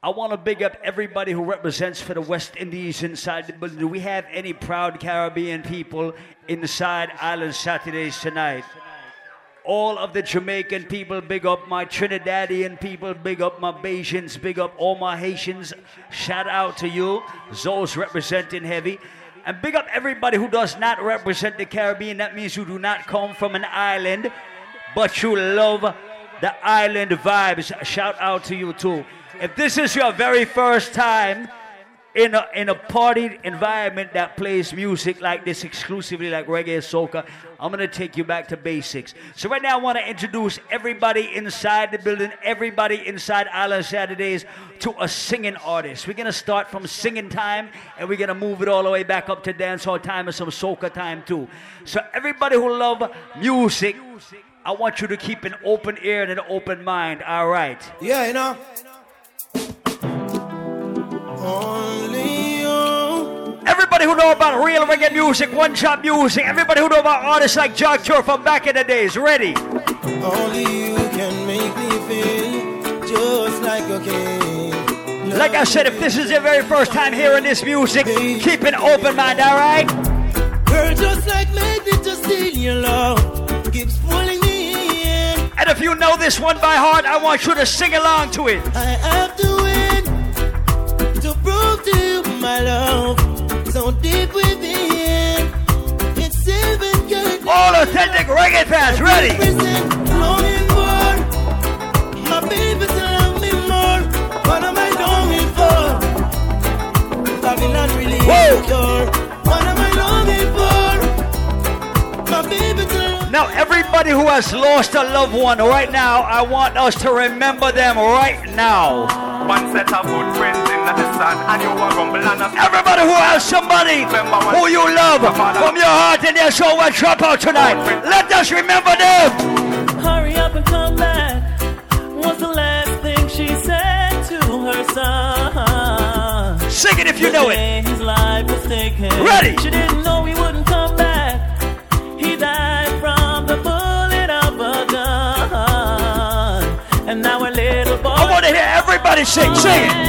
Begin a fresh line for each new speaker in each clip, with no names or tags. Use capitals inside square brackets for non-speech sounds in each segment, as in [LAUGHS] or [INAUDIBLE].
I want to big up everybody who represents for the West Indies inside the building. Do we have any proud Caribbean people inside Island Saturdays tonight? All of the Jamaican people, big up my Trinidadian people, big up my Bajans, big up all my Haitians. Shout out to you, those representing heavy. And big up everybody who does not represent the Caribbean. That means you do not come from an island, but you love the island vibes. Shout out to you too. If this is your very first time in a, in a party environment that plays music like this exclusively like reggae soca, I'm gonna take you back to basics. So right now I want to introduce everybody inside the building, everybody inside Island Saturdays to a singing artist. We're gonna start from singing time and we're gonna move it all the way back up to dancehall time and some soca time too. So everybody who love music, I want you to keep an open ear and an open mind. All right.
Yeah, you know.
Only you. Everybody who know about real reggae music, one shot music, everybody who know about artists like Jah Cure from back in the days, ready?
Only you can make me feel just like a king.
Like I said, if this is your very first time hearing this music, keep an open mind, alright?
Girl, just like magnet, just steal your love. Keeps pulling.
And if you know this one by heart, I want you to sing along to it.
I have to prove to you my love so deep within. It's seven good.
All authentic reggae fans, ready?
My baby love me more. What am I longing for? Babylon really Whoa. What am I longing for? My baby
now, everybody who has lost a loved one right now, I want us to remember them right now.
One set of good friends in the sun, and you are rumble and
Everybody who has somebody who you love from your heart in your soul will drop out tonight. Let us remember them.
Hurry up and come back. Was the last thing she said to her son.
Sing it if you know
it. His life was taken.
Ready?
She didn't know he wouldn't come back. He died from the bullet of a gun. And now a little boy. I
want to hear everybody sing. Sing it.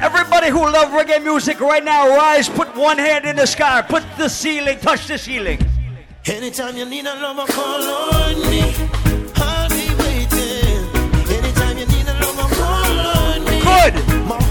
Everybody who love reggae music right now, rise, put one hand in the sky, put the ceiling, touch the ceiling.
Anytime you need a lover, call on me. I'll be waiting. Anytime you need a lover, call on me.
Good.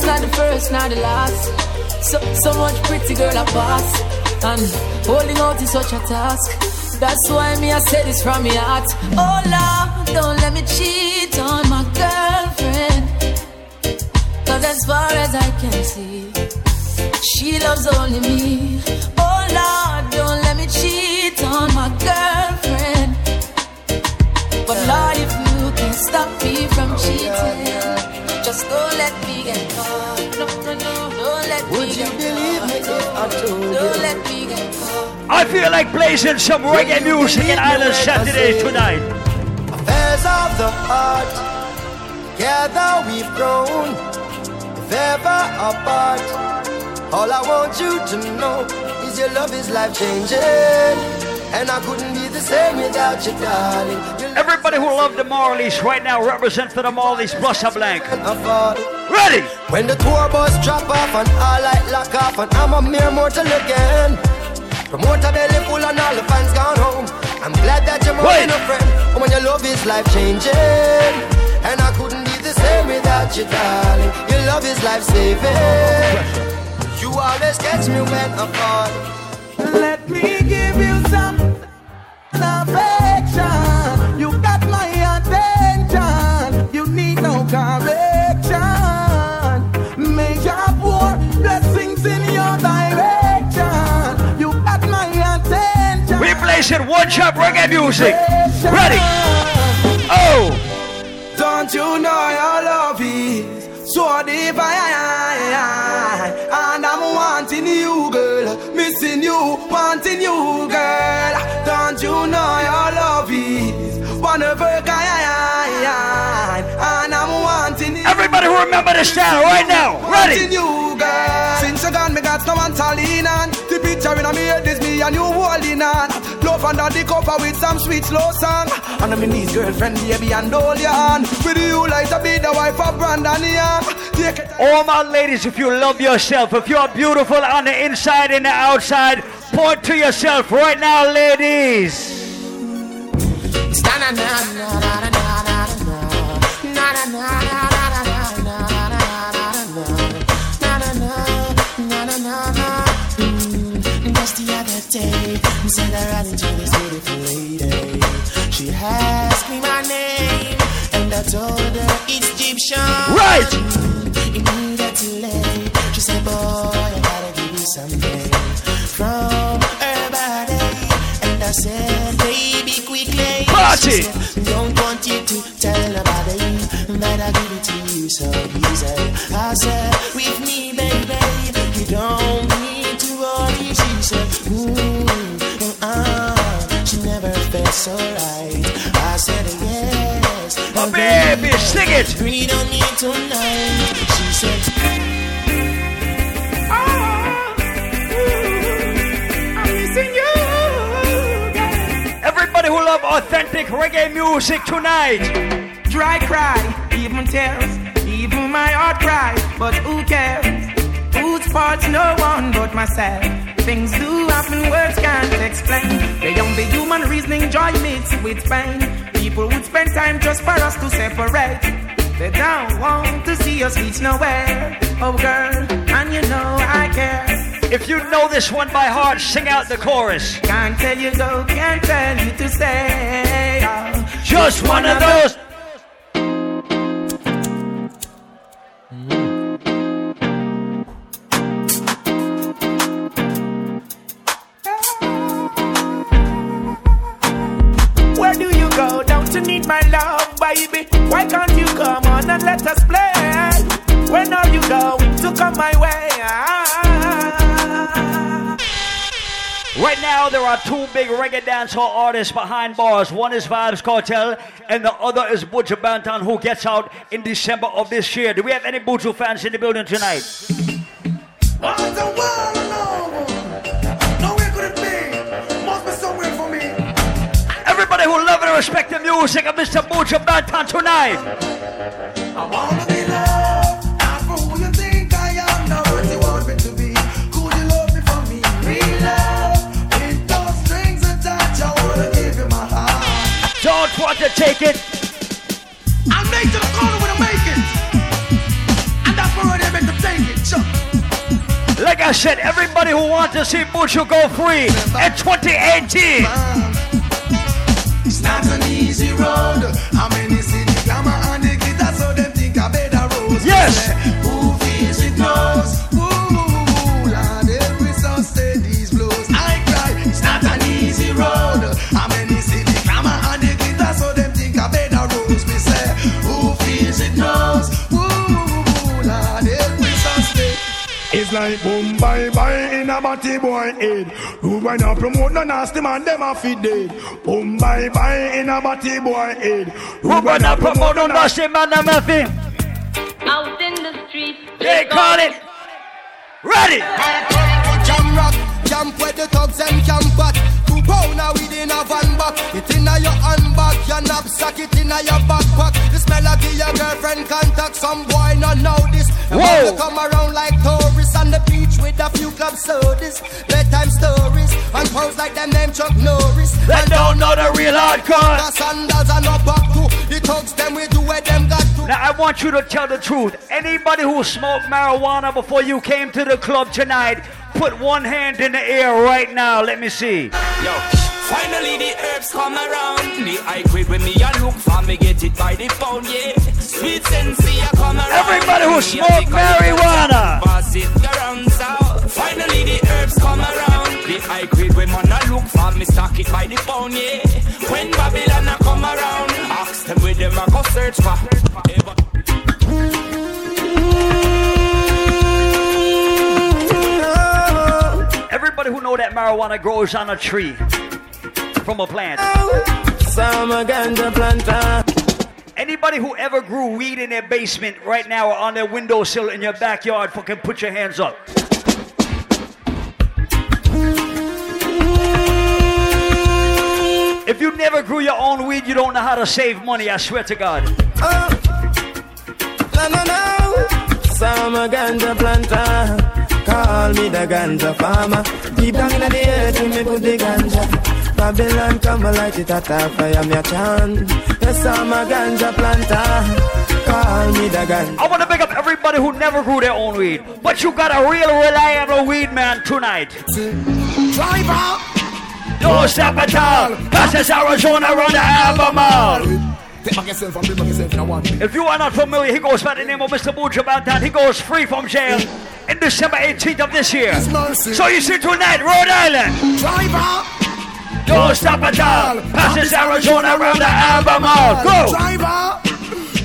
It's not the first, not the last. So, so much pretty girl I pass. And holding out is such a task. That's why me I say this from my heart. Oh Lord, don't let me cheat on my girlfriend. Cause as far as I can see, she loves only me. Oh Lord, don't let me cheat on my girlfriend. But Lord, if you can stop me from oh, cheating, just don't let me get caught. No, no, no, don't let
Would
me
you
get
believe me if I told you?
Don't let me get caught.
I feel like blazing some reggae music in Island Saturday tonight.
Affairs of the heart, together we've grown. If ever apart, all I want you to know is your love is life changing. And I couldn't be the same without you, darling.
Everybody who love the Marleys right now represent for the Marleys, Blossa Blank. Ready.
When the tour bus drop off and all light lock off and I'm a mere mortal again. Promoter belly full and all the fans gone home. I'm glad that you're more
Wait.
than a friend. And when your love is life changing. And I couldn't be the same without you, darling. Your love is life saving. You always catch me when I fall.
Let me give you some affection. Attention.
One chop reggae music. Ready. Oh.
Don't you know your love is so divine? And I'm wanting you, girl. Missing you, wanting you, girl. Don't you know your love is one of a kind? And I'm wanting you.
Everybody who remember the style right now. Ready.
Wanting you, girl. Since you gone, me got no one to lean on. The picture in me head and you holding on. Love under the cover with some sweet slow song. And I'm in his girlfriend, baby, and hold your hand. With you like to be the wife of Brandon Young. Take it.
All my ladies, if you love yourself, if you're beautiful on the inside and the outside, point to yourself right now, ladies.
Just day, we said I ran into this beautiful lady. She asked me my name, and I told her it's Egyptian.
Right.
Immediately too late. She said, Boy, I gotta give you something from her body. And I said, Baby, quickly.
Party.
Said, Don't want you to tell nobody, but I give it to you so easy. I said, With me, baby, you don't need to worry. She said, Ooh, mm, ah, she never felt so right. I said, Yes.
Oh, baby, sing it.
Breathe on me tonight. She said, ah,
Everybody who love authentic reggae music tonight.
Dry cry, even tears, even my heart cry. But who cares? Whose fault's no one but myself. Things do happen, words can't explain. The young, the human reasoning, joy mixed with pain. People would spend time just for us to separate. They don't want to see us reach nowhere. Oh, girl, and you know I care.
If you know this one by heart, sing out the chorus.
Can't tell you go, can't tell you to stay. Oh,
Just one of those.
My love, baby? Why can't you come on and let us play? When are you going to come my way?
Right now, there are two big reggae dancehall artists behind bars. One is Vybz Kartel, and the other is Buju Banton, who gets out in December of this year. Do we have any Buju fans in the building tonight? Respect the music of Mr. Buju Banton tonight.
I wanna be loved, not for who you think I am, not what you want me to be. Could you love me for me? Real love, with those strings attached, I wanna give you my heart.
Don't want to take it.
I'm late to the when I make it, and that's where they're meant to take it.
Like I said, everybody who wants to see Butcher go free in 2018.
It's not an easy road. How many see the glamour and the glitter, so them think I better rose.
Yes.
Who feels it knows. It's
like boom bye bye in a batty boy head. Who when I promote no nasty man, them a feed dead. Boom bye bye in a batty boy head.
Who gonna promote on Nasty Man and Murphy?
Out in the streets,
They call it. Ready.
Jam rock, jump where the thugs and camp at. Pound now with in a van back. It in a your handbag, your knapsack, it in a your backpack. The smell of your girlfriend contact. Some boy not know this.
Whoa.
come around like tourists on the beach with a few club sodas, bedtime stories, and pose like them name Chuck Norris.
That
and
don't know the real hardcore.
The sandals and no back to the thugs. Them we do where them got to.
Now I want you to tell the truth. Anybody who smoked marijuana before you came to the club tonight, put one hand in the air right now. Let me see.
Yo, finally the herbs come around. The grade when me look for me get it by the pound, yeah. Sweet sensei come around.
Everybody who smoke marijuana.
Pass it around so. Finally the herbs come around. The grade when man a look for me stock it by the pound, yeah. When Babylon a come around, ask them where them a go search for. Ever-
Everybody who know that marijuana grows on a tree from a plant.
Ganja planter.
Anybody who ever grew weed in their basement right now or on their windowsill in your backyard, fucking put your hands up. If you never grew your own weed, you don't know how to save money, I swear to God.
Oh, no, no, no. Summer ganja planter. Call me the ganja farmer. Deep down in the earth, me put the ganja. Babylon come and light it at a fire, me a chant. Yes, I'm a ganja planter. Call me the ganja.
I want to pick up everybody who never grew their own weed, but you got a real reliable weed man tonight.
Driver.
Don't stop at all. Pass this Arizona around the Albemarle.
Take back yourself and bring back yourself in a one minute.
If you are not familiar, he goes by the name of Mr. Buju Banton. He goes free from jail in December 18th of this year. So you see tonight, Rhode Island.
Driver.
Don't stop at all. Pass this Arizona around the Albemarle. Go.
Driver.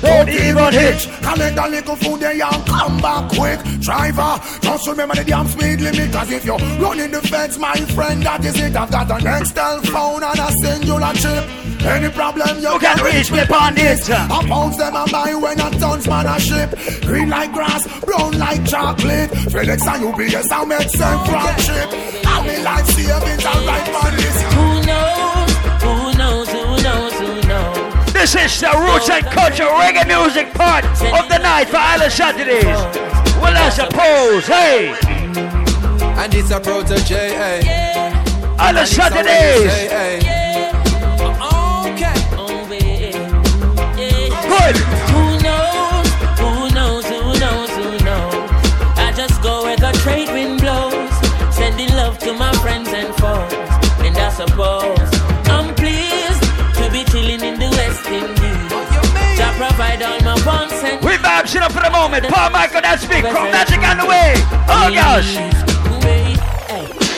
Don't even hitch.
Collect a little food then you come back quick. Driver, just remember the damn speed limit. Cause if you're running the fence, my friend, that is it. I've got an Excel phone and a Cingular chip. Any problem you,
You can reach me upon it.
I pounds them on mine when a tons man a ship. Green like grass, brown like chocolate. FedEx and UPS I make sense oh, from ship. I'm in life savings and right man this.
This is the roots and culture reggae music part of the night for Island Saturdays. Well, I suppose, hey,
And it's a protege, hey.
Island Saturdays.
Hey, hey.
Okay. Yeah. Yeah.
Good.
Who knows? Who knows? Who knows? Who knows? I just go where the trade wind blows, sending love to my friends and foes. And I suppose and
it up for the moment. Paul Michael, that's me. Chromatic on the way. Oh gosh.
Wait.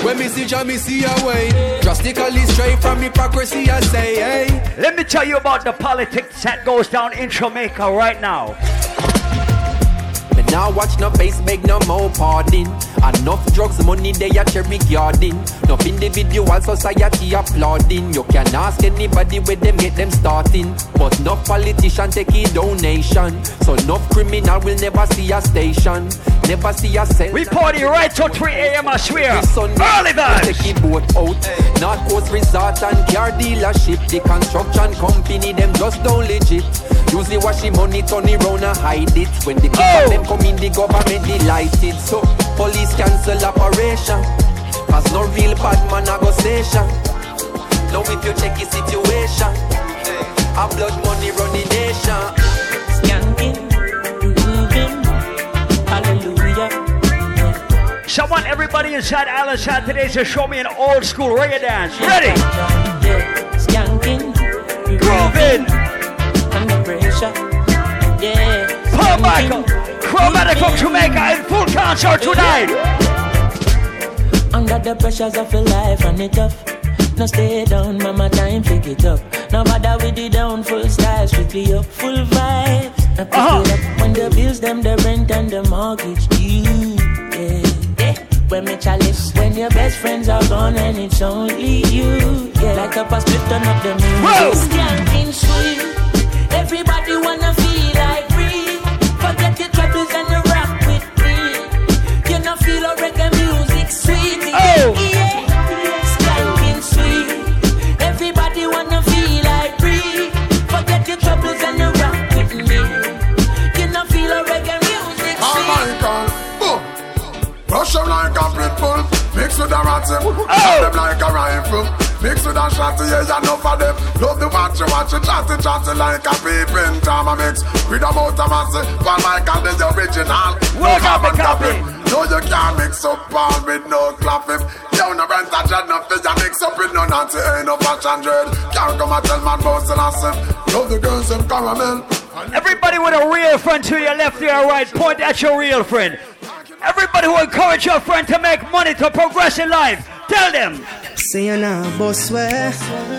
When me see Jah, me see a way. Drastically straight from hypocrisy, I say, hey.
Let me tell you about the politics that goes down in Jamaica right now.
Now watch no face, beg no more pardon. Enough drugs, money they a cherry garden. Enough individual society applauding. You can ask anybody where them get them starting. But no politician take a donation. So no criminal will never see a station. Never see a cell.
We party right till 3 a.m. I swear.
Sunday,
Early vibes.
Take a boat out. North Coast Resort and car dealership. The construction company, them just don't legit. Usually wash the money, turn it round and hide it. When the people
Oh.
them come in, the government delighted. So police cancel operation. Cause no real bad man a go station. Now if you check the situation, a blood money run the nation.
Skanking, grooving, hallelujah.
So I want everybody inside Island today to show me an old school reggae dance. Ready?
Yeah, skanking,
Grooving.
Pressure. Yeah,
Paul Michael. Chromatic from Jamaica in full concert tonight.
Under the pressures of your life and it tough. No stay down, mama time pick it up. No matter with the down full style, strictly up full vibes. Now pick
Uh-huh.
it up when the bills, them the rent and the mortgage due. Yeah, yeah. When me chalice, when your best friends are gone and it's only you. Yeah, like a split turn up the
Whoa.
Everybody wanna feel like free. Forget your troubles and rock with me. You feel reggae music sweet.
Oh.
sweet.
Everybody wanna feel like free. Forget your troubles and rock with me. You feel reggae music sweet. Oh like a. Mix with. Oh. Like a rifle. Mix with a shotty, yeah, you know for them. Love the watch, watch, chatty, chatty like a peeping Tom a mix with a motor massy. Paul Michael, the original.
No Well, copy, copy.
No, you can't mix up Paul with no clapping. You no rent a dread, no figure mix up with no nancy, ain't no fashion dread. Can't come and tell man boss and I Love the girls, them caramel.
Everybody with a real friend to your left, to your right, point at your real friend. Everybody who encourage your friend to make money to progress in life, tell them.
Say you nah boss swear.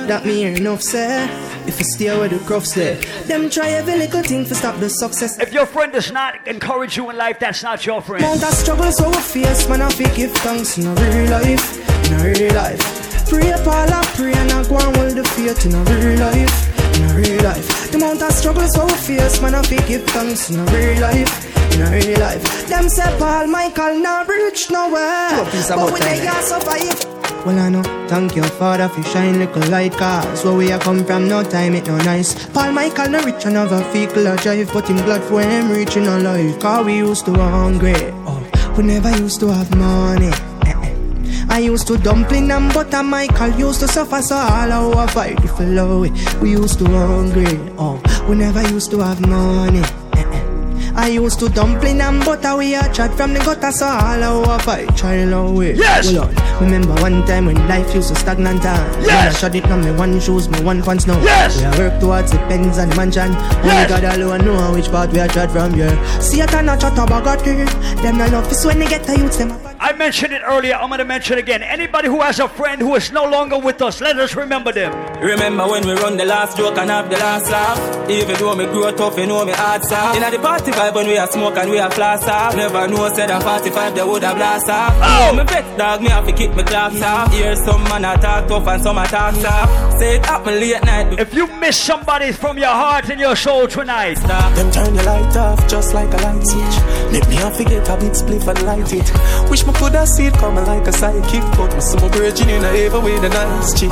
That me hear enough say If you stay where the gruff stay. Them try every little thing to stop the success.
If your friend does not encourage you in life, that's not your friend.
Mount of struggles we face Man I fi give thanks in a real life In a real life. Pray Paul I pray and I go and hold the faith in a real life In a real life. The amount of struggles we face Man I fi give thanks in a real life in a real life. Them say Paul Michael not reach nowhere But we they are survive well, I know, thank your father for shine little light Cause where we a come from, no time it no nice. Paul Michael no rich another a vehicle a drive But him glad for him reaching a life Cause we used to hungry, oh We never used to have money. Eh, eh. I used to dumpling and butter Michael used to suffer so all our fight if we. Low it We used to hungry, oh We never used to have money. I used to dumpling and butter we a chat from the gutter so all our fight try away.
Yes.
Hold on. Remember one time when life used to stagnant and
Yes.
I shot it on me one shoes, me one pants now.
Yes.
We a work towards the pens and the mansion. Only God alone know which part we a chat from here. See and a chat about got Them not love this when they get the youths them. A-
I mentioned it earlier, I'm gonna mention it again. Anybody who has a friend who is no longer with us, let us remember them.
Remember when we run the last joke and have the last laugh? Even though me grow tough, you know me hard soft. In the party vibe when we a smoke and we a floss off. Never know said at 45 they would have blast off.
Oh!
me bet dog, me have to kick me clocks off. Hear some man a talk tough and some a talk soft. Say it happen late night.
If you miss somebody from your heart and your soul tonight,
Them turn the light off just like a light switch. Let me not forget a big spliff and light it. Wish me coulda see it coming like a sidekick, but me some virgin in a ever with a nice chick.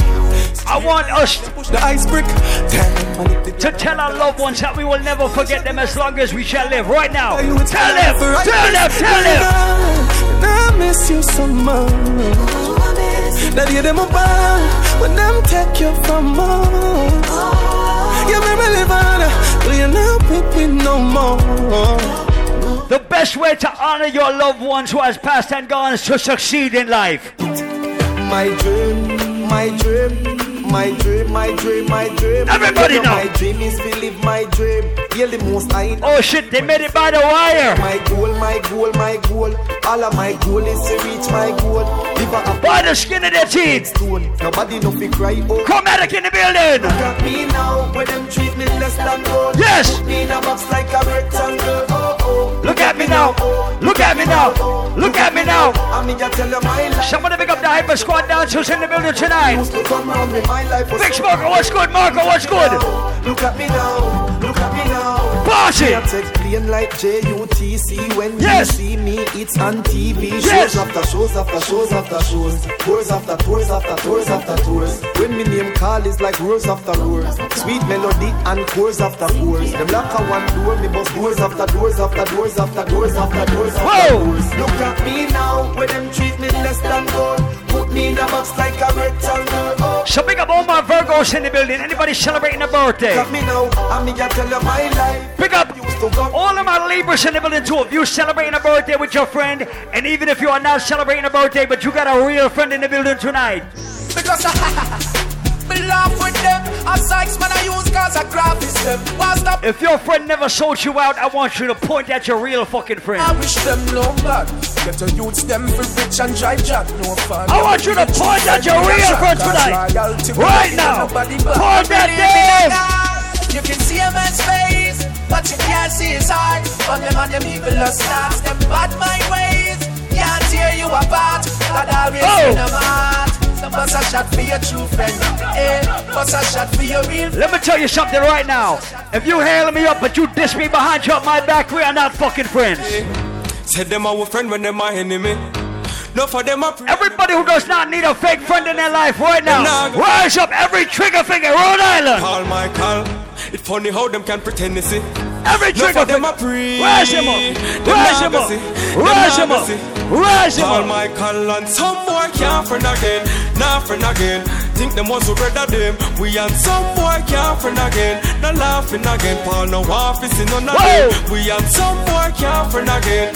I want us
Push the ice brick. Damn, man, if
to tell our loved ones that we will never forget them as long as we shall live. Right now,
you
tell
would
them,
forever.
tell them, tell them.
I miss you so much. Now you them apart when them take you from us. Oh. You make me live on, but you're not with me no more.
The best way to honor your loved ones who has passed and gone is to succeed in life.
My dream, my dream, my dream, my dream, my dream.
Everybody know.
My dream is to live my dream. Hear the most I
Oh shit, they made it by the wire.
My goal, my goal, my goal. All of my goal is to reach my goal. Live a
By the skin of their teeth.
stone. Nobody no fi cry. Oh,
Chromatic in the building.
look at me now. When them treat me less than gold.
Yes.
Put me in a box like a rectangle. Oh oh.
Look at me now. Look at me now. Look at me now.
I mean, I tell you my life.
Somebody pick up the hyper squad dancers in the building tonight.
Used to come round me, my life was
Big Smoker, what's good? Marco, what's good?
Look at me now, look at me Me
it.
take plane like JUTC when
Yes.
you see me, it's on TV.
Yes.
Shows after shows after shows after shows. Tours after tours after tours after tours. When me name call is like roars after roars. Sweet melody and chords after chords. Them lock a one door, me bust doors after doors after doors after doors after doors after
Whoa.
doors. Look at me now, when them treat me less than gold. Put me in a box like a rectangle. Oh.
So big up all my Virgos in the building. Anybody celebrating a birthday?
Look me now, I me a tell you my life.
Pick up
Used to come
all of my Libras in the building too. If you're celebrating a birthday with your friend, and even if you are not celebrating a birthday, but you got a real friend in the building tonight.
Because [LAUGHS]
If your friend never sold you out, I want you to point at your real fucking friend.
I wish them no bad. Get a youths them for rich and drive jack, no fun.
I want you to point at your real friend tonight. Right now. Point at them.
You can see a man's face, but you can't see his heart. But them and them evil stars, them bad my ways. Can't tear you apart. God always
Oh.
In them heart. So bust a shot for your true friend. Eh, bust a shot for your real
Let me tell you something right now. If you hailing me up, but you diss me behind your my back, we are not fucking friends.
Said them our friend when them my enemy. No for them pre-
Everybody who does not need a fake friend in their life right now, rise up every trigger finger, Rhode Island.
Call my call. It's funny how them can pretend to see.
Every trigger
for them
finger.
a pre.
Rise him up.
Nah
him up.
see. Them
Rise
nah
him up. Rise him up.
Michael and some boy can't friend again, nah friend again. Think them was better them. We and some boy can't friend again, nah laughing again. Paul no office in none of them. We and some boy can't friend again,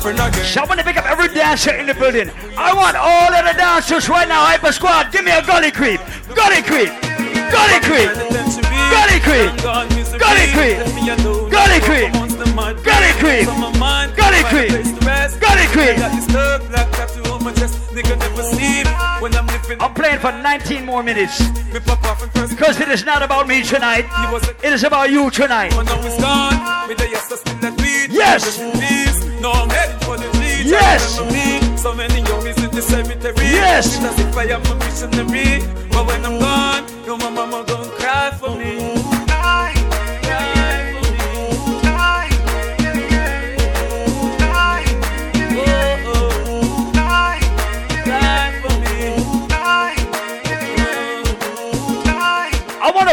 friend again.
Somebody pick up every dancer in the building. I want all of the dancers right now. Hyper Squad, give me a gully creep. Gully creep. Gully creep. Gully it gully Got gully quick. gully it gully Got gully quick. Got it quick. Got. I'm playing for 19 more minutes. Because it is not about me tonight. It is about you tonight. Yes. Yes.
So many young is in the cemetery.
Yes.
But when I'm gone. I wanna gon' cry for me.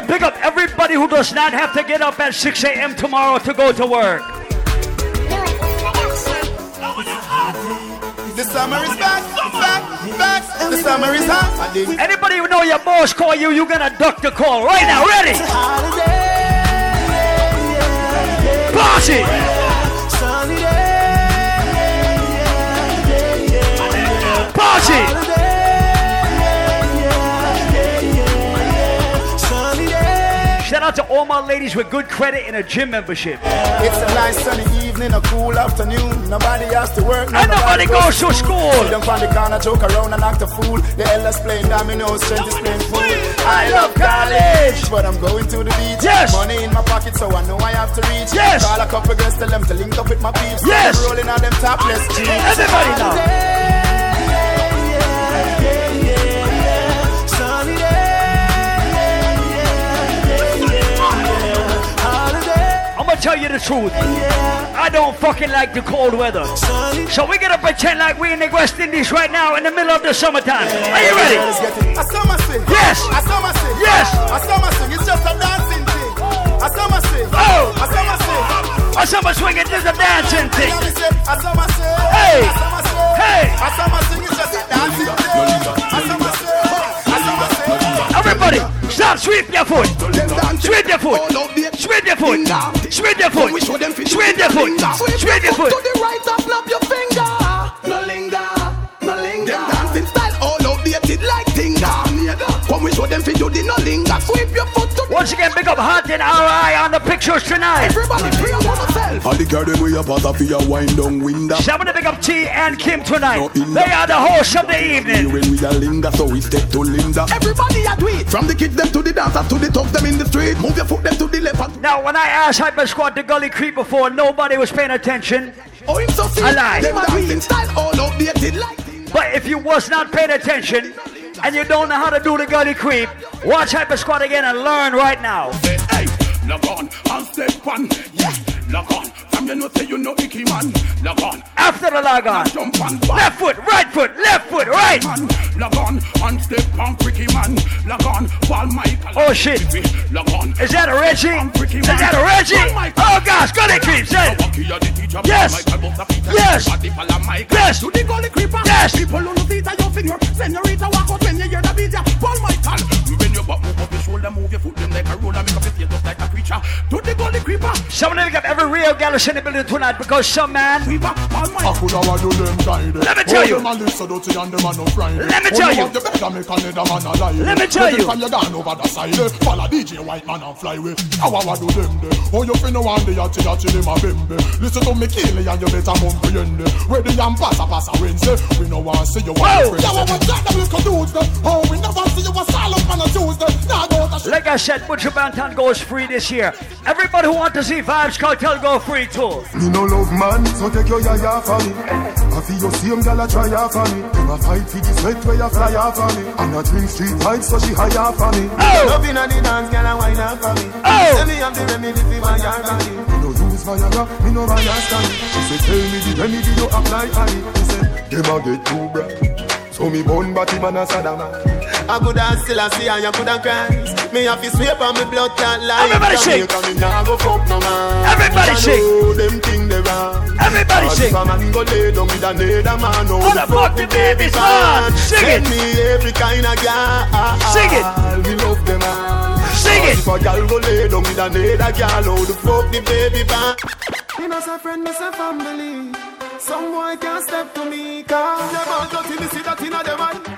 pick up everybody who does not have to get up at 6 a.m. tomorrow to go to work.
The summer is back.
Anybody who know your boss call you, you gonna duck the call right now. Ready? Party! Party! Out to all my ladies with good credit and a gym membership.
It's a nice sunny evening, a cool afternoon. Nobody has to work.
And nobody goes to school.
Down on the corner, joke around and act a fool. The elders playing dominoes, strength is playing fool. I love college, but I'm going to the beach.
Yes.
Money in my pocket, so I know I have to reach.
Yes.
Call a couple girls, tell them to link up with my peeps.
Yes.
I'm rolling on them topless jeans.
Everybody now. I'm tell you the truth. I don't fucking like the cold weather. So we're gonna pretend like we're in the West Indies right now in the middle of the summertime. Are you ready?
A summer sing.
Yes.
A summer sing.
Yes.
A summer sing. It's just a dancing thing. A summer sing.
Oh.
A summer sing.
A oh, summer swing is a dancing thing.
A.
Hey.
A summer sing.
Hey.
A summer sing is just a dancing thing.
Stop, sweep your foot. Sweep your foot. Sweep your foot. Sweep your foot. Sweep your foot. Sweep your foot.
To the right and snap your finger. Show them fi do the no linger. Sweep your foot to
Once again, big up Hot and RI on the pictures tonight.
everybody. Free up on yourself.
All the girl them way up out of your wind down window.
Somebody big up T and Kim tonight. They are the hosts of the evening.
When we a linger, so we step to Linda.
Everybody a do it. From the kids them to the dancers to the tough them in the street. Move your foot them to the left. and-
Now, when I asked Hyper Squad to Gully Creep before, nobody was paying attention.
Oh, him so sick.
I lied.
Them dancing style all outdated like tinga.
But if you was not paying attention and you don't know how to do the Gully Creep, watch Hyper Squad again and learn right now.
Hey, on step one. Yeah, log on. From you know say you know Icky man. Log on.
After the log on,
Jump on.
left foot, right foot, left foot, right.
Man, log on and step on Cricky man. Log on. Paul Michael.
Oh shit.
Log on.
Is that a Reggie? Is that a Reggie? Oh gosh, Gully Creep, say. Yes. Yes. Yes.
To the gully creeper.
Yes.
People who theater, your finger. Senorita walk out when you hear the beat. Paul Michael.
Bend your butt, move up your shoulder, move your foot them like a roller, make up your face just like a preacher.
To the gully creeper.
Somebody pick up every real gallus in the building tonight because some man.
Creeper.
I could have do them guide.
Let me tell you.
Them a live so dirty and them a no Friday.
Let me tell you.
have the better make another man alive.
Let me tell
Every
you.
time you gone over the side, follow DJ White Man and fly away. How I do them there? Oh, you finna want the yachty yachty them a bembe. Listen to me kill and you better comprehend. Where the yam passa passa Wednesday, we no want see you on
Whoa.
Wednesday. Yeah, what that we could do? Oh, we never see you a salad on a Tuesday. Now go to
Like I said, Buju Banton goes free this year. Everybody who want to see Vybz Kartel go free too.
Me no love man, so take your yaya for me. I feel your same gal a try off for me. Them a fight for the sweat where you fly off for me. And a drink street vibes so she high off for me.
Oh.
Love in a the dance, gal a wine off for me.
Oh.
Say me have the remedy for my yard for me. Me no use Viagra, me no Viagra. She say tell me the remedy you apply on it. She say them a get too bright. So me bun body man a Saddam.
I could have still I see and you could have Christ. Me have to sweep on me blood clot like
Everybody sing.
Me nah go fuck no man.
Everybody
I
sing.
know them thing they wrong.
Everybody
Cause
sing.
If a man go lay down with another man, oh,
Who the fuck the baby's man? Sing
Send
it.
me every kind of girl.
Sing it.
We love them all.
Sing it.
If a girl go lay down with another girl, oh, the fuck the baby man.
Me not say friend, me say family. Some boy can't step to me, cause them all dirty, me see that inna them eye.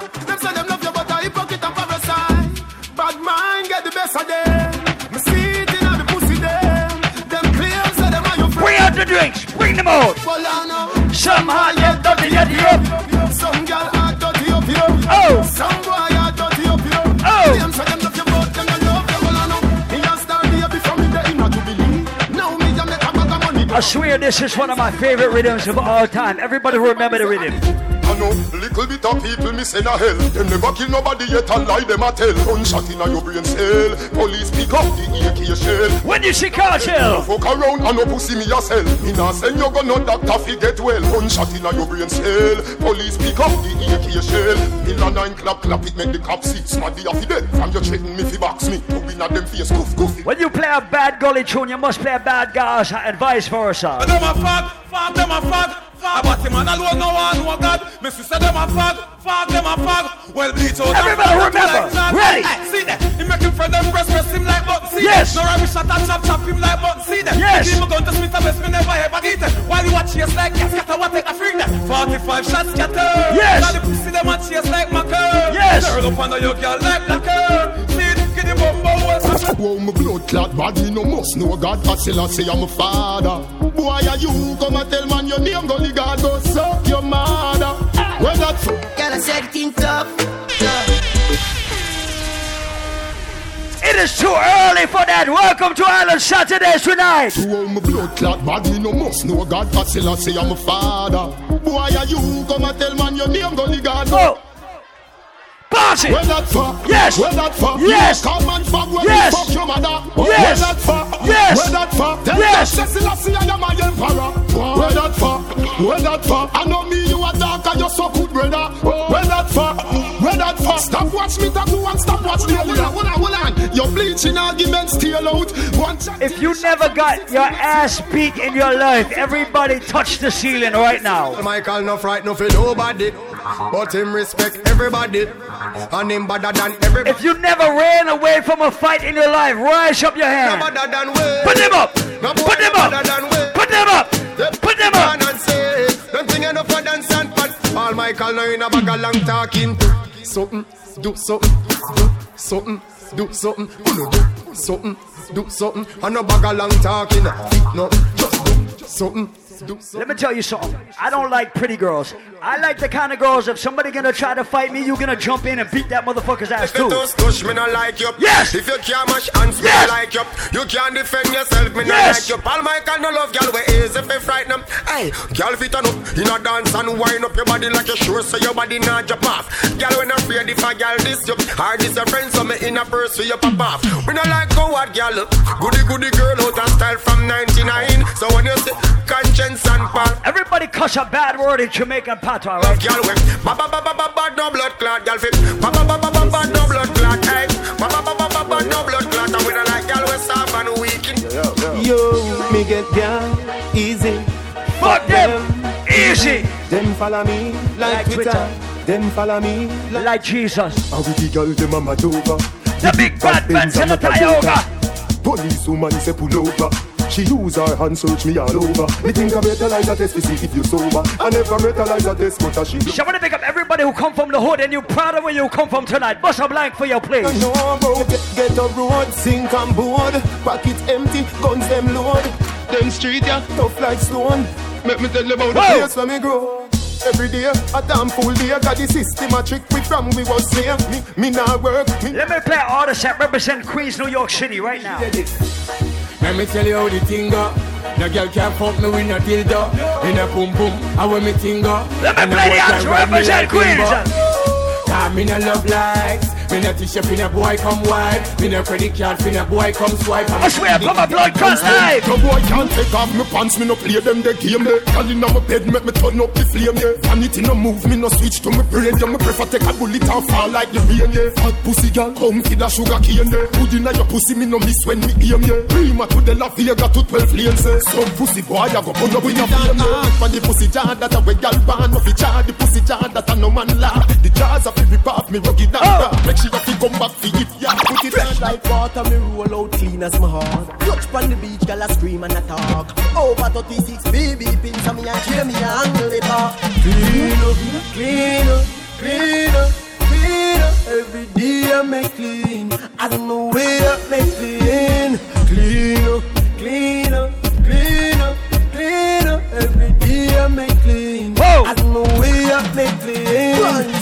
Bad mind get the best of them. Me see it inna the pussy them. Them claims say them are your friend.
Bring out the drinks. Bring them out.
Well, I know.
You dirty, up.
Some girl are dirty up, you know.
Oh.
Some boy are dirty up, you know.
Oh.
Them say them love you, but them don't love you. Well, I know. Me a star baby from me, they not to believe. Now me a make a bag of money.
I swear this is one of my favorite rhythms of all time. Everybody who remember the rhythm.
I know little bit of people me send a hell. Them never kill nobody yet and lie them a tell. Gunshot inna your brain cell. Police pick up the AK shell.
When you see
No
cartel.
fuck around and no pussy me a sell. Me nah send you go no doctor fi get well. Gunshot inna your brain cell. Police pick up the AK shell. Pill a nine clap clap it make the cop see. Smaddy a fi dead. From your threaten me fi box me. Who inna them face goof goof.
When you play a bad gully tune, you must play a bad Gaza and vice versa.
Them a fag, fag, them a fag, fag. But him and alone no one know God. Me sister them a fag, fag, them a fag. Well bleach out.
Everybody remember.
like.
Ready.
Hey, See that? He make him friend them breast, press him like button. See
Yes.
No rubbish shot and chop, chop him like button. See that?
Yes.
Give him a gun to Smith and West, me never ever eat it. While you watch chase like gas, scatter what take a freak that. 45 shots scatter.
Yes.
Now the pussy them a chase like macker.
Yes.
Turn up under your girl like blacker. See it? Give the bumbo well.
Wow, my blood clot bad, me no must know God. I still say I'm a father. Boy, are you come and tell man your name, gully God, go suck your mother. Well, that's
Girl, I said things tough.
It is too early for that. Welcome to Island Saturdays tonight.
Wow, my blood clot bad, me no must know God. I still say I'm a father. Boy, are you come and tell man your name, gully God, go.
Oh. Boss it.
Well, that fuck.
Yes.
Well, that fuck.
Yes.
Come and fuck when
Yes.
fuck your mother.
Yes.
Well, that fuck.
Yes.
Well, that. Tell
Yes.
them Cecil, I see I am my emperor. Well, that fuck. Well, that fuck. I know me, you are and you're so good, brother. Well, that fuck. Well, that fuck. Stop watch me, that you and stop watch me. Hold on, hold on, hold on. Your bleaching arguments still out. One
If you never got your ass beat in your life, everybody touch the ceiling right now.
Michael no fright no for nobody, but him respect everybody, and him better than everybody.
If you never ran away from a fight in your life, rise up your
No
hand.
better than we.
Put them up.
No
Put them up.
better than we.
Put them up. Put them up.
Pat. All Michael now in a bag of long talking. Something, do something, do something, do something. Do something, do something. And a bag of long talking. No, just do something. Do something.
Let me tell you something. I don't like pretty girls. I like the kind of girls. If somebody gonna try to fight me, you gonna jump in and beat that motherfucker's ass
If you
too.
touch, touch me not like you.
Yes.
If you can't mash hands, me
Yes.
not like you. You can't defend yourself, me not
Yes.
like you. Paul Michael no love girl, we easy fi frighten 'em. Hey, girl fit on up in a dance and wind up your body like you sure so your body not drop off. Girl when afraid if a girl this you, or this your friend so me in a purse for your pop off. We not like coward girl, goody goody girl out of style from 99. So when you say conscience and Paul.
Everybody cuss a bad word in Jamaican patois,
Love
right?
girl with ba ba ba ba ba ba no blood clot girl fit ba ba ba ba ba ba no blood clot hey ba ba ba ba ba ba no blood clot and we don't like girl with soft and weak
Yo, me get down easy.
Fuck them. Easy.
Them follow me like,
Like
Twitter.
Twitter.
Them follow me like
Like Jesus.
And with the girl, them a mad over.
The big bad man tell the Tioga.
Police woman say pull over. She use her hand search me all over. Me think I metalize a test to see if you sober. I never metalize a test, but she do.
I want to pick up everybody who come from the hood and you proud of where you come from tonight. Bust a blank for your place.
know about get, get a road, sink and board. Pocket empty, guns them load. Them street yeah, tough like stone. Make me tell you about the place where me grow. Every day, a damn full day, got the system a trick we from we was slave. Me, me not work, me
Let me play an artist that represent Queens, New York City right now.
Let me tell you how the thing go. No girl can't fuck me with no dildo. In a boom boom, I when me thing go.
Let me play the
boy
artist
can ride me
represent
like Bimbo.
Queens.
Cause me no love likes,
Me no t-shirt finna boy come wipe. Me no credit card finna boy come swipe.
I swear, put my blood clot live.
No boy can't take off my pants, me no play them the game. Yeah. Girl inna my bed, make me turn up the flame. Yeah. Vanity no move, me no switch to me brain. Yeah. Me prefer take a bullet and fall like the rain. Yeah. Hot pussy girl, come feed a sugar cane. Yeah. Put inna your pussy, me no miss when me aim. Yeah. Prima to the La Vega to 12 lanes. Yeah. Some pussy boy, I go put up in a flame. Yeah. The pussy jar that a way girl born, no fi jar the pussy jar that a no man laugh. The jars of every part me rugged oh. and sure you fi come back fi it. Yeah. Put it
Fresh like water, me roll out clean as my heart. Touch on the beach, girl, I scream and I talk. Over 36 baby pins, and me and Jamie angle it up. Clean up, clean up, clean up, clean up. Every day I make clean. I don't know where I make clean. Clean up, clean up, clean up, clean up. Every day I make clean.
Whoa.
I don't know where I make clean. Run.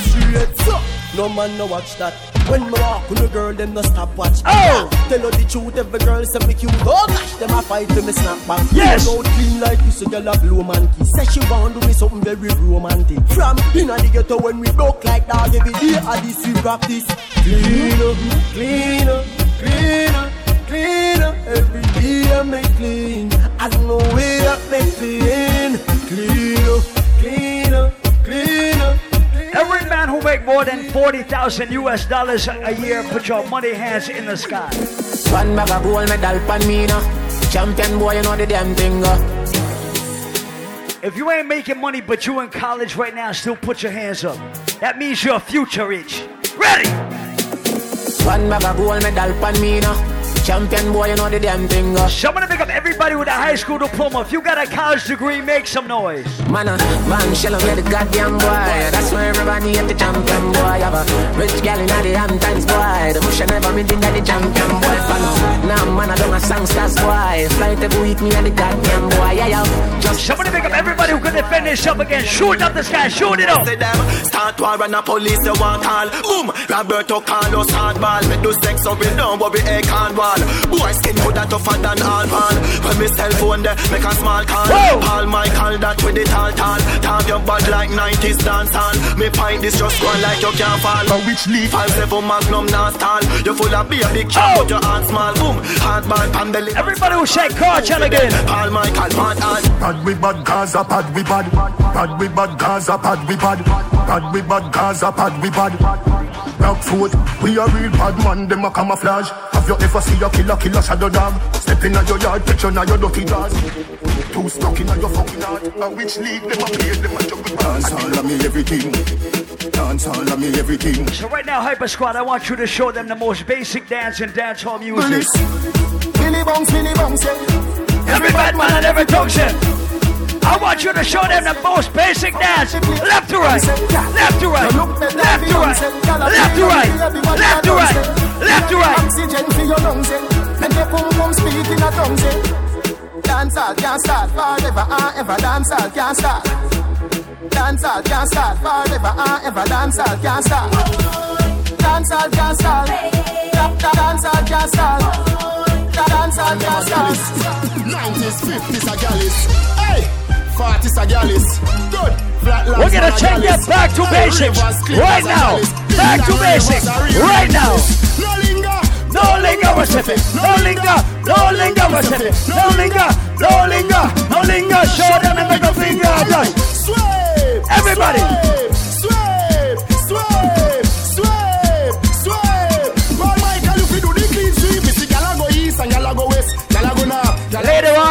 No man no watch that. When me walk with a girl, them no stop watch.
Oh.
Tell her the truth, every girl say me cute. Oh gosh, them a fight to me snap back.
Yes.
You know clean like you, so girl a blow man key. Say she want do me something very romantic. From inna the ghetto when we broke like dog every day, I this we practice. Clean up, clean up, clean up, clean up. Every day I make clean. I don't know where I make clean. Clean up, clean up, up.
Every man who make more than 40,000 US dollars a year, put your money hands in the sky.
One bag of gold medal pan me now. Champion boy, you know the damn thing. Uh.
If you ain't making money, but you in college right now, still put your hands up. That means you're future rich. Ready?
One bag of gold medal pan me now. Champion boy, you know the damn thing. Uh.
Someone to pick up everybody with a high school diploma. If you got a college degree, make some noise.
Man, uh, man, shell on the goddamn boy. That's where everybody at the champion boy. Have a rich gal in the Hamptons boy. The bush never made in the champion boy. Fan. Now, man, I don't a songsters boy. Fly to go with me at the goddamn boy. Yeah, yeah.
Just Someone to pick up everybody who can defend themselves again. Shoot up the sky, shoot it up.
Start war and the police they want call. Boom, Roberto Carlos hardball. Me do sex so we don't worry, a can wall. Boy skin coulda tougher than all pan. When me cell phone there, make a small call.
Whoa.
Paul Michael that with the tall tall. Talk your bad like 90s dance hall. Me pint this just go like you can't fall.
But which leaf?
Five seven magnum not stall. You full of beer, big chop,
Oh.
but your hand small. Boom, hard ball, pan belly.
Everybody will shake cartel again.
Paul Michael, bad hard.
Bad we bad Gaza, bad we bad. Bad we bad Gaza, bad we bad. Bad we bad Gaza, bad we bad. Black foot, we a real bad man, them a camouflage. Have you ever see a killer, killer shadow dog? Step in your yard, picture now your dirty jaws. Two stuck in your fucking heart. A which league them a play, them a juggle dance all of me everything. Dance all of me everything.
So right now, Hyper Squad, I want you to show them the most basic dance and dancehall music.
Willie Bounce, Willie Bounce, yeah.
Every bad man and every junction. I want you to show them the most basic dance. Left to right, left to right, left to right, left to right, left to right, left to right.
Oxygen for your lungs, yeah. Make your pum pum speak in a tongues, yeah. Dance all can't start forever and ever. Dance all can't start. Dance all can't start forever and ever. Dance all can't start. Dance all can't start. Da- da- Dance all can't start. Da- Dance all can't start.
90s, 50s a gallis. Hey, 40s a. Good. Flatlines
We're gonna
a
take that back to basics right now. Back to basics
a
right now.
No linger.
No linger, we're sipping. No linger, no linger, we're sipping. No linger, no linger, no linger. Show them the middle finger. Just
Swipe.
Everybody.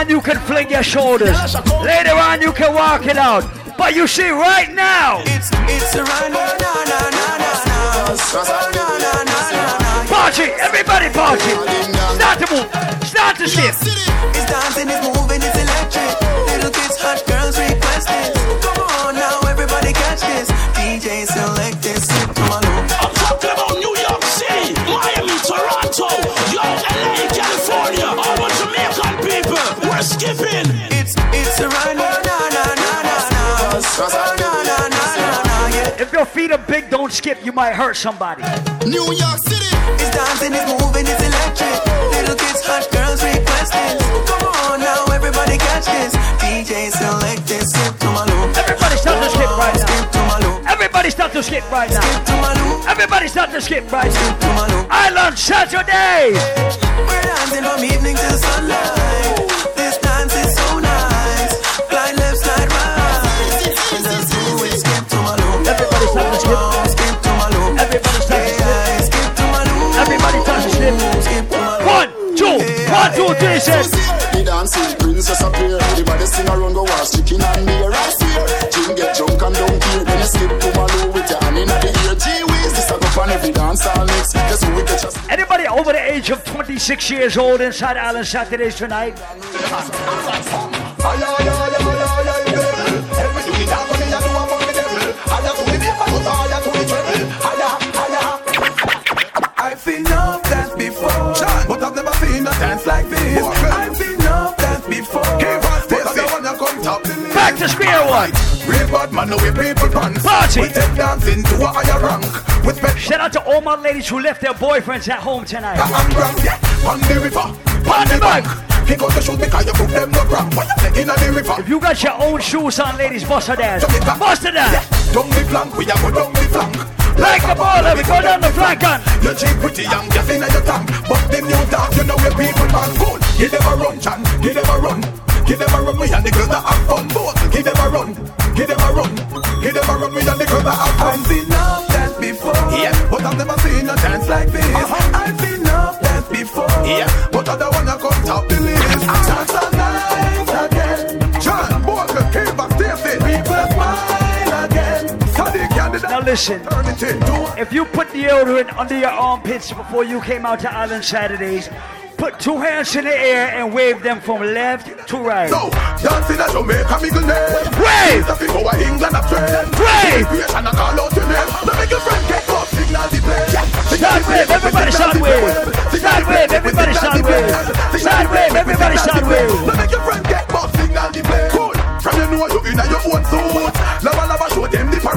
On, you can fling your shoulders. Later on, you can walk it out. But you see, right now,
It's it's na na na na na
party, everybody party. Start to move, start to skip.
It's dancing, it's moving, it's electric. Little kids, hot girls
skipping.
It's it's a run, na na. Yeah.
If your feet are big, don't skip. You might hurt somebody.
New York City.
It's dancing, it's moving, it's electric. Little kids, hot girls request this. Come on now, everybody catch this. DJ select this, skip to my loop.
Everybody start to skip right now.
Skip to my loop.
Everybody start to skip right now.
Skip to my loop.
Everybody start to skip right. Now. Island Saturday.
We're dancing from evening till sunlight. To my loop.
Everybody start to skip.
Skip to my loop.
Everybody start to skip.
Skip to my loop.
Everybody start to skip. One, two, one, two, three, six.
Princess appear. Everybody sing around, go watch chicken and beer. I fear. Jim get drunk and don't care. Then you skip to my loop with your hand in the ear. Gee whiz, this a go on every dance all mix. Guess who we get just.
Anybody over the age of 26 years old inside Island Saturdays tonight?
I've
Back to square one.
Real bad man, no way people pants.
Party.
We take dancing to a higher rank. With special
Shout out to all my ladies who left their boyfriends at home tonight.
and brand, yeah. On the river, on the bank. He got the shoes because you put them no cramp. When you say in the river,
If you got your own shoes on, ladies, bust her dance. Bust her
down the flank, we a go down the flank.
Like a baller, we go down the flank and
You cheap pretty young, just in your tank. But the new dog, you know where people man cool. Give them a run, Chan. Them a run. Give them a run, we and the girls that have fun. Both, give them a run. Give them a run. Give them a run, we and the girls that have fun. I've seen enough dance before. Yeah. But I've never seen a dance like this. Uh-huh. I've seen enough dance before. Yeah. But I don't wanna come top the list. Dance all night again. John, Walker, Kimber, Stacy. People smile again. Sadiq, candidate.
Now listen, if you put deodorant under your armpits before you came out to Island Saturdays, put two hands in the air and wave them from left to right.
So, dancing at Jamaica, me good name.
Wave!
You go to England, a trend.
Wave!
Creation, I call out your name. Now make your friend get up, signal the play.
Start wave, everybody start wave. Start wave, everybody start wave. Start wave, everybody start wave.
Now make your friend get up, signal the play. Cool. From you know you in your own suit. Lava lava the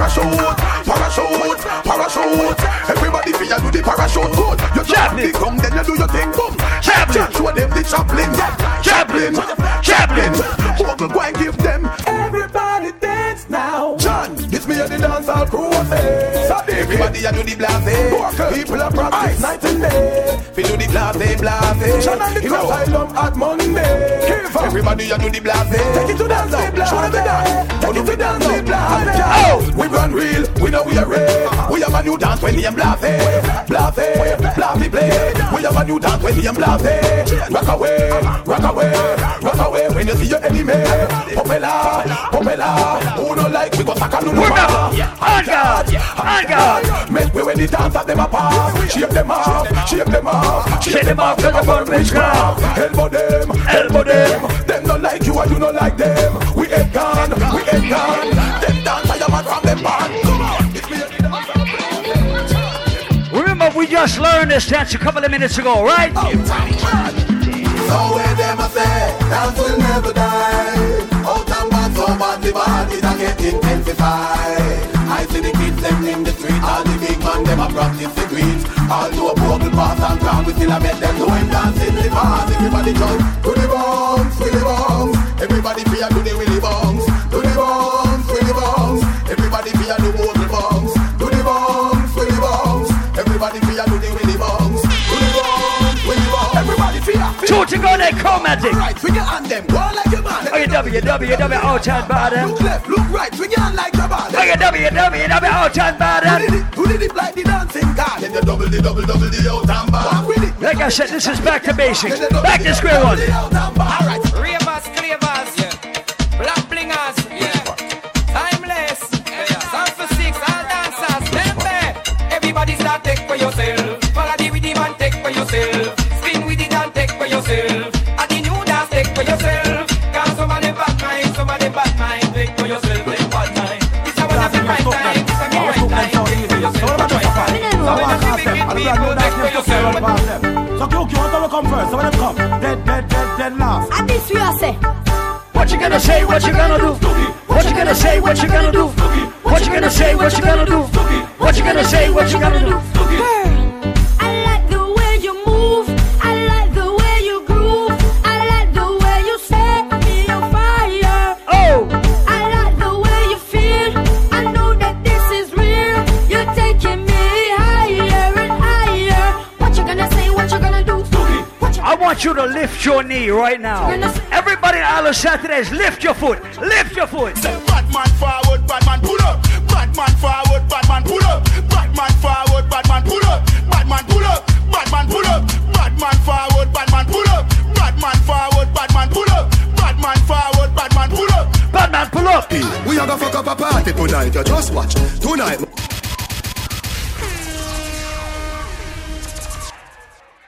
parachute. Parachute, parachute. Everybody feel you do the parachute good. You jump the come, then you do your thing boom.
Chaplin.
Show them the chaplain. Chaplain, chaplain. Uncle, go and give them. John, it's me and the dancehall crew. say. Everybody a do the blase. People are practice night and day. We do the blase, blase. And the crew. Asylum at Monday. Everybody a do the blase. Take it to dance, blase. Show them the dance. Take it to dance, blase. Oh, we run real. We know we are real. Uh-huh. We have a new dance when the am blase. Blase, blase play. We have a new dance when the am blase. Rock away, uh-huh. rock away, rock away. When you see your enemy, popela, popela. Who don't like we go sack a
Remember, on guard, on guard.
Make way when the dance at them apart. Shape them off, shape them off,
Shake them off, cause I'm born witchcraft.
Elbow them,
Elbow them.
Them don't like you and you don't like them. We ain't gone, we ain't gone. Them dance I am mad from them band. Come on, it's me and the dance.
Remember, we just learned this dance a couple of minutes ago, right?
Oh, so where them a say, dance will never die. Out and back, so bad the bad it a get intensified. I see the kids them in the street, all the big man them a practice the greens. All do a broken pass and crown, we still a make them know him dance in the past. Everybody jump to the bombs, to the bombs. Everybody fear to the to
go there, chromatic.
Right, swing your hand them, go like your man.
Oh, you www, out and bottom.
Look left, look right, swing your hand like your man.
Oh, you www, out and
Who
bottom.
did it? Who did it like the dancing god? Then you double the double double the out and back. Walk with it.
Like I said, this is back to basics. Back to square one.
Alright.
Ravers, clavers, for yourself. So
Cookie, what will come first? So when them come, dead, dead, dead, dead last.
And this we are say.
What you gonna say? What you gonna do? What you gonna say? What you gonna do? What you gonna say? What you gonna do? What you gonna say? What you gonna do? Want you to lift your knee right now. Everybody in Island Saturdays, lift your foot. Lift your foot.
Bad man forward, bad man pull up. Bad man forward, bad man pull up. Bad man forward, bad man pull up. Bad man pull up. Bad man pull up. Bad man forward, bad man pull up. Bad man forward, bad man pull up. Bad man forward, bad man pull up.
Bad man pull up.
We are gonna fuck up a party tonight. You just watch tonight.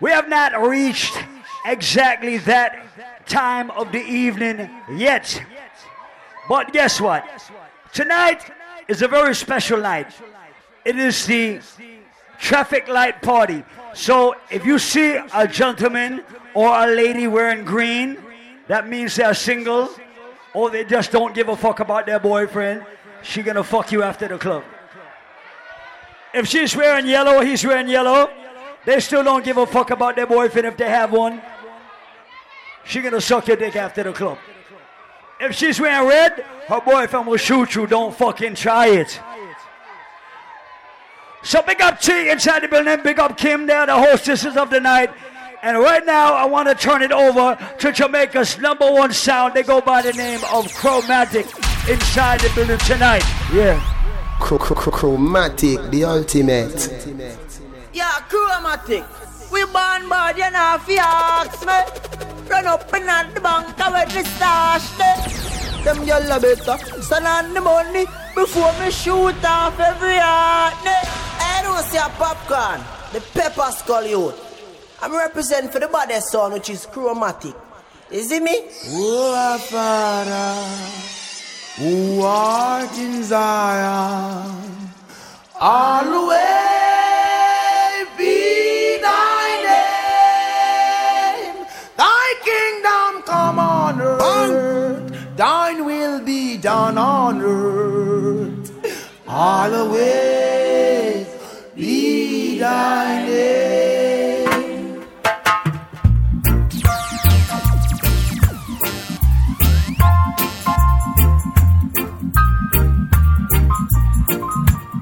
We have not reached exactly that time of the evening yet. But guess what? Tonight is a very special night. It is the traffic light party. So if you see a gentleman or a lady wearing green, that means they're single or they just don't give a fuck about their boyfriend. She gonna fuck you after the club. If she's wearing yellow, he's wearing yellow. They still don't give a fuck about their boyfriend if they have one. She gonna suck your dick after the club. If she's wearing red, her boyfriend will shoot you. Don't fucking try it. So big up T inside the building. Big up Kim there, the hostesses of the night. And right now, I want to turn it over to Jamaica's number one sound. They go by the name of Chromatic inside the building tonight. Yeah.
Chromatic, the ultimate.
Yeah, chromatic. We born bad, you know, if you ask me. Run up in at the bank with the stash there. Them gyal better send on the money before me shoot off every heart. I don't see a popcorn, the pepper skull youth. I'm representing for the baddest son, which is chromatic. Is it me?
Oh, Father, who art in Zion, always be done on earth. Always be thy name.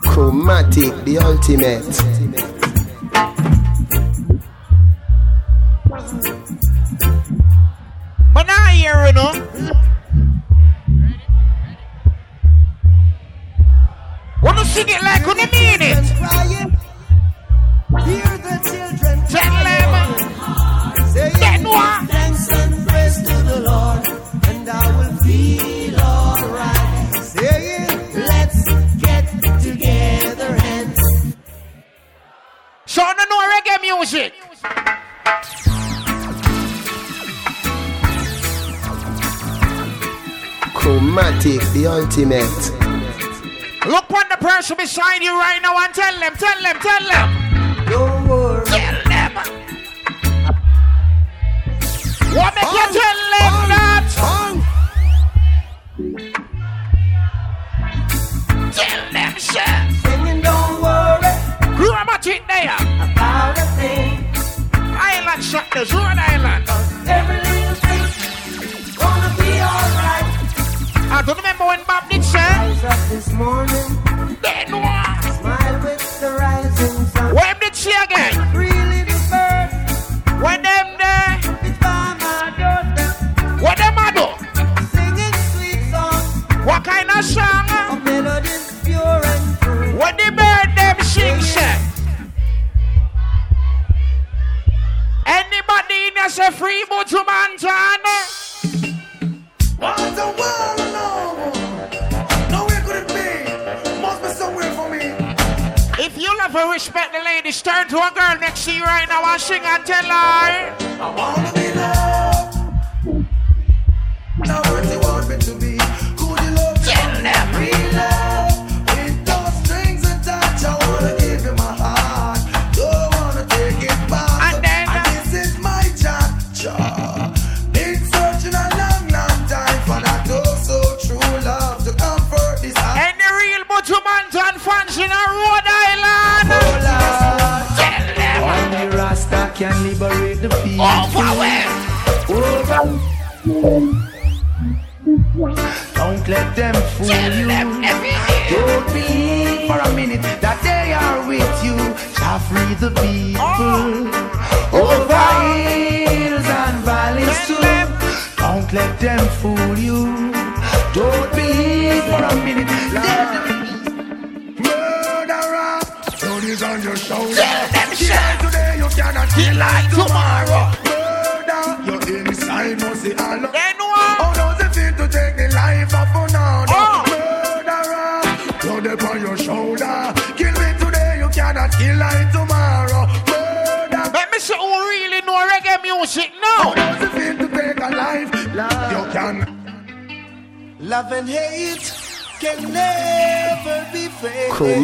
Chromatic, the ultimate. Ultimate.
Look on the person beside you right now and tell them, tell them, tell them.
Don't worry.
Tell them. What make you tell them that? Tell them, sir.
Singing, don't worry
Chromatic there.
about a thing.
Island shot the Island. Don't remember when Bob did say. Respect the ladies, turn to a girl next to you right now and sing and tell her.
I wanna be loved. Don't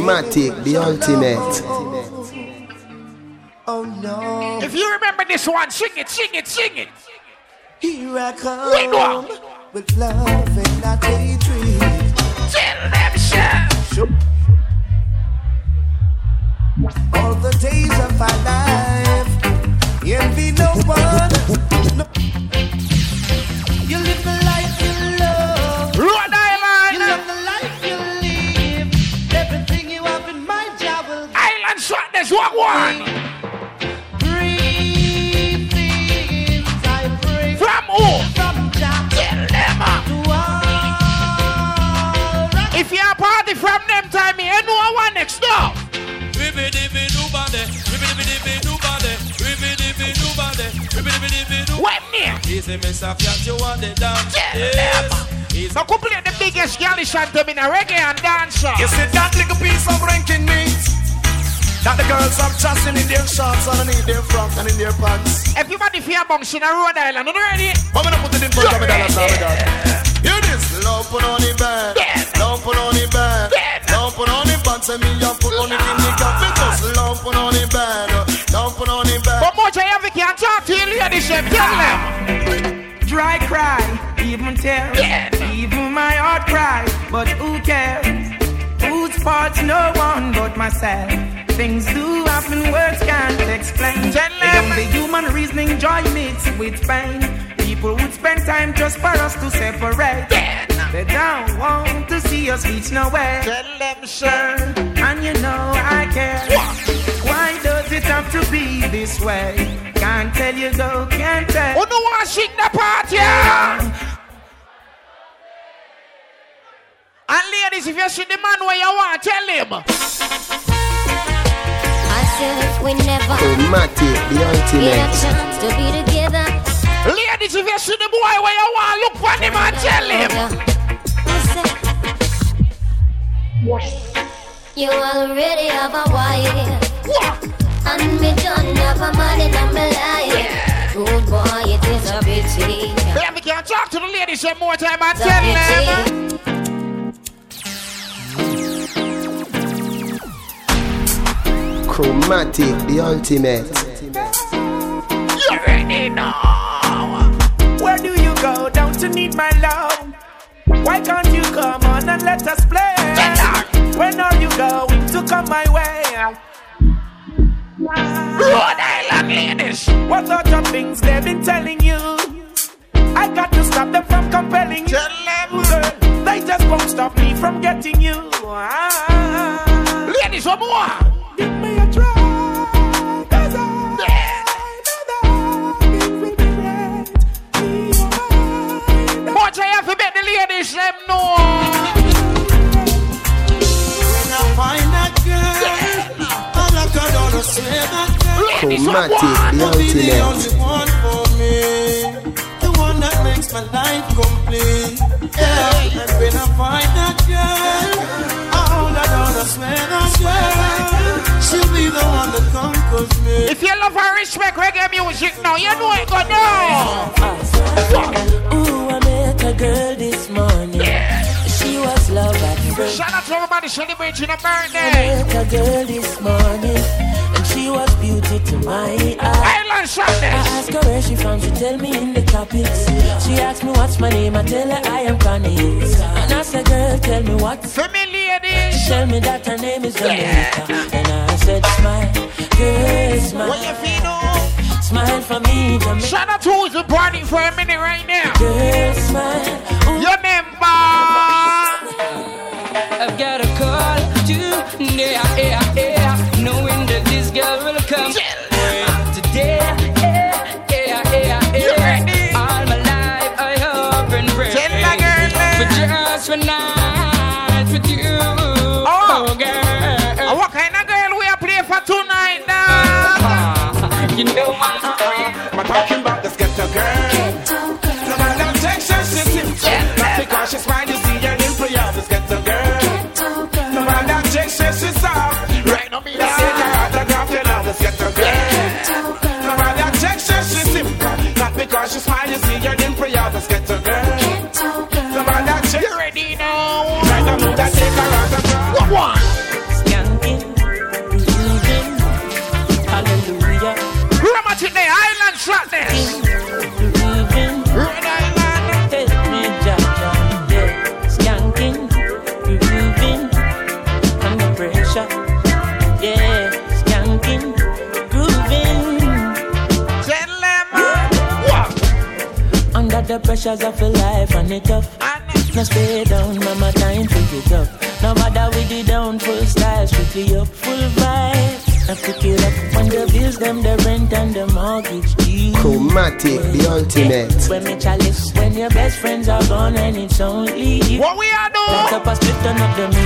friends.
Chromatic, the ultimate.
Oh no.
If you remember this one, sing it, sing it, sing it.
Here I come with love and not hatred.
Near?
Easy, Miss Afiat, you want the dance?
Tell
Yes.
them. So could play the biggest galley anthem in a reggae and dancer.
You see that little piece of ranking meat that the girls have trusting in their shorts and in their frock and in their pants.
Everybody fear bunks in a Rhode Island. You ready?
But me not put it in front of me, dollars, now, me God. Hear this, love put on the bed, love put on the bed, love put on the pants and me and put on it in the cup. Me just love put on the bed, love put on the bed.
But much I have can't talk to you, ladies. Tell them.
Dry cry, even tears, even my heart cries, but who cares? Whose fault's no one but myself. Things do happen, words can't explain. Beyond the human reasoning, joy mixed with pain. People would spend time just for us to separate. They don't want to see us reach nowhere.
Tell them, sir.
And you know I care. Why does it have to be this way? Can't tell you go, can't tell.
Who no want to shake the party? And ladies, if you see the man where you want, tell him.
I said we never oh,
Chromatic, the
get a
ultimate.
chance to be together.
Ladies, if you see the boy where you want, look for him and tell him.
I said, you already have a wife. And me don't have a man in my life. Good boy, it is a pity.
Baby, can talk to the ladies one more time and
It's a
tell them.
Chromatic, the ultimate.
You ready now?
Where do you go? Don't you need my love? Why can't you come on and let us play? When are you going to come my way?
Rhode Island ladies.
What sort of things they've been telling you? I got to stop them from compelling you. Girl, they just won't stop me from getting you. Ah.
Ladies, one more.
Give me a try. 'cause I know that it will be great. Be alright.
Much I have to bet the ladies them know.
When I find that girl, her down the swear that girl.
Chromatic, the
will be the
ultimate.
only one me. The one that makes my life complete. Yeah. And when I find that girl, I hold her down, I swear. She'll be the one that conquers me.
If you love and respect reggae music now, you know it go down.
Ooh, I met a girl this morning. She was love at first.
Shout out to everybody celebrating a
I
birthday.
met a girl this morning, and she was beauty to my eye.
Island
I
Sadness.
asked her where she from, she tell me in the tropics. She asked me what's my name, I tell her I am Connie. And I said, girl, tell me what.
For me.
She tell me that her name is Jamaica. And I said, smile, girl, smile.
What you feel? Oh?
Smile for me, Jamaica.
Shout out to who's the party for a minute right now.
Girl, smile. Ooh.
Your member.
I've You know my. I'm talking about this ghetto girl.
Tonight now?
You know
pressures of your life and it tough. Now stay down, mama, time to get up. Now bother with the down, full style, strictly up, full vibe. Now pick it up when the bills, them, the rent and the mortgage due.
Chromatic, the ultimate.
When me chalice, when your best friends are gone and it's only you.
What we are doing?
Light up a split, turn up the music.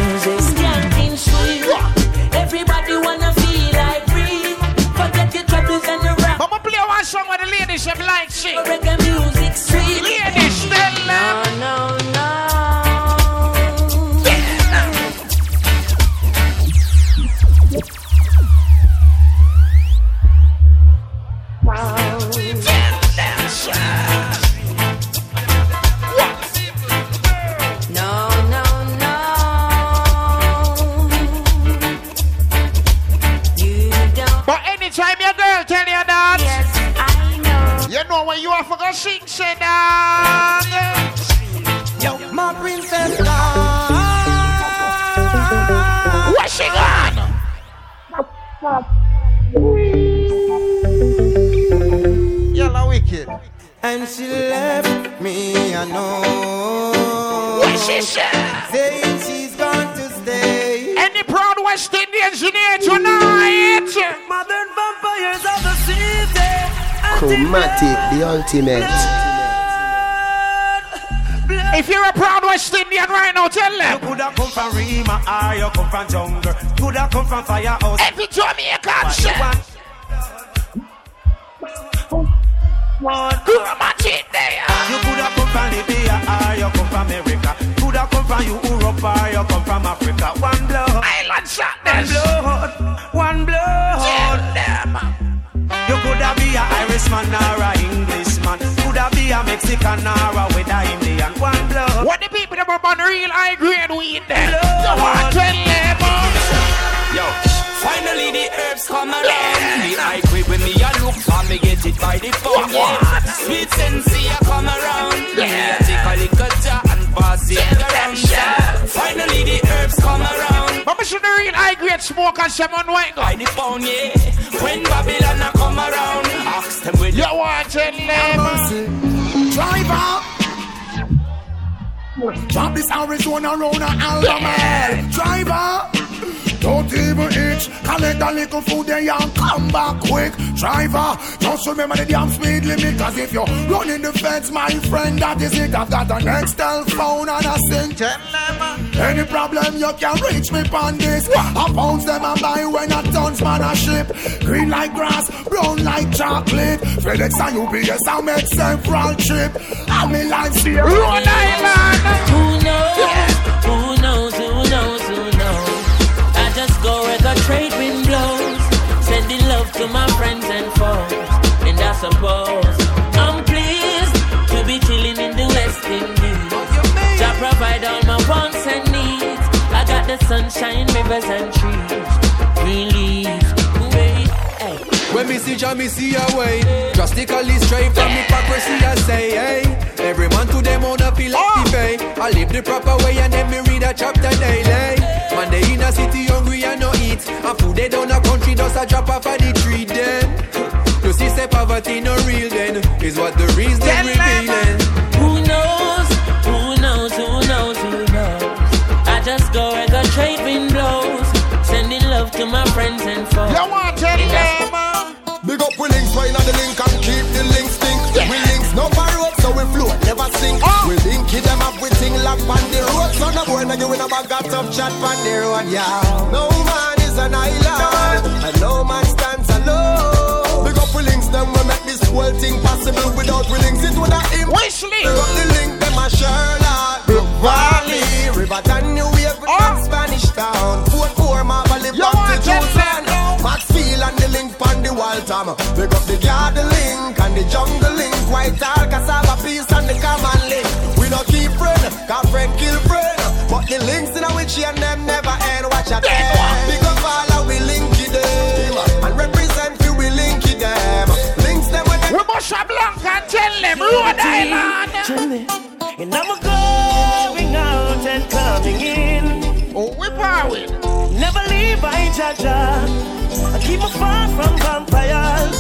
From Rima or you come from jungle. Coulda come from firehouse.
Smoke and some on white
By the phone, yeah. When Babylon a come around, ask them with
You want to tell them?
Driver. Drop this Arizona round a album, eh? man. Driver. Don't even itch. Collect a little food there and come back quick. Driver, just remember the damn speed limit. Cause if you're running the fence, my friend, that is it. I've got an Nextel phone and a sync. Any problem, you can reach me on this. I pounds them and buy when a tons man a ship. Green like grass, brown like chocolate. FedEx and UPS, I make several trip. I'm in line, see.
Who knows? Who knows? Who knows? Who knows? I just go where the trade wind blows. Sending love to my friends and foes. And I suppose I'm pleased to be chilling in the West Indies. To provide all my wants and needs. I got the sunshine, rivers and trees. Green leaves. Hey.
When me see Jah, me see a way. Drastically straight from hypocrisy, I say, hey. Every man to them own a philosophy. I live the proper way and then me read a chapter daily. Man, they in a city hungry and no eat. And food they down a country does a drop off of the tree then. You see, say poverty no real then. Is what the reason revealing.
To my friends and foes.
You want them?
Big up we links, wine on the link and keep the links stink. Yeah. We links no road, so we float, never sink. Oh. We link it them up with thing lock on the road. So no boy no you in a bag of tough chat on the road, yeah. No man is an island, and no man stands alone. Big up we links, them we make this whole thing possible. Without we links, it would have impossible. Big up the link, them a Sherlock, Valley, River Danube, on the wall tom. Pick up the garden link and the jungle link. White all cassava piece and the common link. We don't keep friend, cause friend kill friend. But the links in our chain them never end. Watch out there. Pick up all and we link it them. And represent you we link it them. Links them when them.
We must have Blanca and tell them Rhode Island.
And I'm going out and coming in.
Oh, we're powering.
Never leave by Jaja. I keep me far from vampires.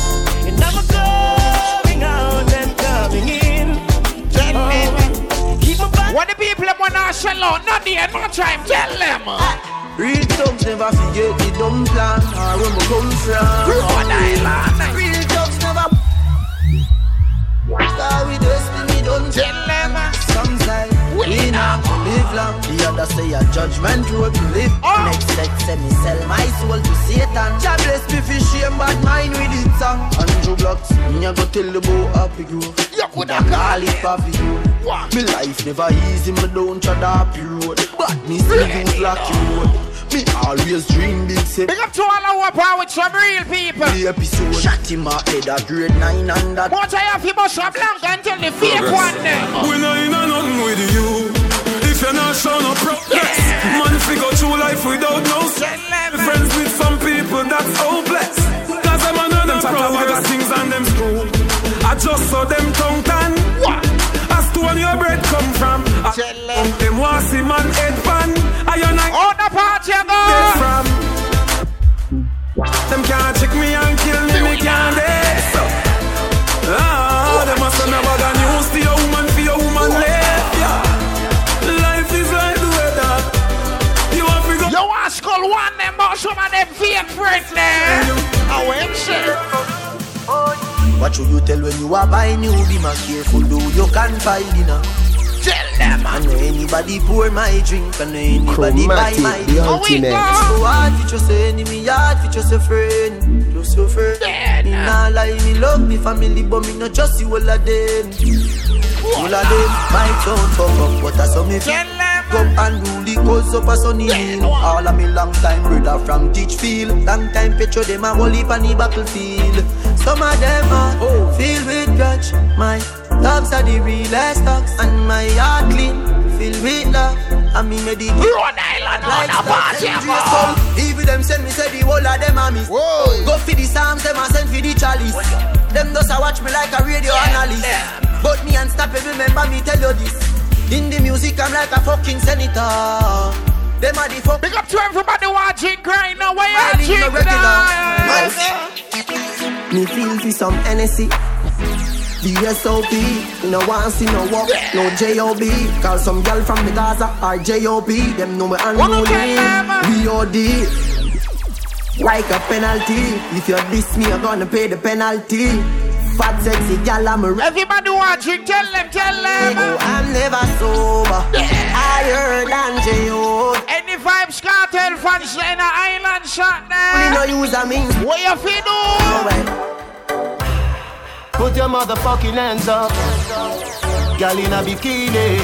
And I'm going out and coming in. Oh, what the people wanna shell out, not the end, not time, tell them. Ah.
Real thugs never forget the dumb plan or where we come from.
Rhode Island.
Real thugs never. Star with destiny don't
tell them.
Some say we not live long. The other say a judgment road to live.
Oh.
Next set say me sell my soul to Satan. Jah bless me for shame bad mind with it song. Andrew Blocks, me a go tell the boy happy grove.
You coulda
call it happy grove. Me life never easy, me don't tread up road. But me still use lucky road. Me always dream big say.
Big up to all our power with some real people.
The episode shot him a head a grade nine and that.
What I have, you must have blank until the fake one there.
We not in a nothing with you. If you're not showing up progress, man, figure through life without no stress. Friends with some people that's hopeless. Cause them on them talk about things and them screw. I just saw them tongue tan. As to when your bread come from. I, them want see man head
the party you go.
from. Them can't check me and kill me, me can't dead. So. Ah, them must have never got news to your woman for your woman left. Yeah. Life is like the weather. You want to go.
You want skull one them, but some of them fake friends there. I went shit.
What should you tell when you are buying new be my careful do you can find dinner.
Tell them
I know anybody pour my drink, I know anybody buy
Chromatic,
my
the
drink.
ultimate.
So hard for just a enemy, hard for just a friend, just a friend. Me nah lie, me love me family, but me not just you all of them. All of them might don't fuck up, but I saw me feel. Come and rule the cause up a sunny hill. All of me long time brother from Teachfield. Long time picture them a whole heap on the battlefield. Some of them are filled with grudge. My dogs are the realest dogs, and my heart clean, filled with love. And me meditate.
Rhode Island on
Like
the party
stocks
you
and
go.
Drake. Even them send me say the whole of them are miss. Go for the psalms, them a send for the chalice. Them just a watch me like a radio analyst. But me unstoppable, remember me tell you this. In the music, I'm like a fucking senator. Them are the fuck.
Big up to everybody watching right now. Where
I
you
live no regular. Me feel for some NSC. The SOP, you know want see no walk, no JOB. Call some girl from the Gaza or JOB. Them know me unruly. VOD. Like a penalty. If you diss me, you're gonna pay the penalty. Fat sexy gal, I'm a
Everybody watching, tell them, tell them.
Oh, I'm never sober. Higher than J.O.
Any Vybz Kartel fans in the island shot there?
no use a means.
What you feel do?
Put your motherfucking hands up. Girl in a bikini.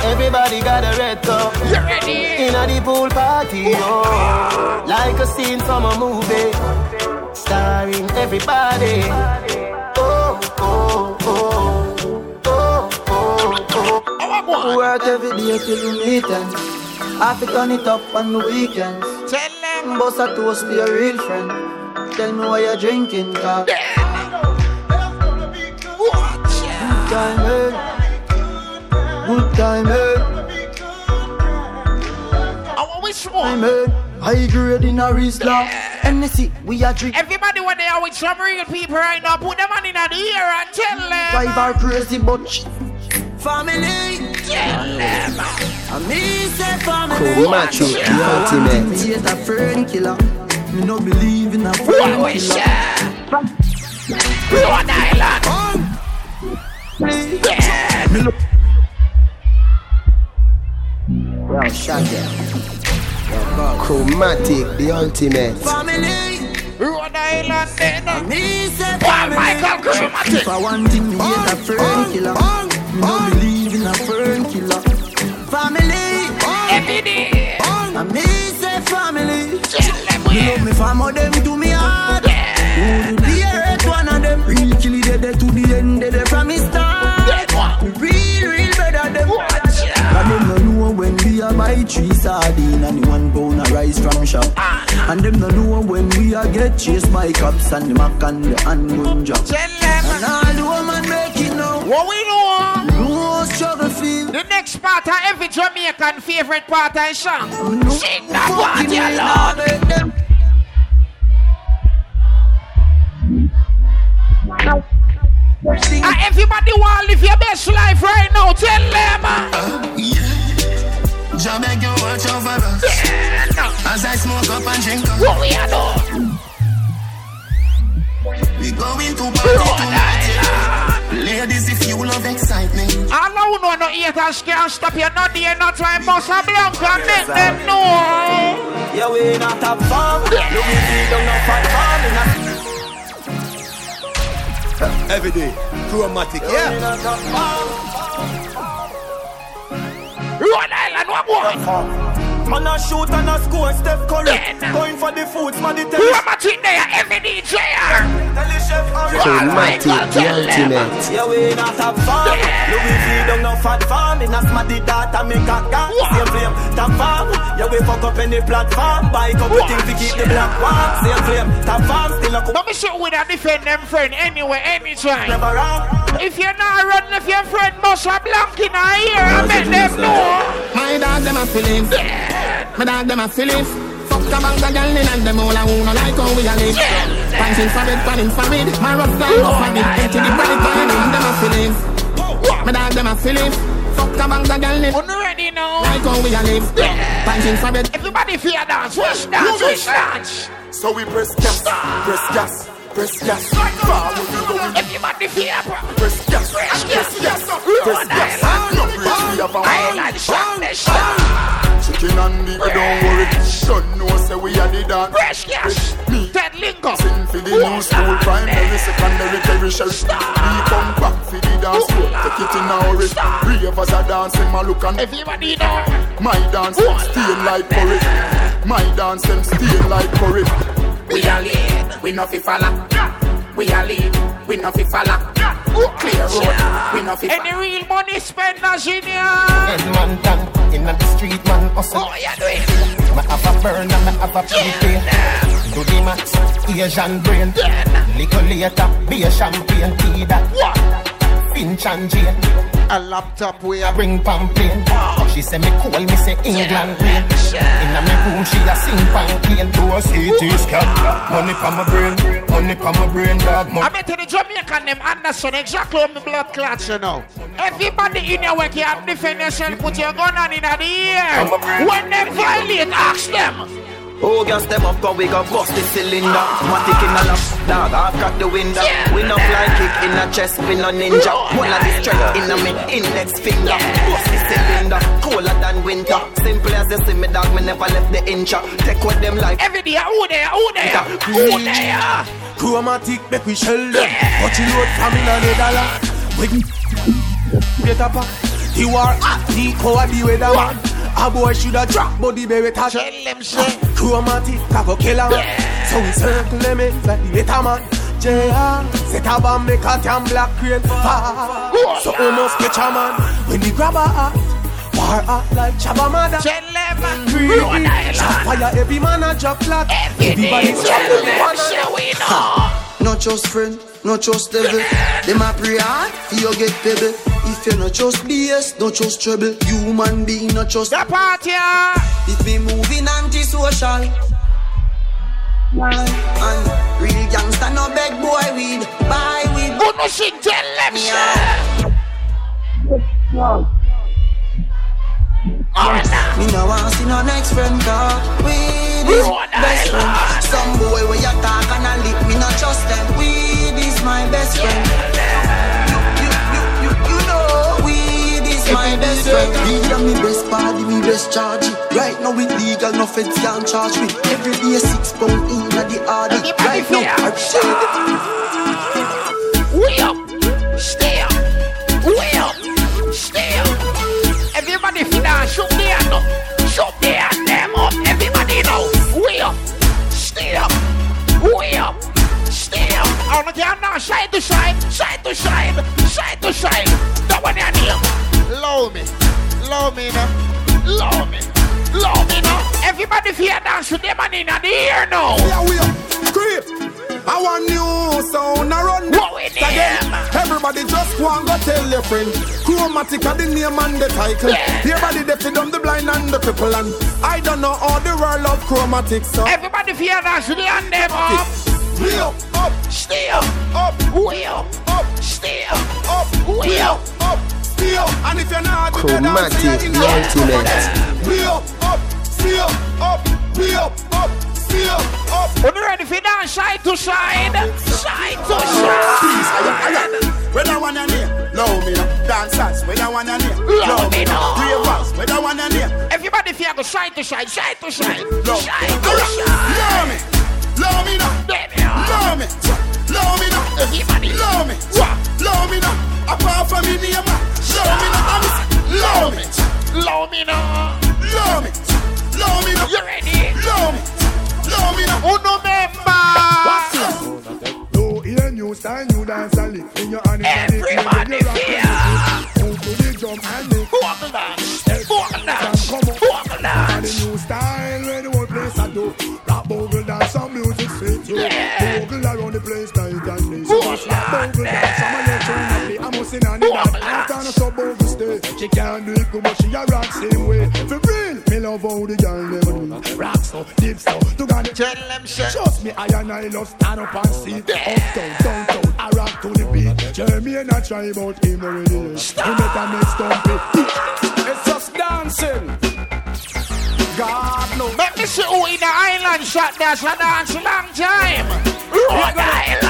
Everybody got a red cup.
You ready?
In a the pool party, oh. Like a scene from a movie. Starring everybody. Oh, oh, oh. Oh, oh, oh. Work every day till you meet them. I fi turn it up on the weekends.
Tell them.
Bust a toast to your real friend. Tell me why you're drinking, car. Good time, eh? Good time,
which
Time,
one?
eh? High grade in a Rizla. NSC, we are drink.
Everybody when they are with some real people right now, put them on in the ear and tell them.
Drive are crazy, but
Family.
Tell them.
I me say family.
Chromatic, the ultimate.
Me hate a friend killer. Me no believe in a friend
What we
killer.
share? Rhode Island. Yeah.
Me look
Yo, shut up.
Chromatic, the ultimate.
Family.
Rhode Island then.
Me say
One
family.
Michael
If
Chromatic.
I want thing, me hate a friend killer. Me no believe in a friend killer.
Family.
Every day.
I me say family.
Tell them
Me
where.
love me fam of them to me heart. Who to the end, dead from me start. Real, real better
ya.
And them no know when we a buy three sardine and the one pound a rice from shop. Ah. And them no know when we a get chased by cops and the mac and the handgun job. And all the woman make it now.
What we know?
No struggle feel.
The next part of every Jamaican favorite part of song.
No
Sing that part, ya
way
Lord.
Now.
Sing
And Everybody want to live your best life right now. Tell them.
Uh, yeah. Jah beg you watch over us. Yeah, no. As I smoke up and drink up.
What we are doing?
We going to party tonight. Ladies, if you love excitement.
I know no no haters can't stop you. No day, no try. Must have blank and make them know.
Yeah, we not have fun. Louis V don't know Phat Farm.
Every day, chromatic, yeah.
Rhode Island, what more?
Man a shoot and a score, Steph Curry. Yeah, Going for the foods, man the tell
Chromatic there, every DJ.
Tell the chef Harry.
Chromatic, the ultimate.
Yeah, we not have fun. Louis V don't know Phat Farm. In a smarty data make a gang. Same flame, top farm. Yeah, we fuck up any platform. Buy couple things to keep the black warm. Same flame, top farm. Still a
Let me show we not defend them friend anyway, anytime.
Never wrong.
If you're not running, if your friend must have blank in a ear, I make them know.
My dog, them a feelings. My dog, them a feelings. Fuck a bag of gal in and them all a who no like how we a live. Pants infrared, pan infrared. My rough guy, rough a bit. Empty the bright line in them a feelings. My dog, them a feelings. Fuck a bag of gal in.
Already know.
Like how we a live. Pants infrared.
Everybody fear dance, wish dance, wish dance.
So we press gas, ah. press gas, press gas. Forward we going.
Everybody fear, bro.
Press gas, press gas, press gas. No bridge we have a
Island shot, the shot.
Chicken and the don't worry. Don't know say we are the dance.
Fresh gas.
Me.
Ted Lingo.
Sing for the new school, primary, secondary, tertiary. We come back for the dance floor. Take it in a hurry. Three of us are dancing, my look and
Everybody know.
my dance them stain like curry. My dance them stain like curry.
We a lead, we no fi follow. We a lead, we no fi follow. Clear road, we no fi
Any real money spenders in here?
Man down in the street, man hustle.
Oh, yeah, do it.
Me have a burn and me have a prepay. Do the max, Asian brain. Little later, be a champagne, tea that. Finch and Jane. A laptop where I bring pamphlet. She say me cool, me say England rain. Inna me room, she a sing pamphlet. Do a CT scan. Money for my brain, money for my brain, dog.
I
Money.
bet the Jamaican them understand exactly how my blood clots, you know. Everybody in your work, you have defend yourself, put your gun on in the air. When they violate, ask them.
Oh, girl, step up, cause we got bust the cylinder. Matic in a lap, dog, I've cracked the window. We no fly kick in a chest, we no ninja. One of the strength in a me index finger. Bust the cylinder, colder than winter. Simple as you see me, dog, me never left the inch. Take what them like.
Every day, who there, who there, who there?
Chromatic, make we shell them. Watch you load from in a dollar. We get up. Ah. The war at the cover the weather man. A boy shoulda drop body baby touch.
Tell them say.
Chromatic, taco killer man. So we circle them like the weather man. JR, set a bomb, make a damn black crane fall. So almost catch a man when the grabber act. War act like Chaba Mada.
Tell them. Island.
shot fire, every man a drop flat.
Every day, tell them, say we know.
Not just friend, not trust devil. Them a pray hard, you get pebble. If you not just BS, not trust trouble. Human being, not trust.
The party.
It be moving anti-social. And real gangster no beg boy weed, buy weed.
Who no sing, tell them, say.
Me no want see no next friend car. Weed is
Rhode
best friend. Some boy where you talk and a lip, me no trust them. Weed best friend. You, you, you, you know, weed is my best friend. Weed are me best party, me best charge. it. Right now it legal, no feds can charge me. Every day six pound in the hardy. Right now I shade it.
We up, stay up, we up, stay up. Everybody feel that, shoot the hand up, On the ground now, to side, side to side, side to side. That one your name. Low me, low me now, low me, low me now. Everybody feel dance with them and in the ear now.
Yeah, we are. Creep. I want new sound a run.
What we name?
Again, everybody just want go tell your friend. Chromatic are the name and the title.
Yeah.
Everybody feed them the blind and the cripple and I don't know all the world of chromatic so.
Everybody feel dance with the hand them up.
We up, up,
Stay up,
up,
we up,
up.
stay up.
up, way up, up, stay up. And if you're not with the dance,
Chromatic,
you're in
the ultimate.
Up, up, up, up, way up, up, up, up.
When you ready for dance, side to shine, shine to
Please,
side.
I am, When I wanna near, love me now. Dancers, when I wanna near,
Love me now.
Ravers, when I wanna near,
Everybody feel go shine to shine, shine to shine,
love,
side to
Alright,
side.
love me, love me now, love me, love me now,
Everybody.
love me, love me now. Apart from me name, love me now, love me,
Love me now.
love me, love me now.
You ready?
Love me, love me now.
Uno member.
No ear, new style, new dance and lick in your hand.
Everybody feel.
Move to the drum and lick.
Walk dance, walk dance,
Come on.
walk dance.
the new style where the whole place I do.
Yeah.
Bogle around the place night and day. So it's rap bogle dance, I'm a lecture in the play. I'm a sin on the dance. I'm trying to so bogle stay. She can't do it good, but she a rock same way. For real, me love how the girl never do. Rock so, deep so, to God
Tell them say.
Trust me, I and I love stand up and see Uptown, downtown, I rock to the beat Jeremy and I try about him already He better make stumpy
It's just dancing. God knows.
Let me see who in the island shot dance a dance a long time. Rhode Island.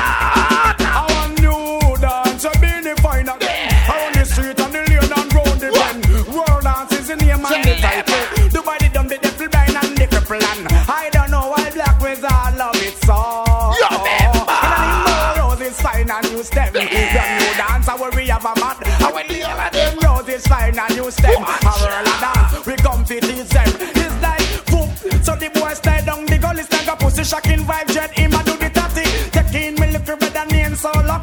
I want new dance, a mini fine Around the street and the lane and round the bend. World dance is the name and the title. Dubai the dumb, the devil blind and the cripple and I don't know why black wizard love it so.
You remember.
And the roses fine and you stem. The new dance, I worry have a mad. I will the all of them roses fine and you stem. A world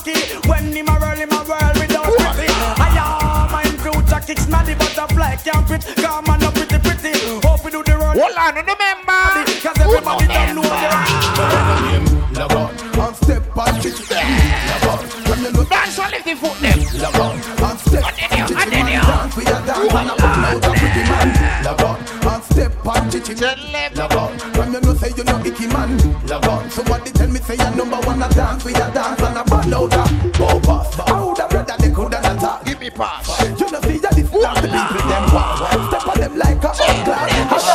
so lucky. When him a roll, him a whirl without pretty. I am my future kicks naughty butterfly can't quit. Come on up pretty pretty. Hope we do the run.
Hold on, remember.
Cause everybody don't know the
Love on, and step on chichi Love on, when you look
Dance on lift the foot them.
Love on, and step on
Continue,
chichi
continue.
man Dance with a dance and a put out a pretty man Love on, and step on chichi
Tell.
Love on, when you know say you know icky man. Love on, so what tell me say you number one a dance with a dance and a ball out a Boba, but how the brother they coulda not talk.
Give me pass.
You know see that this dance the people them want Step on them like a glass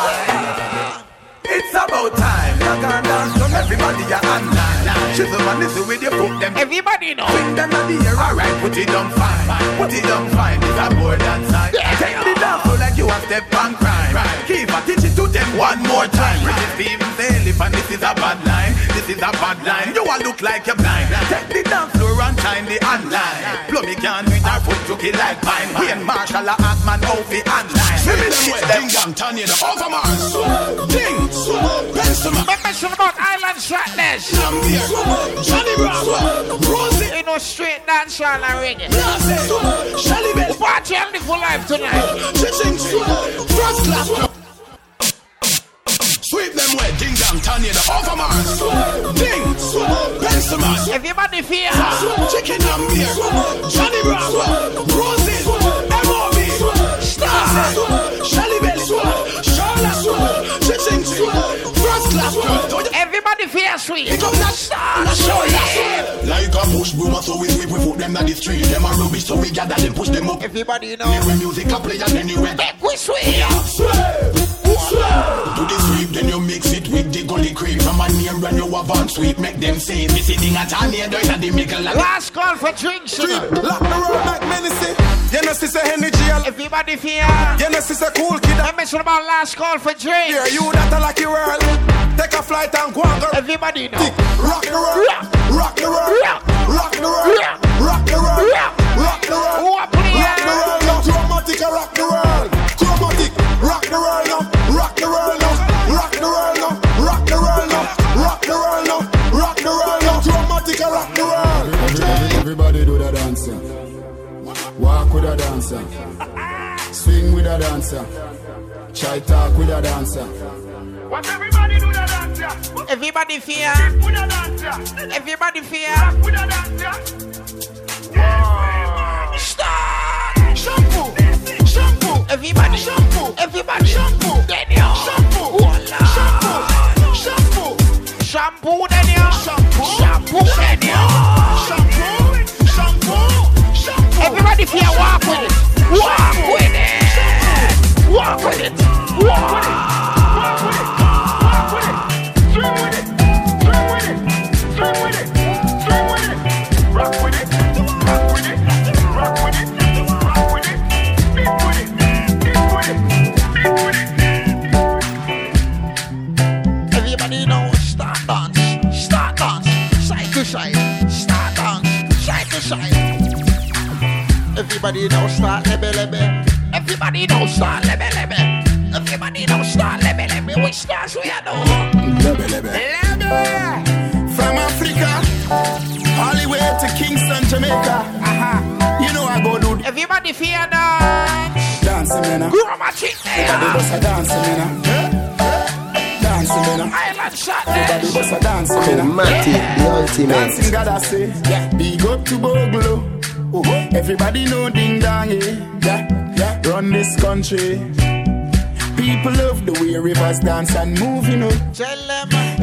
It's about time, now gonna dance to everybody a online Chisel man, this is where you put them.
Everybody know.
Swing them on the air, alright, put it down fine. Put it down fine, it's a board and sign. Take the dance floor like you a step on crime. Keep a it one more time. Steven Salif and this is a bad line. This is a bad line, you a look like you're blind. Take the dance floor and time the online. Plummy can't do it, our foot took it like pine Wayne Marshall a act man out the online.
Let me see them gang turn you the overmars. Ding, man,
Remember about island shotness.
Nambier, Johnny Bravo, Rosie,
You know straight dance all and reggae.
Shelly Bell,
Party on the full life tonight.
Chiching, first class. Sweep them wet, ding dong, you the overmars. Ding, man,
Everybody feel.
Chicken Nambier, Johnny Bravo, Rosie, M.O.B., Blase, Shelly Bell, Charlotte, Chiching, first class.
Everybody feel sweet.
Pick up that star. Like a push boomer, so we sweep, we put them down the street. Them a rubbish, so we gather them, push them up.
Everybody know.
Here when music a play and then you read
We sweet.
Do the sweep, then you mix it with the gully cream. From a name when you have on sweep, make them say, me sitting at a near door, the mickle like
Last call for drinks. you know.
Lock the road like Menacing. You know, sister Henry jail.
Everybody feel.
You know, sister Cool Kid.
I mentioned about last call for drinks.
Here, you that a lucky world. Take a flight and go and go.
Everybody know.
Rock the world. Rock the world. Rock the world. Rock the world. Rock the world.
Who are playing?
Rock the world now. Chromatic, I rock the world. Chromatic, rock the world now. Rock the world now. Rock the world now. Rock the world now. Rock the world now. Rock the world now. Chromatic, I rock the world.
Everybody do the dancer. Walk with a dancer. Swing with a dancer. Try talk with a dancer.
What everybody do the dance, yeah.
Everybody feel.
Put a dance, yeah.
Everybody feel.
Put a dance, yeah.
Stop.
Shampoo, shampoo,
Everybody.
shampoo,
Everybody.
shampoo,
Then you.
shampoo,
Voila.
shampoo, shampoo,
Shampoo then.
Shampoo.
Shampoo
shampoo, shampoo, shampoo.
ready for your walk with it. Walk with it. Walk with it. Walk with it. Walk with it. Everybody now start lebe lebe. Everybody now start lebe lebe. Which stars we are now?
Lebe lebe.
Lebe.
From Africa, Hollywood to Kingston, Jamaica. Uh-huh. You know I go do
Everybody fear dance.
dancing, man. Ah.
Grow my chick
Everybody bust a ah. dancing, man. Ah. Dancing, man.
Island shot
Everybody bust a dancing, man.
Chromatic, the ultimate.
Dancing, God, I say. Yeah. Big up to Bogle. Uh-huh. Everybody know ding dong, yeah. yeah. Yeah. Run this country. People love the way rivers dance and move, you know.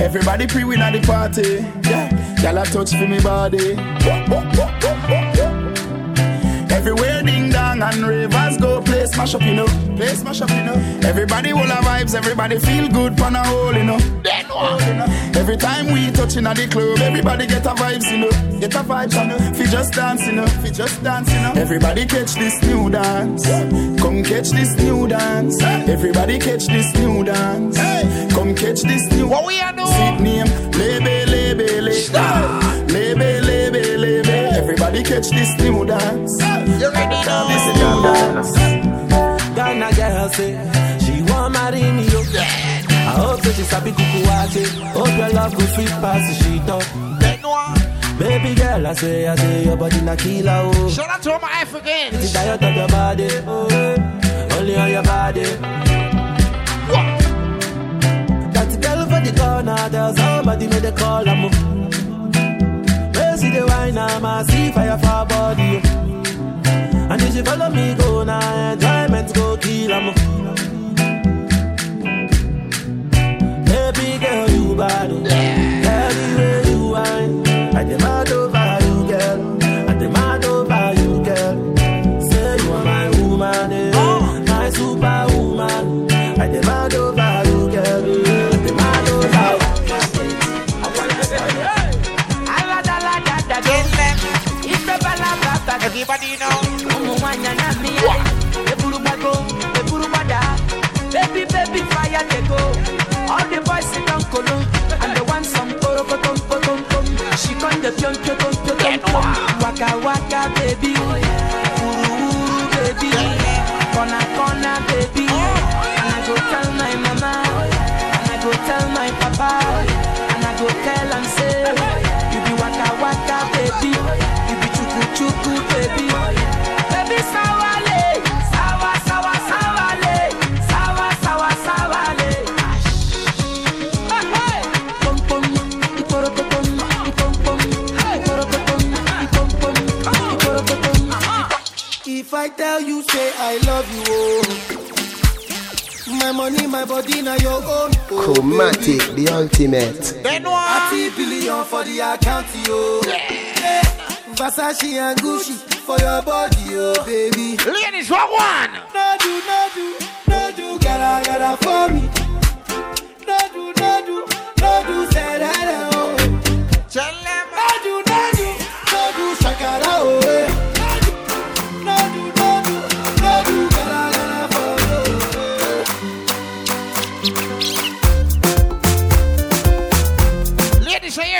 Everybody pre win at the party. Yeah. Y'all a touch for me body. Everywhere ding dong and rivers go play smash up, you know. Play smash up, you know. Everybody will have vibes, everybody feel good pan a hole, you know.
Then what?
Every time we touch in at the club, everybody get a vibes, you know. Get a vibes, you know. Fi just dance, you know. Fi just dance, you know. Everybody catch this new dance. Come catch this new dance. Everybody catch this new dance. Come catch this new.
What we are doing?
Seat name, lebe, lebe, lebe. Lebe, lebe, lebe. Everybody catch this new dance.
You ready now?
This new dance.
Ghana girl say she want marry me oh. yo. I hope that she sabi kukuwate. Hope your love go sweet past the sheet up.
What?
Baby girl, I say, I say your body na killer oh.
Shout out to all my
The diet of your body, oh, only on your body. That girl for the corner, there's somebody made a call. I'm Where see the wine, I'm a see fire for body. oh. And if you follow me, go now, enjoyment go kill 'em. Girl, you bad. oh. Girl, the you whine, I demand over you, girl. I demand over you, girl. Say you are my woman, eh. my superwoman. I demand over you, girl. I demand over
you, girl. Everybody know. Pion pion. Waka waka tell you,
say I love you, oh. My money, my body, now your own. Oh,
Chromatic, the ultimate.
Then what?
Thirty billion for the account, yo. Yeah. Versace and Gucci for your body, oh baby.
Ladies, what one?
No do, no do, no do, gotta, gotta for me. No do, no do, no do, say that, oh.
Tell them.
No do, no do, no do, shakara, oh. Eh.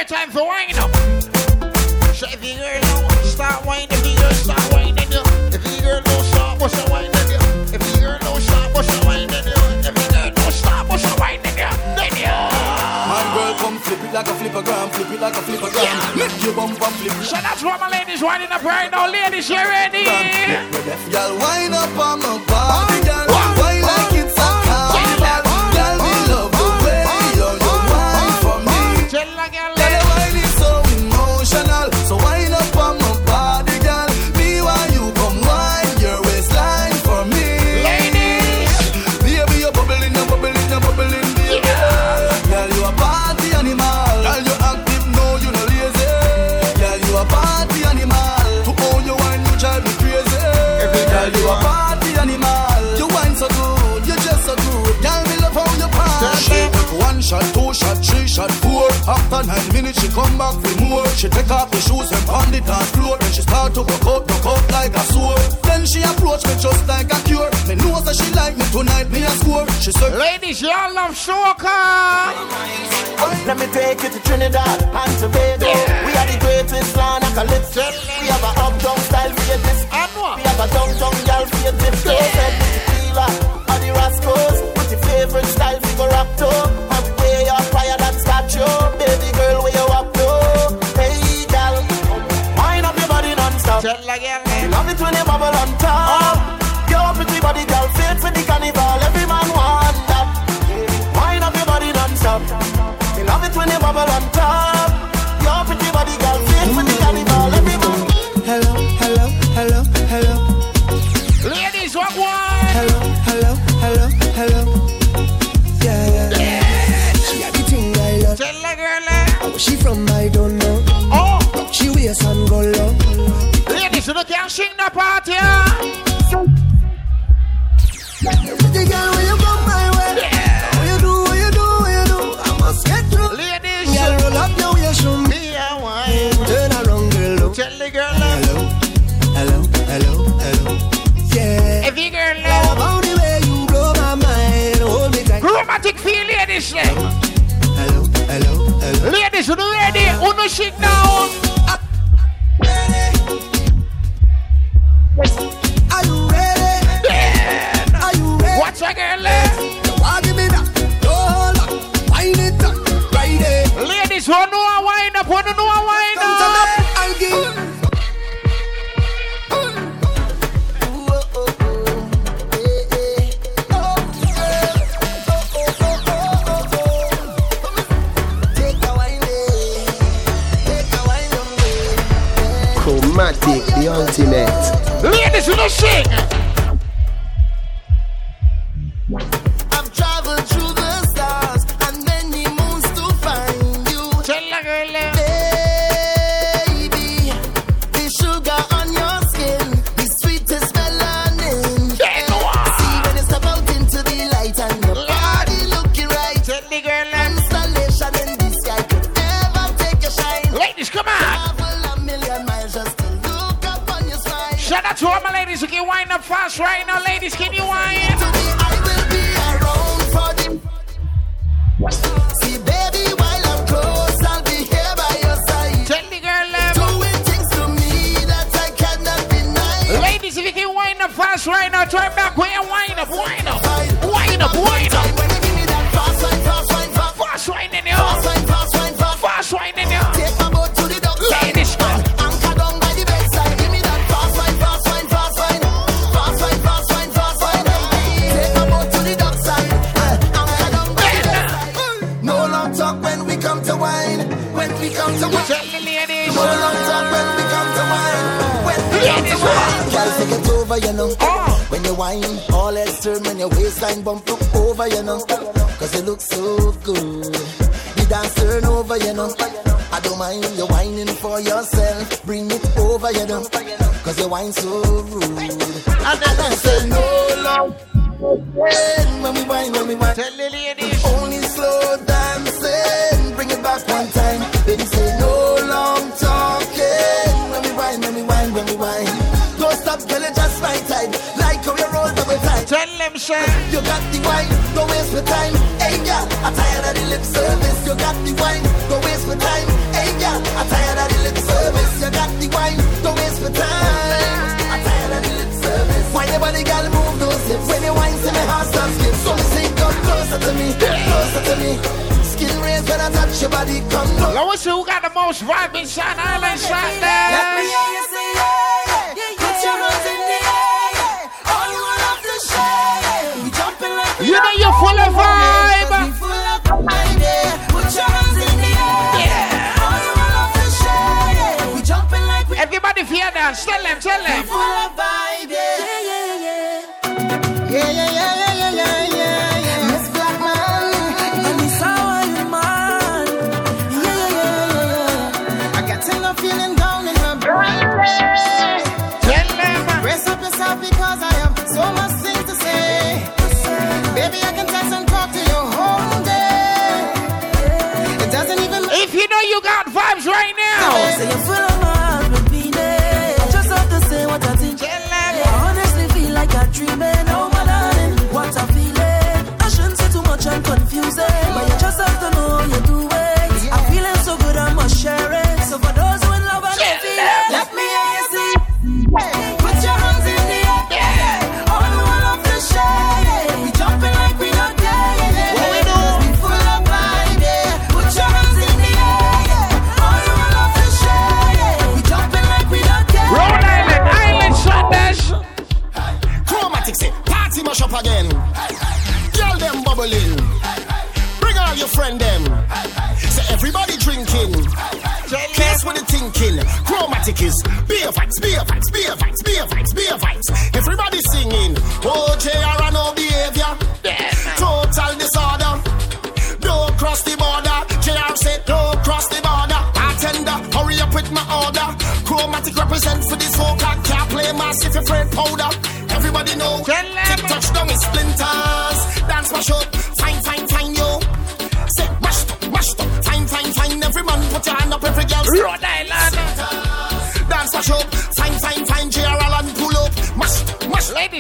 Your time for winding up. So if you girl don't start winding, if you girl start winding, you. If you girl don't stop, what's your winding, you? If you girl don't stop, what's your winding, you? If you girl don't stop, what's your winding, you? Then you.
Man, girl, come flip it like a flippergram, flip it like a flippergram. Make your bump and flip.
So that's what my ladies winding up right now. Ladies, you ready?
Girl, wind up on my body, After nine minutes, she come back with more. She take off the shoes and on the on floor. Then she start to work out, work out like a sore. Then she approach me just like a cure. Me know that she like me tonight, me a score. She said,
Ladies, y'all love soca.
Let me take you to Trinidad and Tobago. Yeah. We are the greatest land I can live to. We have a uptown style we your this. We have a downtown girl for your dip. Yeah. Closet, the killer, and the rascals. Put your favorite style, figure up to.
She
now.
look over, you know. Cause you look so good. The dance turn over, you know. I don't mind you whining for yourself. Bring it over, you know. Cause you whine so rude. And then I said, no love. When, when we whine, when we whine.
Tell the ladies.
Only slow dancing. Bring it back one time. Baby, say no.
Tell them, shit.
You got the wine, don't waste my time. Hey, yeah, I'm tired of the lip service. You got the wine, don't waste my time. Hey, yeah, I'm tired of the lip service. You got the wine, don't waste my time. I'm tired of the lip service. Why nobody, body girl move those hips? When the wine see my heart start skip. So me say, come closer to me, closer to me. Skin raised when I touch your body, come closer.
Now, who got the most vibe shine. Island Shot?
Let me hear you
dance. Tell them, tell them.
Full of vibe, yeah. Yeah, yeah, yeah. Yeah, yeah, yeah, yeah, yeah, Black Man, and it's how you man. Yeah, yeah, yeah, yeah. I got enough feeling down in my brain.
Tell them.
Uh, Brace up yourself because I have so much things to say. Baby, I can text and talk to you whole day. It doesn't even.
If you know you got vibes right now.
So you're full of
Chromatic beer vibes, beer vibes,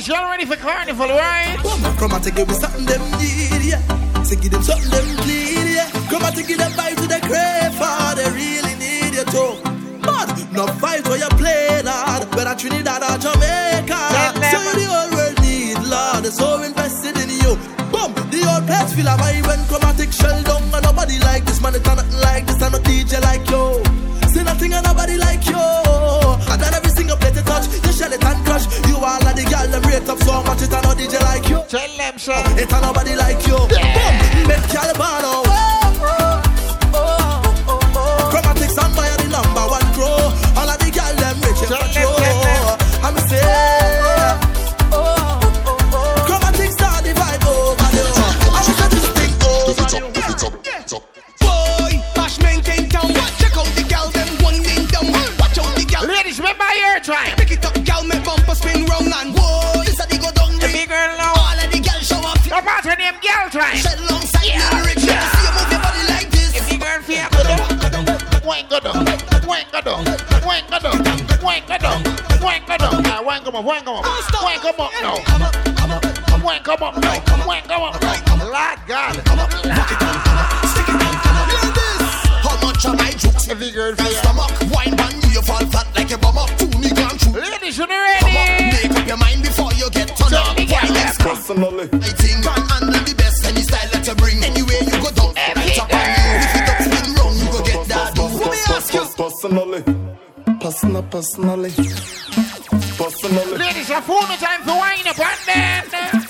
Ladies, y'all ready for carnival, right?
Come on, take it with something them need, yeah. Say give them something them need, yeah. Come on, take it them vibe to the crave, for ah, they really need you too. But no fight where you play, Lord. Whether Trinidad or Jamaica. So the whole world need, Lord. They're so invested in you. Boom, the whole place feel a vibe when chromatic shell down. Them. It's a nobody like
go down. Now wang come up, wang come up, wang come up now. Wang come up now, wang come up now. Lord God.
How much am I jokes? Every girl feel stomach. Wine band, you fall flat like a bum up. Two me gone through.
Ladies, you ready?
Come on, make up your mind before you get turned up. Wine let's go.
Personally.
I think can handle the best any style that you bring. Anywhere you go down, right up on you. If it up spin round, you go get that. Let me ask you.
Personally. Personal, personally. Personally.
Ladies, your phone time for wine up and then.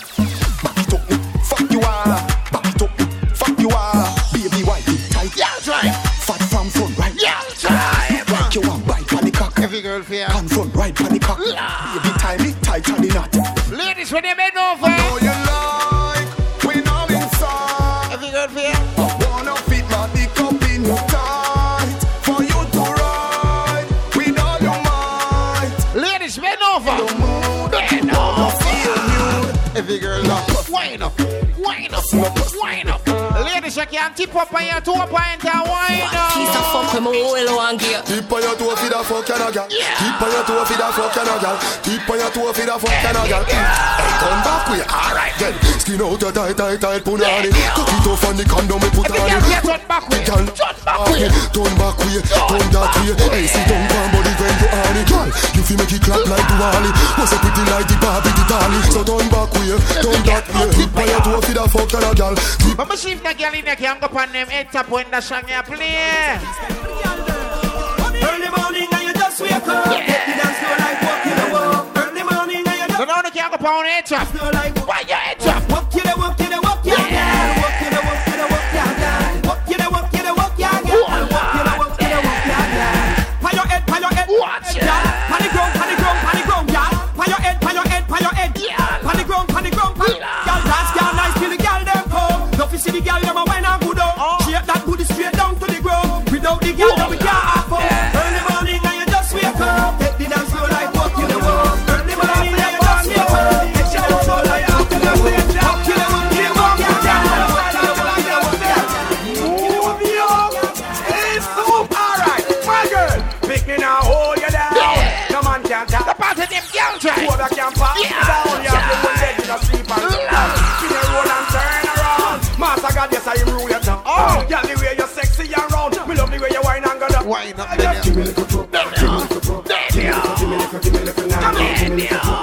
Fuck you all. Back it up. Fuck you all. Baby, white it tight.
Yeah, try.
Fat from front right.
Yeah, try.
Like you want bite on the cock.
Every girl feel.
Hand front right on the cock. Baby, tie me tight on the knot.
Ladies, when they bend over. Ladies, you can tip up on your toe point and wine up.
Piece of fuck with my whole one gear.
Keep on your toe for the fuck and a gal. Keep on your toe for the fuck and a gal. Keep on your toe for the fuck and a gal. Hey, come back with alright then. Skin out your tight, tight, tight punani. Cook it off on the condom we put on it.
Turn back way.
Gal, okay, turn back way, turn that way. Hey, sit down, come body when you on it. Gal, you feel make it clap like the wally. Was a pretty like the Barbie, the dolly. So turn back way, turn that way. Keep on your toe for the fuck and a gal. Keep
But me see if the girl there can go on them head top when the song you play.
Early morning and you just wake up. Get the dance floor like walking the walk. Early morning and you just
So now they can go on head top. Why your head top?
walk you the walk you the walk ground. Without now.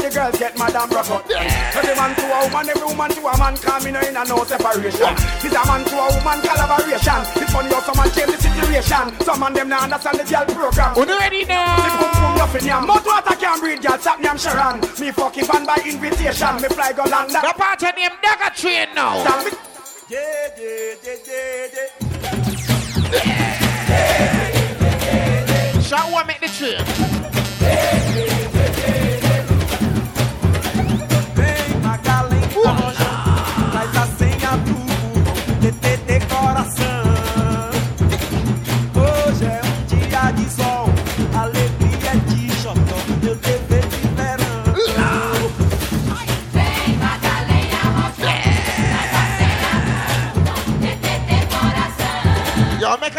The
girls get mad and broke out. Every man to a woman, every woman to a man, coming in a no separation. It's a man to a woman collaboration. It's funny how someone change the situation. Some man them now understand the girl program.
You ready now?
The boom boom nothing yam. But water can breathe, girl. Stop yam Sharon. Me fucking fan by invitation. Me fly go London.
The part of name Dagger Train now.
Yeah, yeah, yeah, yeah, yeah.
Shall we make the train?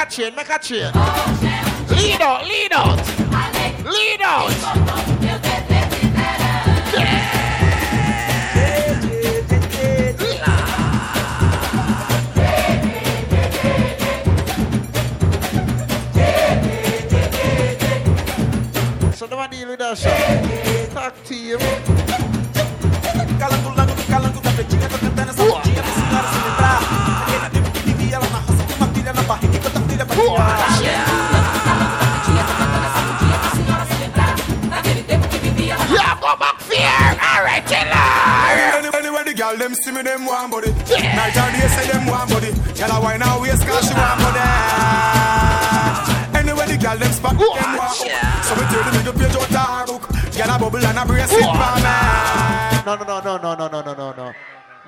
A
chain, make a chain. Lead out, lead out. Lead out. So don't deal with that shit. Talk to you.
Girl them see me them one body. Night and day say them one body. Girl a wine and waist 'cause she want money. Anyway, the girl them spot them one hook. So we turn the middle page out the hook. Girl a bubble and a brace it for me.
No, no, no, no, no, no, no, no, no, no.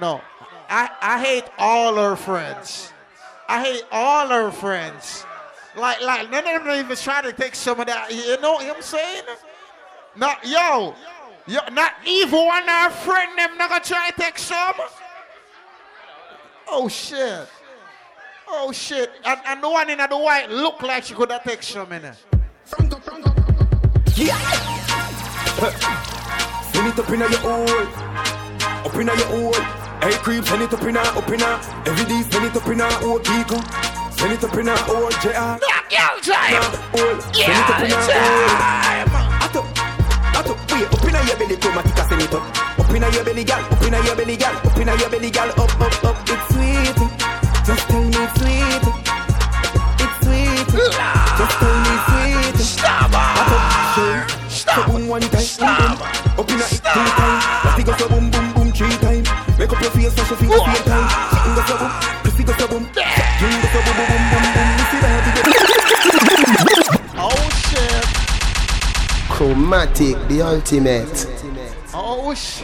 No. I, I hate all her friends. I hate all her friends. Like, like none of them even try to take some of that. You know what I'm saying? Not yo, yo, not even one of her friend them not gonna try to take some. Oh shit. Oh shit. And, and the one in the white look like she could have take some in it.
Yeah. Send it up in your hole, up in your hole. Hey creep, send it up in up in. Every day, send it up in her, oh Kiko. Send it up in her, oh JR.
Girl time.
Hole, send it up in her, hole. Ato, ato, wait, up in your belly, chromatica, send it up. Up in your belly, gal, up in your belly, gal, up in your belly, gal, up, up, up. It's sweet, just tell me it's sweet. It's sweet, just tell me it's sweet.
Stop,
shake, so boom one time, boom. Up in it two time, that go so boom boom boom three time. Make up your face, so fingers same time. Something go so boom, pussy go so boom, drink go so boom boom boom
Chromatic, the ultimate.
Oh shit.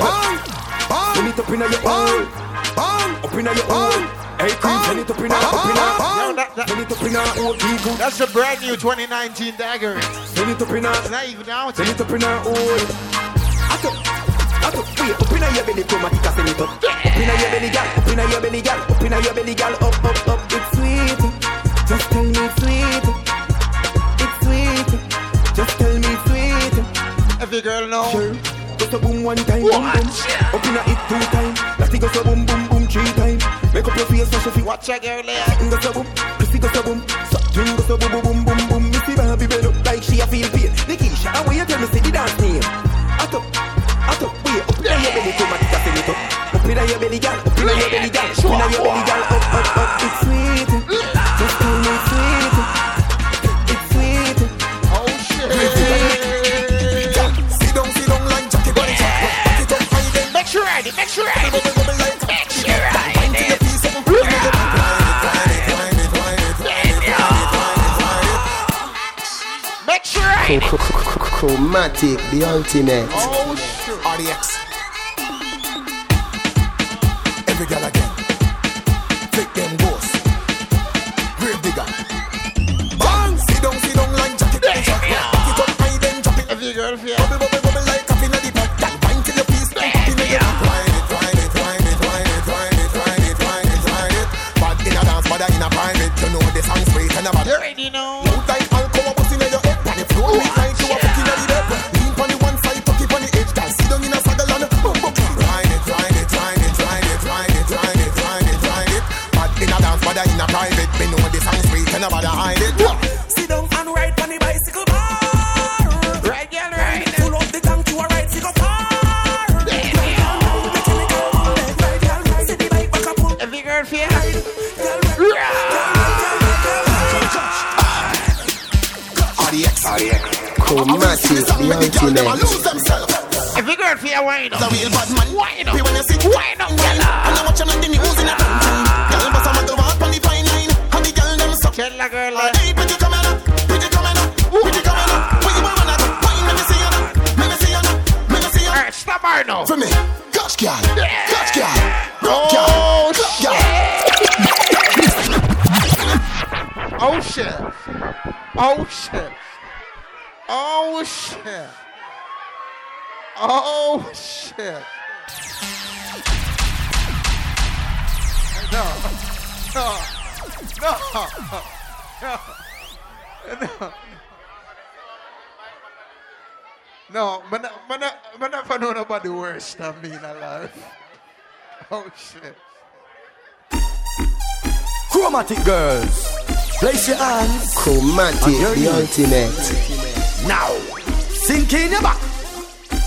Bang, bang. Send it up in your hole, bang, up in your hole. Hey, creep, send it up in your, up in your,
Yo, that, that,
send it up in your hole, Kiko.
that's the brand new 2019 dagger.
Send it up in your,
It's not even out.
send it up in your hole. Ato, ato, wait, up in your belly, chromatica, send it up. Up in your belly, gal, up in your belly, gal, up in your belly, gal, up, up, up. It's sweet, just tell me sweet. It's sweet, just tell me sweet.
Every girl know.
Sure. Go so boom one time, boom boom. Up in it two time. Last go so boom boom boom three time. Make up your face so she feel.
Watch a girl there.
Something go so boom, pussy go so boom. Something go so boom boom boom boom boom. Missy Barbie bend up like she a feel pain. Nikisha, and when you tell me the dance name. Ato, ato, wait. Up your belly, come and send it up. Up your belly. Up your belly. Up your belly. Up, up, up. It's sweet.
Mm. right,
make sure right. Make sure
right.
Make sure right.
Chromatic, the ultimate.
Oh, sure.
RDX. The song straight and a bad.
You already know.
Look like alcohol bust inna your head. On the floor, like you a fuck inna the bed. Lean pon the one side, tuck it pon the edge. Girl, sit down in a saddle and boom boom. Ride it, it, it, it, it, it, it, it. In a dance, in a private. Me know the song straight and bad hide it.
Chromatic, the ultimate.
If you girl feel wine up,
The real bad man.
wine up,
Pay when you see
wine up,
And
girl.
I watch them like the news in a Girl, bust a muggle walk on the fine line. And the girl them suck?
Tell a girl
All
that.
day pretty coming up Pretty coming up Pretty coming up. Where you wanna go Wine let me see you now Let me see you now Let me see you now
Alright, stop her now.
For me. Gosh girl. Gosh girl.
Oh,
Gosh girl.
Oh shit. Oh shit. Oh shit. Oh shit. No. No. No. No. No, man, man, man, never know nobody worse than me in a life. Oh shit.
Chromatic girls, place your hands.
Chromatic,
on your
the
knees.
ultimate.
Now, sink in your back.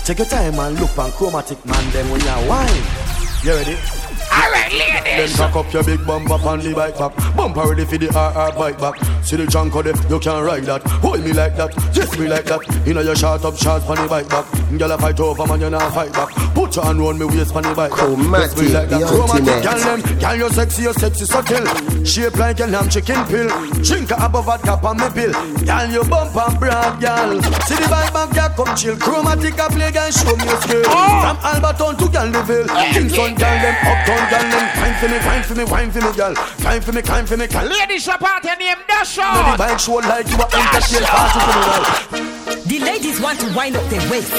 Take your time and look on chromatic man them when you're wine. You ready?
Alright, ladies.
Then
ladies.
cock up your big bumper on the bike back. Bumper ready for the RR bike back. See the junk of the, you can't ride that. Hold me like that, just me like that. You know your shot up shots on the bike back. Girl I fight over man, you not fight back. Put your hand round me waist on the bike back. Just me
Chromatic,
like that.
the
Chromatic,
ultimate.
girl them, girl you sexy, you sexy subtle. Shape like a lamb chicken pill. Drink a above vodka on me pill. Girl you bump and broad, girl. See the bike back, girl come chill. Chromatic a play, girl show me your skill. From Alberton to Galliville, Kingston, girl them, uptown, girl them. Fine for me, fine for me, wine for me, girl. Fine for me, kind for me, girl.
Ladies, your party name, Dash
Now the
out.
bike show like you are entertain party for me, girl.
The ladies want to wind up their waist.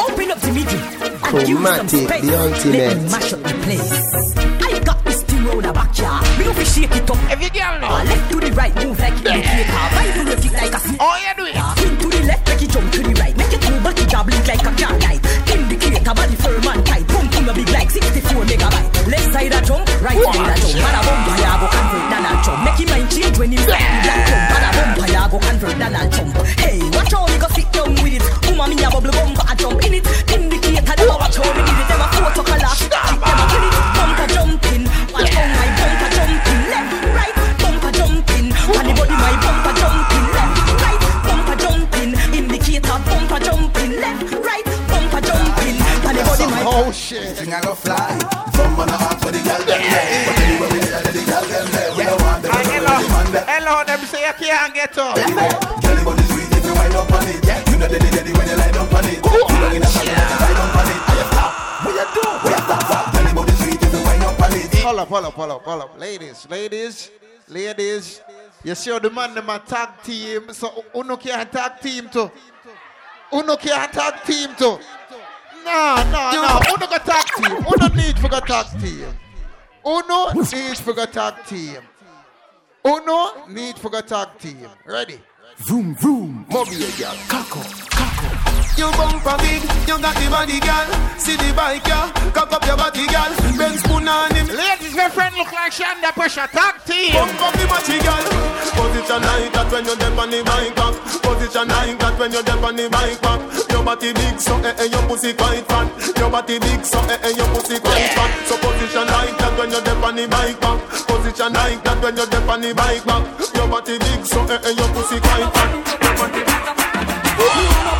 Open up the middle. and give some space.
the ultimate.
Let me mash up the place. I got this thing round the backyard. We don't fi shake it up.
If you girl know.
Uh, left to the right, move like indicator. Right to left it like a snake.
Oh, you do uh, it.
Spin to the left, make it jump to the right. Make it move back, it job blink like a car light. Indicator, body firm and tight. A big like 64 megabyte. Left side a jump, right side a jump. Bada bump, ya go convert Donald Trump. Make him mind change when him black black jump. Bada bump, ya go convert Donald Trump. Hey, watch how me go sit down with it. Uma me a bubble bump, a jump in it.
Oh shit.
Thing I go fly From man a heart for the girl them there But anyway we there the girl them there We don't want them
And
we
hello,
don't
hello, them say you can't get up.
Girl the body sweet if you wind up on it You know the lady when you lie down on it You know in a salon you lie down on it How you stop? What you do? What you stop the sweet if you wind up on it
Hold up, hold up, hold up, hold up. Ladies, ladies, ladies. You see how the man them a tag team, so uno can't tag team too. Uno can't tag team too. No, no, no. Uno got tag team. Uno need for go tag team. Uno needs for go tag team. Uno need for go tag team. Ready?
Vroom, vroom.
Mobile girl
Kako.
You bumper big, you got the body, girl. See the bike, girl. Cock up your body, girl. Ben spoon on him.
Ladies, my friend look like she under pressure. Tag team.
Bump up the matchy, girl. Position like that when you're deep on the bike back. Position like that when you're deep on the bike back. Your body big, so eh eh, your pussy quite fat. Your body big, so eh eh, your pussy quite fat. So position like that when you're deep on the bike back. Position like that when you're deep on the bike back. Your body big, so eh eh, your pussy quite fat. Your body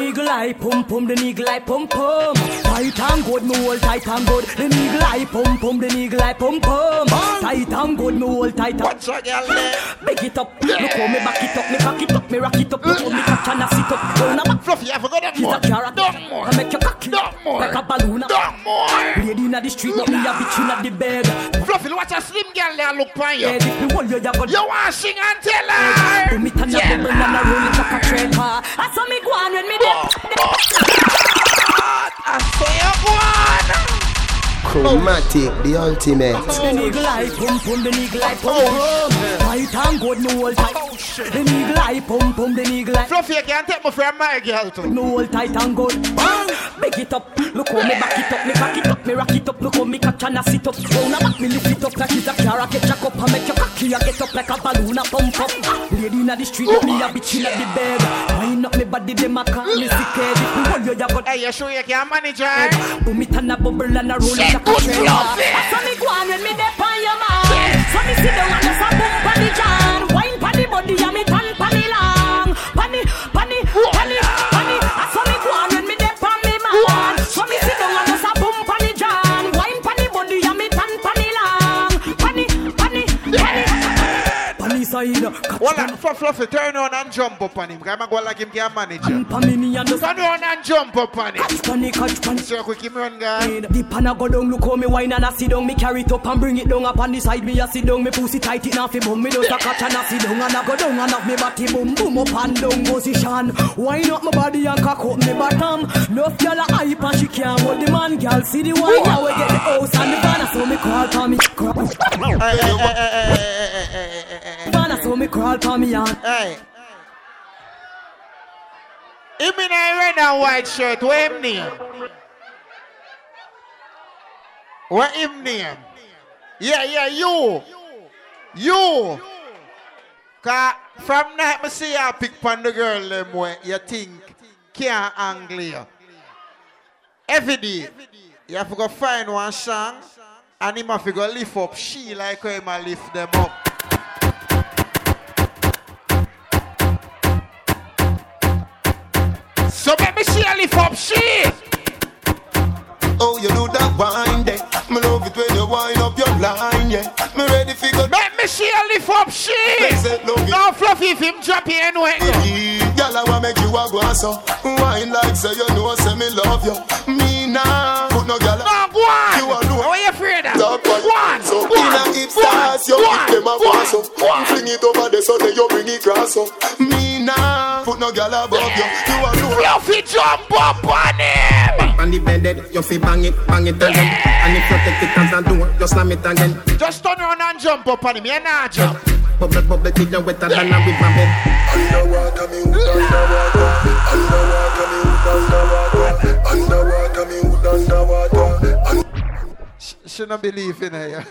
The nigga eye pum pum, the nigga eye pum pum Tight and good, me hold tight and good The nigga eye pum pum, the nigga eye pum pum Tight and good, me hold tight and
What's that girl there?
Big it up, look how me back it up, me cock it up, me rock it up. Look how me catch and I sit up. Down a back
Fluffy, I forgot that more. Don't more.
I make you cocky.
Don't more.
Like a balloon
Don't more.
Lady inna the street, but me a bitch inna the bed.
Fluffy, watch a slim girl there look for you.
Yeah, if me hold you, you go
You want sing and tell her?
Do me turn up bubble and I roll it like a I saw me go on when me there
I say you go on.
Chromatic, the ultimate.
The nigga like pum pum, the nigga like pum pum. Tight and good, no hold tight. Oh, the nigga like pum pum, the nigga like.
Fluffy, you can't take me from my girl too.
No hold tight and good. Bang! Big it up, look how me back it up, me back it up, me rock it up, look how me catch and I sit up. Round a back me lift it up like it's a car, I get jack up, I make your cocky, I get up like a balloon, I pump up. Lady inna the street, me a bitch inna the bed. Wind up me body, them a call me sick head. If you want you, you got.
Hey, you sure you can manage eh? her?
Boom it and a bubble and a roll
Shit,
a
good
train.
fluffy.
So me go on when me dep on your man. So me sit down and just a boom pon the can. Wine pon the body and me the. Side.
Well, like, for Fluffy, turn on and jump up on him. I'm going like him can manage you.
Pamini and
Turn on and jump up on him.
Catch the, catch the.
So quick, him run, guy.
The pan a go down, look how me wine and I sit down. Me carry it up and bring it down up on the side. Me a sit down, me pussy tight it now fi bum. Me just a catch and I sit down and I go down and have me body boom boom up and down position. Wine up my body and cock up me bottom. Love gyal a hype and she can't hold the man. Gyal see the wine now we get the house and the van so me crawl for me. Van so me crawl for me and.
Hey. Him in a red and white shirt, what him name? What him name? Yeah, yeah, you. You. Cause from night me see you pick on the girl them way you think can't angle you. Every day, you have to go find one song and him have to go lift up she like how him lift them up. So let me see you lift up she.
Oh, you do that wine there. Me love it when you wind up your line, yeah. Me ready for go.
Let me see you lift up she. Now fluffy if him drop you anyway.
Girl, I wanna make you a go so Wine like say you know say me love you Me nah Put no girl
No, go on
You a know
What you afraid of?
Top one
Go on
So
Go on
inna it
Go
You
Go
if them a pass oh. up Fling it over there so then you bring it cross up Me nah Put no girl above you. You a know
Fluffy jump up on him.
On the bed, you fi bang it, bang it again. And if you take it as a door, you slam it again.
Just turn around and jump up on him. You not jump.
Bubble, bubble, till you wetter than a river bed.
Underwater me underwater. Underwater me underwater. Underwater me underwater
She, she not believe in her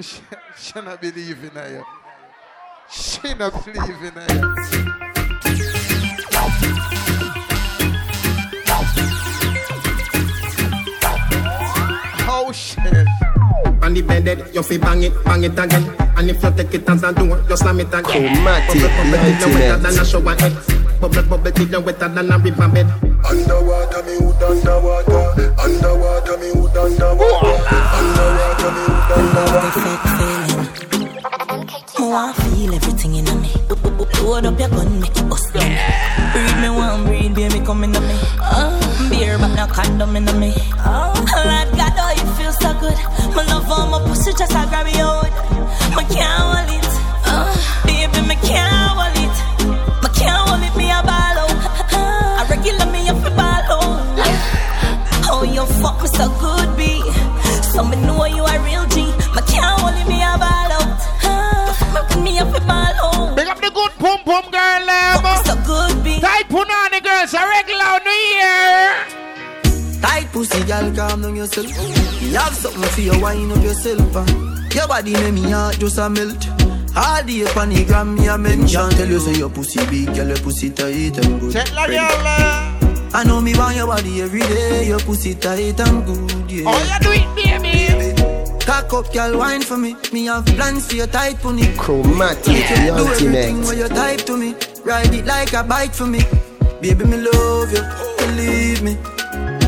she, she not believe in her She not believe in her Oh shit.
On the bed, you fi bang it, bang it again. And if you take it as a door, you slam it again.
Chromatic,
Bubble, bubble, till you wetter
ultimate.
than a shower head. Bubble, bubble, till you wetter than a river bed.
Underwater me hood underwater Underwater me hood underwater Underwater me hood underwater
I feel everything in me. Load up your gun, make it bust down. Breathe me one, breathe, baby, come in me. Uh, beer, but no condom in me. Uh, Lord God, oh, you feel so good. My love on my pussy, just I grab it out. My can't hold it.
Pussy, girl, calm down yourself. You have something for you, wind up yourself. Uh. Your body make me heart just a melt. All the on the gram, me a mention. Tell you say your pussy big, girl, your pussy tight and good.
Check la girl
I know me want your body every day. Your pussy tight and good, yeah.
Oh, you do it, be baby.
Cock up, girl, wine for me. Me have plans for your tight pony.
Chromatic,
Make you
the
do everything
ultimate.
when you type to me. Ride it like a bike for me. Baby, me love you, believe me.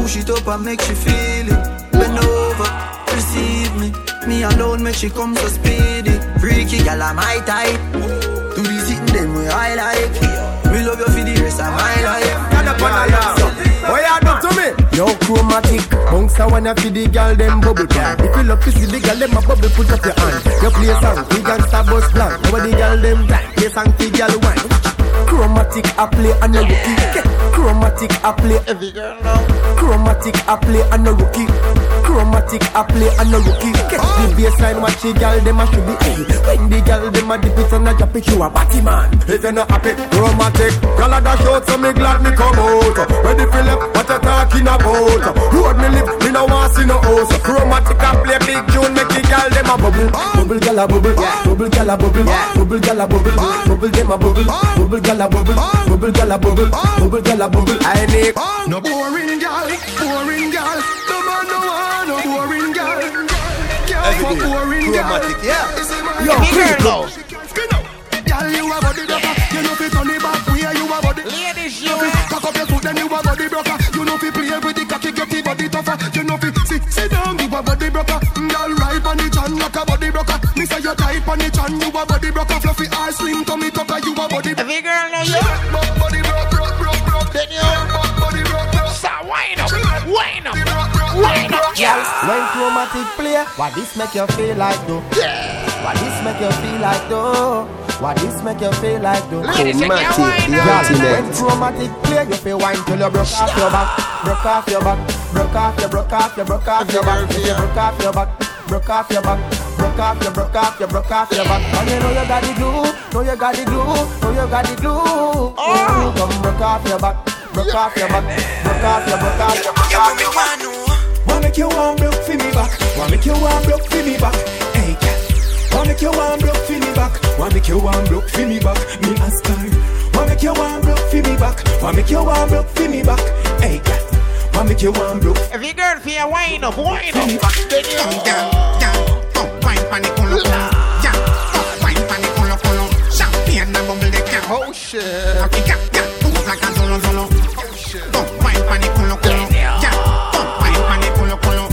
Push it up and make she feel it. Bend over, receive me. Me alone make she come so speedy. Freaky gal, I'm my type. Do the sitting them way I like. Me love you for the rest of my life.
Stand up on the What you do to me? Yo, chromatic. Bounce a wanna feed the girl them bubble can. If you love to see the girl them a bubble, put up your hand. You play a song, we gangsta bus plan. Now the girl them die, play song for girl wine.
Chromatic I play and no rookie. Chromatic I play.
Every girl now.
Chromatic I play and no rookie. Chromatic I play and no rookie. Get the baseline watch the girl them a should be. Hey, when the girl them a dip it and a drop it, you a batty man.
If you not happy, chromatic. Girl a dash out, so me glad me come out. Ready for left, what you talking about? Road me live, me no want see no house. Chromatic I play big tune, make the girl them a bubble.
Bubble gal a bubble, bubble gal a bubble, bubble gal a bubble, bubble them a bubble, bubble gal a bubble, bubble gal a bubble, bubble gal a bubble. I need
no boring gal, boring gal. No man no want no boring gal. Girl for boring gal.
Yeah.
Yo,
Every girl.
Girl, you a body broker. You know fi turn it back where you a body.
Ladies,
you fi cock up your foot, then you a body broker. You know fi play with the cocky, get the body tougher. You know fi sit, sit down, you a body broker. Girl, ride on the chan like a body broker. Me say you tight on the chan, you a body broker. Fluffy eyes, slim tummy tucker, you a body.
Every girl now, you.
Body broke, broke, broke, broke.
Then you.
Body broke, broke.
Stop wind up, wind up, wind up, yeah.
When chromatic play, what this make you feel like though? What this make you feel like though? What this make you feel like though?
Chromatic, the
Girl, when chromatic play, you feel wine till you broke off your back, broke off your back, broke off your, broke off your, broke off your back, broke off your back, broke off your back, broke off your, broke off your, broke off your back. And you know you got the glue, know you got the glue, know you got the glue. Oh, come broke off your back, broke off your back, broke off your, broke off your, broke off your back.
Wanna make you one broke for me back. Wanna make you one broke for me back. Hey, girl. Wanna make you one broke for me back. Wanna make you one broke for me back. Me ask her. Wanna make you one broke for me back. Wanna make you one broke for me back. Hey, girl. Wanna make you one broke.
Every girl feel wind up, wind up. Then you.
Girl, girl, come wine pon the culo, culo. Girl, wine pon the culo, culo. Champagne and bubble the.
Oh shit.
Africa, girl, move like a zolo, zolo. Oh, come wine pon the culo, culo. Girl, wine pon the culo, culo.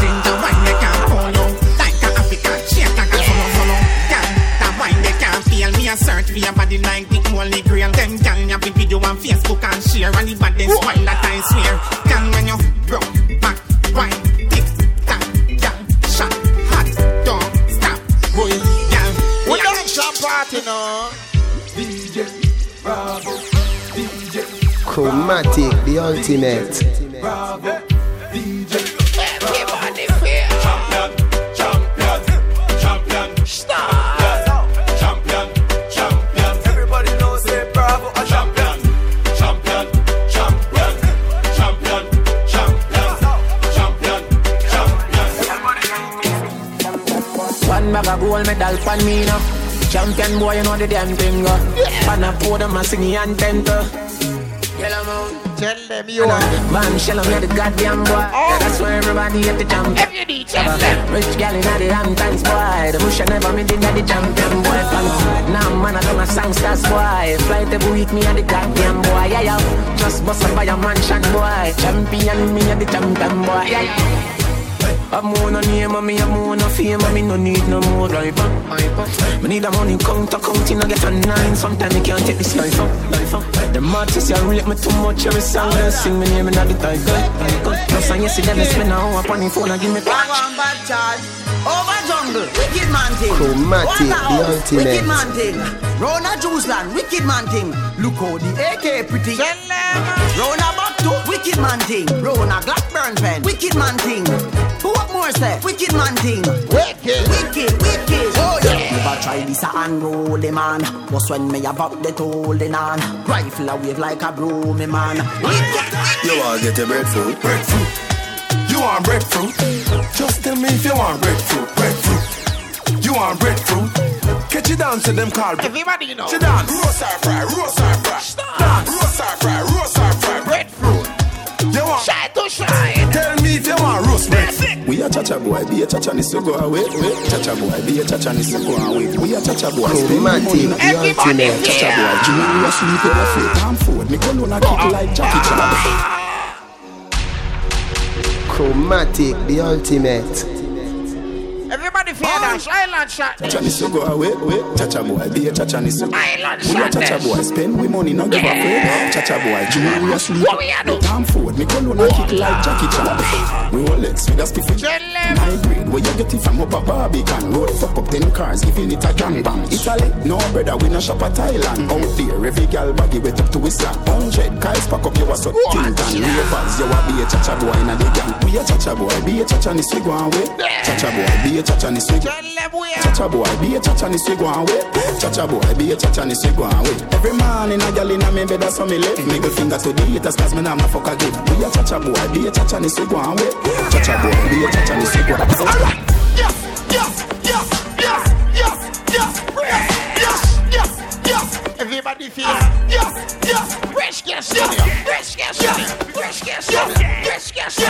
Ginger wine they can't pull you. Like a Africa, shake like a zolo, zolo. Girl, that wine they can't feel. Me a search for your body like the holy grail. Them girl you have video on Facebook and share. And the baddest wine that I swear.
DJ Bravo, DJ
Chromatic, the ultimate.
Bravo, DJ
Everybody.
Champion, champion, champion.
Stop.
Champion, champion. Everybody knows say Bravo a champion. Champion, champion, champion, champion, champion, champion.
One bag gold medal pan me now. Champion boy, you know the damn thing. Uh. Pan a podium and sing and tenter. Yellow moon.
Tell them you are.
Man, shell me the goddamn boy. Yeah, that's why everybody at the champion.
If you need tell them.
Rich gal in the Hamptons boy. The bush never me did the champion boy. Fan. Now man I done a songsters boy. Fly the week me and the goddamn boy. Yeah yeah. Just bust up by a mansion boy. Champion me and the champion boy. Yeah yeah. I'm on a name and me I'm on a fame and me no need no more driver. Me need a money count, counting, I get a nine. Sometimes you can't take this life up, life up. The artists you rate me too much every song. They sing me name in the title. No song you see them spend a hour upon the phone and give me
One bad charge. Over jungle, wicked man thing.
Chromatic, the
Waterhouse,
ultimate.
Wicked man thing. Rona Juice Land, wicked man thing. Look how the AK pretty. Rona Batu, wicked man thing. Rona Blackburn pen, wicked man thing. Who what more say? Wicked man thing.
Wicked.
Wicked, wicked. Oh yeah. Never try this a unruly man. Was when me about the holding on. Rifle a wave like a broomy man. Wicked.
You want get a breadfruit? Breadfruit. You want breadfruit? Just tell me if you want breadfruit. Breadfruit. You want breadfruit? Catch you down to them call.
Everybody know.
Catch you down. Roast or fry, roast or fry. Dance. Roast or fry, roast or fry.
Breadfruit.
Want?
Shy to shine.
Tell me if you want roast breadfruit. We a chacha boy, be a chacha ni so go away. Ah, chacha boy, be a chacha ni so go away. Ah, we a chacha boy. spend money
Chromatic,
on-
the ultimate.
Boy, Jimmy, you sleep in a fit and food. Me go alone and kick like Jackie Chan.
Chromatic, the ultimate.
Everybody fear that. Island shot.
Chacha ni go away, ah, wait. Chacha boy, be a chacha ni
Island
We a
shot.
chacha boy, spend we money, no give a fuck. Chacha boy, jewelry we a sleep.
What we a do?
Tom Ford, me call on a kick like Jackie Chan. Rolex with a spiffy. High grade, where you get it from up a Barbican. Road fuck up ten cars, giving it a gang bang. Italy, no brother, we no shop at Thailand. Out there, every gal baggy wet up to his sack. Hundred cars pack up your so tin tan. Ravers, you a be a chacha boy in a the gang. We a chacha boy, be a chacha ni swig one way. Chacha boy, be a a cha cha ni swig. Cha cha boy, be a cha cha ni swig one way. Cha cha boy, be a cha cha ni swig one way. Every man in a gal in a me bed saw me left. Me go finger to the haters 'cause me nah ma fuck again. Be a cha cha boy, be a cha cha ni swig one way. Cha cha boy, be a cha cha ni swig one way.
Yes, yes, yes, yes, yes, yes, yes.
Everybody fear.
Yeah, yeah
Fresh guest Fresh guest Fresh guest Fresh guest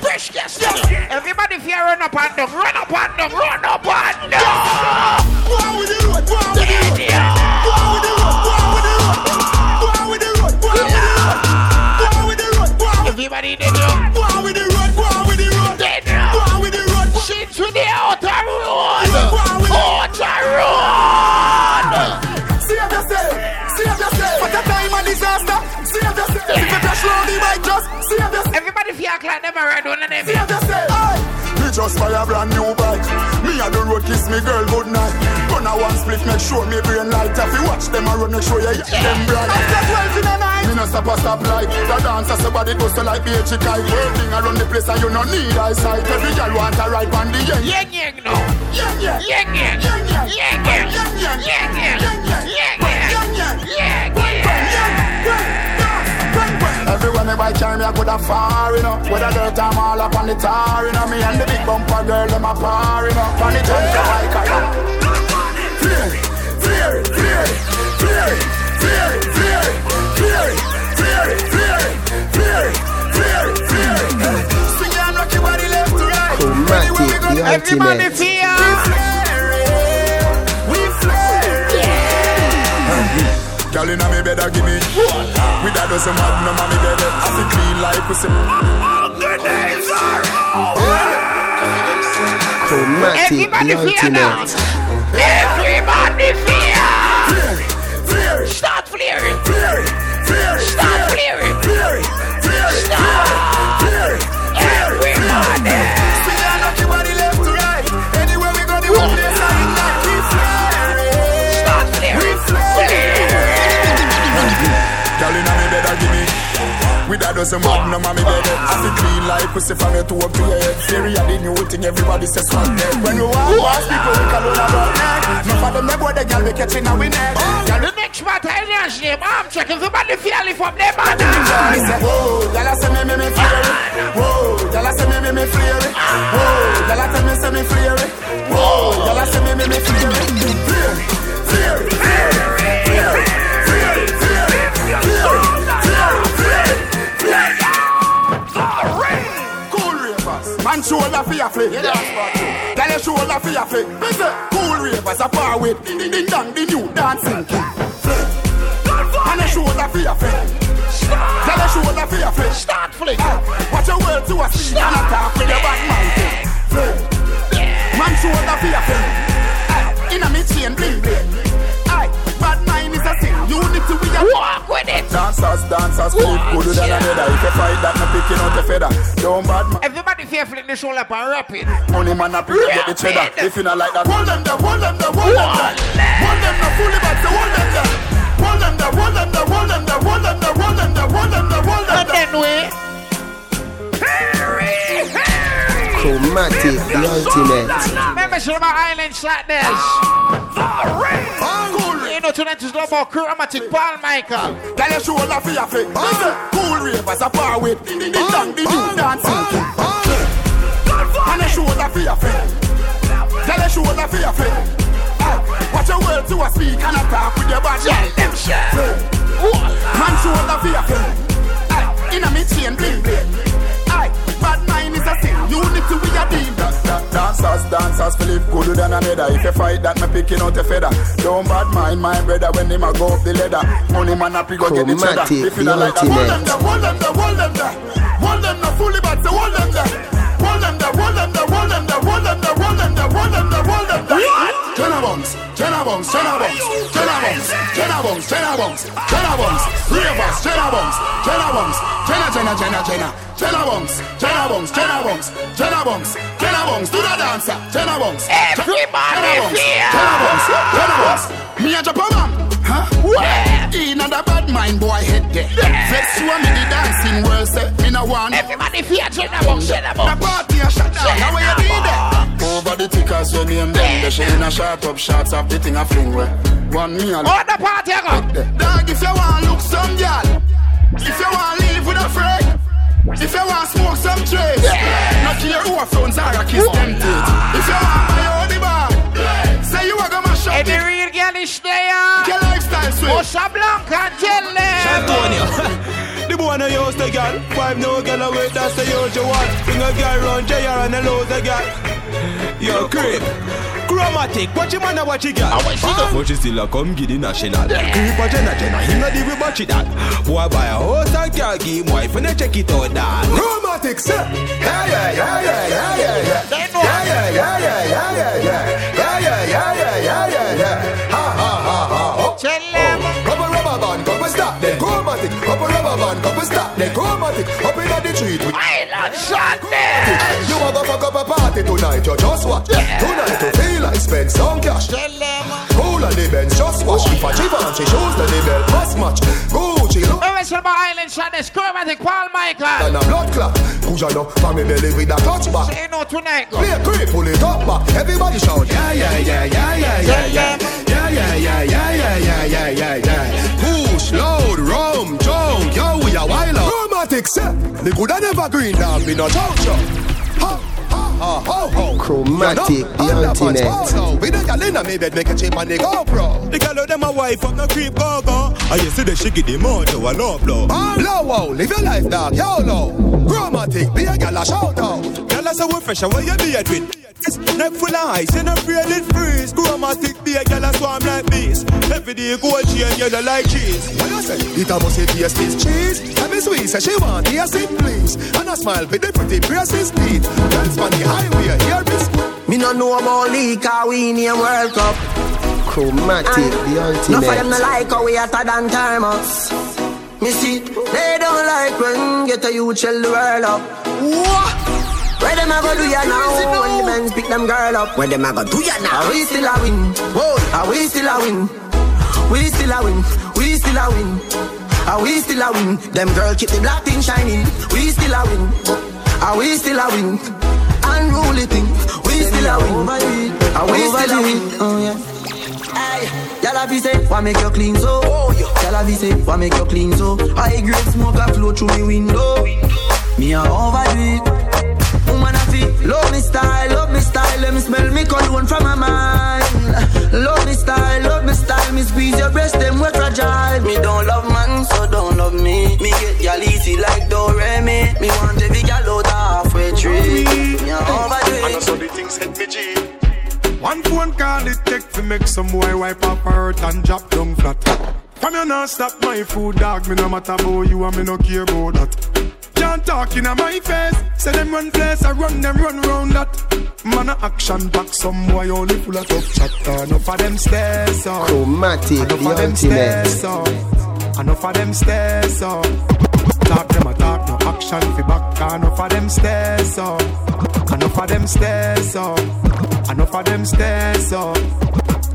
Fresh guest Everybody fear. run up and down. Run up and down. Run up and down.
What we do? What we do? What we do? What we do? What we do? What we do?
Everybody
in the you crash round the bike, just save yourself.
Everybody fear like never read one of them.
Save yourself. Aye.
Me just buy a brand new bike. Me a the road kiss me girl good night. Gonna one split, make sure me brain light. If you watch them a run, make sure you hit them bright.
After 12 in the night.
Me no stop a stop light. The dancer somebody goes to like be a chick kite. Working around the place and you no need eyesight. Every girl want a ride on the yang.
Yang yang no.
Yang yang.
Yang yang.
Yang yang.
Yang yang.
Yang yang.
Yang yang.
Yang Everywhere me buy car, me a coulda far, you know. With a dirt, I'm all up on the tar, you know. Me and the big bumper girl, them a par, you know. On the jump, the bike, I know. Fear it, fear it, fear it, fear it, fear it, fear it, fear it, fear it, fear it, fear it, fear it, fear it. Swing and rock your body left to right.
Chromatic,
Anywhere we go,
the
Everybody
ultimate.
Girl inna me bed give me With that doesn't matter, no mommy dead I feel clean like pussy. Good names are over Chromatic, doesn't matter, no mommy dead. I see clean like pussy from your two up to your head. Theory of the new thing, everybody says fuck that. When you walk past people, we call all about neck. No for them, they boy, they girl, be catching our neck. Girl,
the next matter, I know his. I'm checking somebody fairly from
their banner. Whoa, y'all say me, me, me, fury. Whoa, y'all say me, me, me, fury. Whoa, y'all say me, say me, fury. Whoa, y'all say me, me, me, fury. Fury, fury, fury, fury. Man shoulder for your flick. Girl, your shoulder for your flick. Cool ravers, a far with ding ding ding dong, the new dancing king. Flick. And a shoulder for your flick. Girl, a shoulder for your flick.
Start flick.
Watch your words to a speed and a talk with your bad man. Dancers, dancers, flip good than another. If you fight that, no picking out the feather. Don't bad man.
Everybody fear flick the shoulder up and rap it.
Money man up here get the cheddar.
Rapid.
If you not like that, hold them there, hold them there, hold them there. Hold them there, fully back, so hold them there. Hold them there, hold them there, hold them there, hold them there, hold them there, hold them there, hold them
And
there.
then we.
Chromatic, the ultimate.
Remember, some of my islands like this you know tonight is love our crew. I'm a tick Paul Michael.
Tell your show love for your face. Cool ravers are far with. The dang the do dancing. Tell your show love for your face. Tell your show love for your face. Watch your words to a speak and a talk with your body.
Yeah, them shit.
Man show love for your face. In a mid-chain bling bling a sin. Unity we a deal. Dancers, dancers, Philip gooder than another. If you fight that, me picking out a feather. Don't bad mind my brother when him a go up the ladder. Money man up, he go get the cheddar. If you not like that, hold them there, hold them there, hold them there. Hold them there, fully back, so hold them there. Hold them there, hold them there, hold them there, hold them there, roll them, the roll them, the what? Ten bombs, ten bombs, ten bombs, ten bombs, ten bombs, ten bombs, ten bombs, three of us, ten bombs, ten bombs, ten ten ten ten ten bombs, ten bombs, ten bombs, ten bombs, ten bombs, do the dancer, ten bombs,
everybody,
ten bombs, ten bombs, me a Japan. Huh? Where? In the bad mind boy head there. Vex you and me the dancing world say me no want.
Everybody fear Jenna Jenna
The party a shut down. Now where you need it? Over the tickers your name them. The shit in a shot up shots of the thing a fling where. One me and.
Oh the party go.
Dog if you want look some girl. If you want live with a friend. If you want smoke some trace. Not care who a phones are a kiss them teeth. If you want go mash up.
Any real girl is there.
Your lifestyle sweet.
Osha Blanca tell them. [LAUGHS]
The boy no use the girl. Five no girl away, that's the usual. Bring a girl round JR and a lose the girl. Yo, creep. Chromatic, watch him and watch it girl. But she still a come get the national. Creep a Jenna Jenna, him not even watch it that. Boy buy a house and car, give him wife and they check it out that.
Chromatic, sir. Yeah, yeah, yeah, yeah, yeah, yeah, yeah. Yeah, yeah, yeah, yeah, yeah, yeah, yeah. Yeah, yeah, yeah, yeah, yeah, yeah, yeah. Ha, ha, ha, ha. Oh, oh.
Tell them.
Couple rubber band, couple stop, then chromatic. Couple rubber band, couple stop, then chromatic. Up in the street with
Island Sunday.
You a go fuck up a party tonight, you just watch. Tonight you feel like spend some cash.
Tell them.
Cool on the bench, just watch. If a Givenchy shoes, then the belt must match.
Original Island Sunday. Chromatic Paul Michael.
And a blood clot. Kuja no, from me belly with a clutch back.
Say no tonight. Go.
Play creep, pull it up back. Everybody shout, yeah, yeah, yeah, yeah, yeah, yeah, yeah. Yeah, yeah, yeah, yeah, yeah, yeah, yeah, yeah, yeah. Push, load, rum, junk, yo, we a wild out. Chromatic, sir. The good never green down, be no chow chow. Ha, ha, ha, ho, ho.
Chromatic, the ultimate.
With the gal inna me bed, make a chip on the GoPro.
The girl of them a wife up no creep go go. I you see the she get the motor a low blow.
Low, wow, live your life, dog, YOLO. Chromatic, be a gal a shout out.
Girl, I say we fresh, and where you be at with? Neck full of ice, you know feel it freeze. Chromatic be a girl a swarm like bees. Every day gold chain, yellow like cheese.
What you say? It a must say taste this cheese. Tell me sweet, say she want taste it please. And I smile with the pretty braces teeth. Dance on the highway, hear me squeak.
Me no know about league, cause we name World Cup.
Chromatic, the
No for them no
ultimate.
like how we hotter than thermos. Me see, they don't like when get a youth shell the world up. What? Where them a go do ya now? When the men pick them girl up. Where them a go do ya now? Are we still a win? Whoa, are we still a win? We still a win. We still a win. Are we still a win? Them girl keep the black thing shining. We still a win. Are we still a win? Unruly thing. We still a win. Are we still a win? Oh yeah. Hey, y'all have say, why make you clean so? Oh, Y'all have say, why make you clean so? High grade smoke a flow through me window. Me a overdo it. Woman a feel, love me style, love me style. Let me smell me cologne from my mind. Love me style, love me style. Me squeeze your breast, them wet fragile. Me don't love man, so don't love me. Me get y'all easy like Doremi. Me want every gal out halfway tree. Me a overdo it.
so the things hit me G. One phone call it take to make some boy wipe up her hurt and drop down flat. From you not stop my food, dog. Me no matter about you and me no care about that. Can't talk in my face. Say them run place, I run them run round that. Man a action back, some boy only full of tough chatter. Enough of them stairs up.
Chromatic,
Enough
the
of them
ultimate.
stairs up. Enough of them stairs up. Talk them a talk, no action fi back. Enough of them stairs up. Enough of them stairs up. Enough of them stairs up.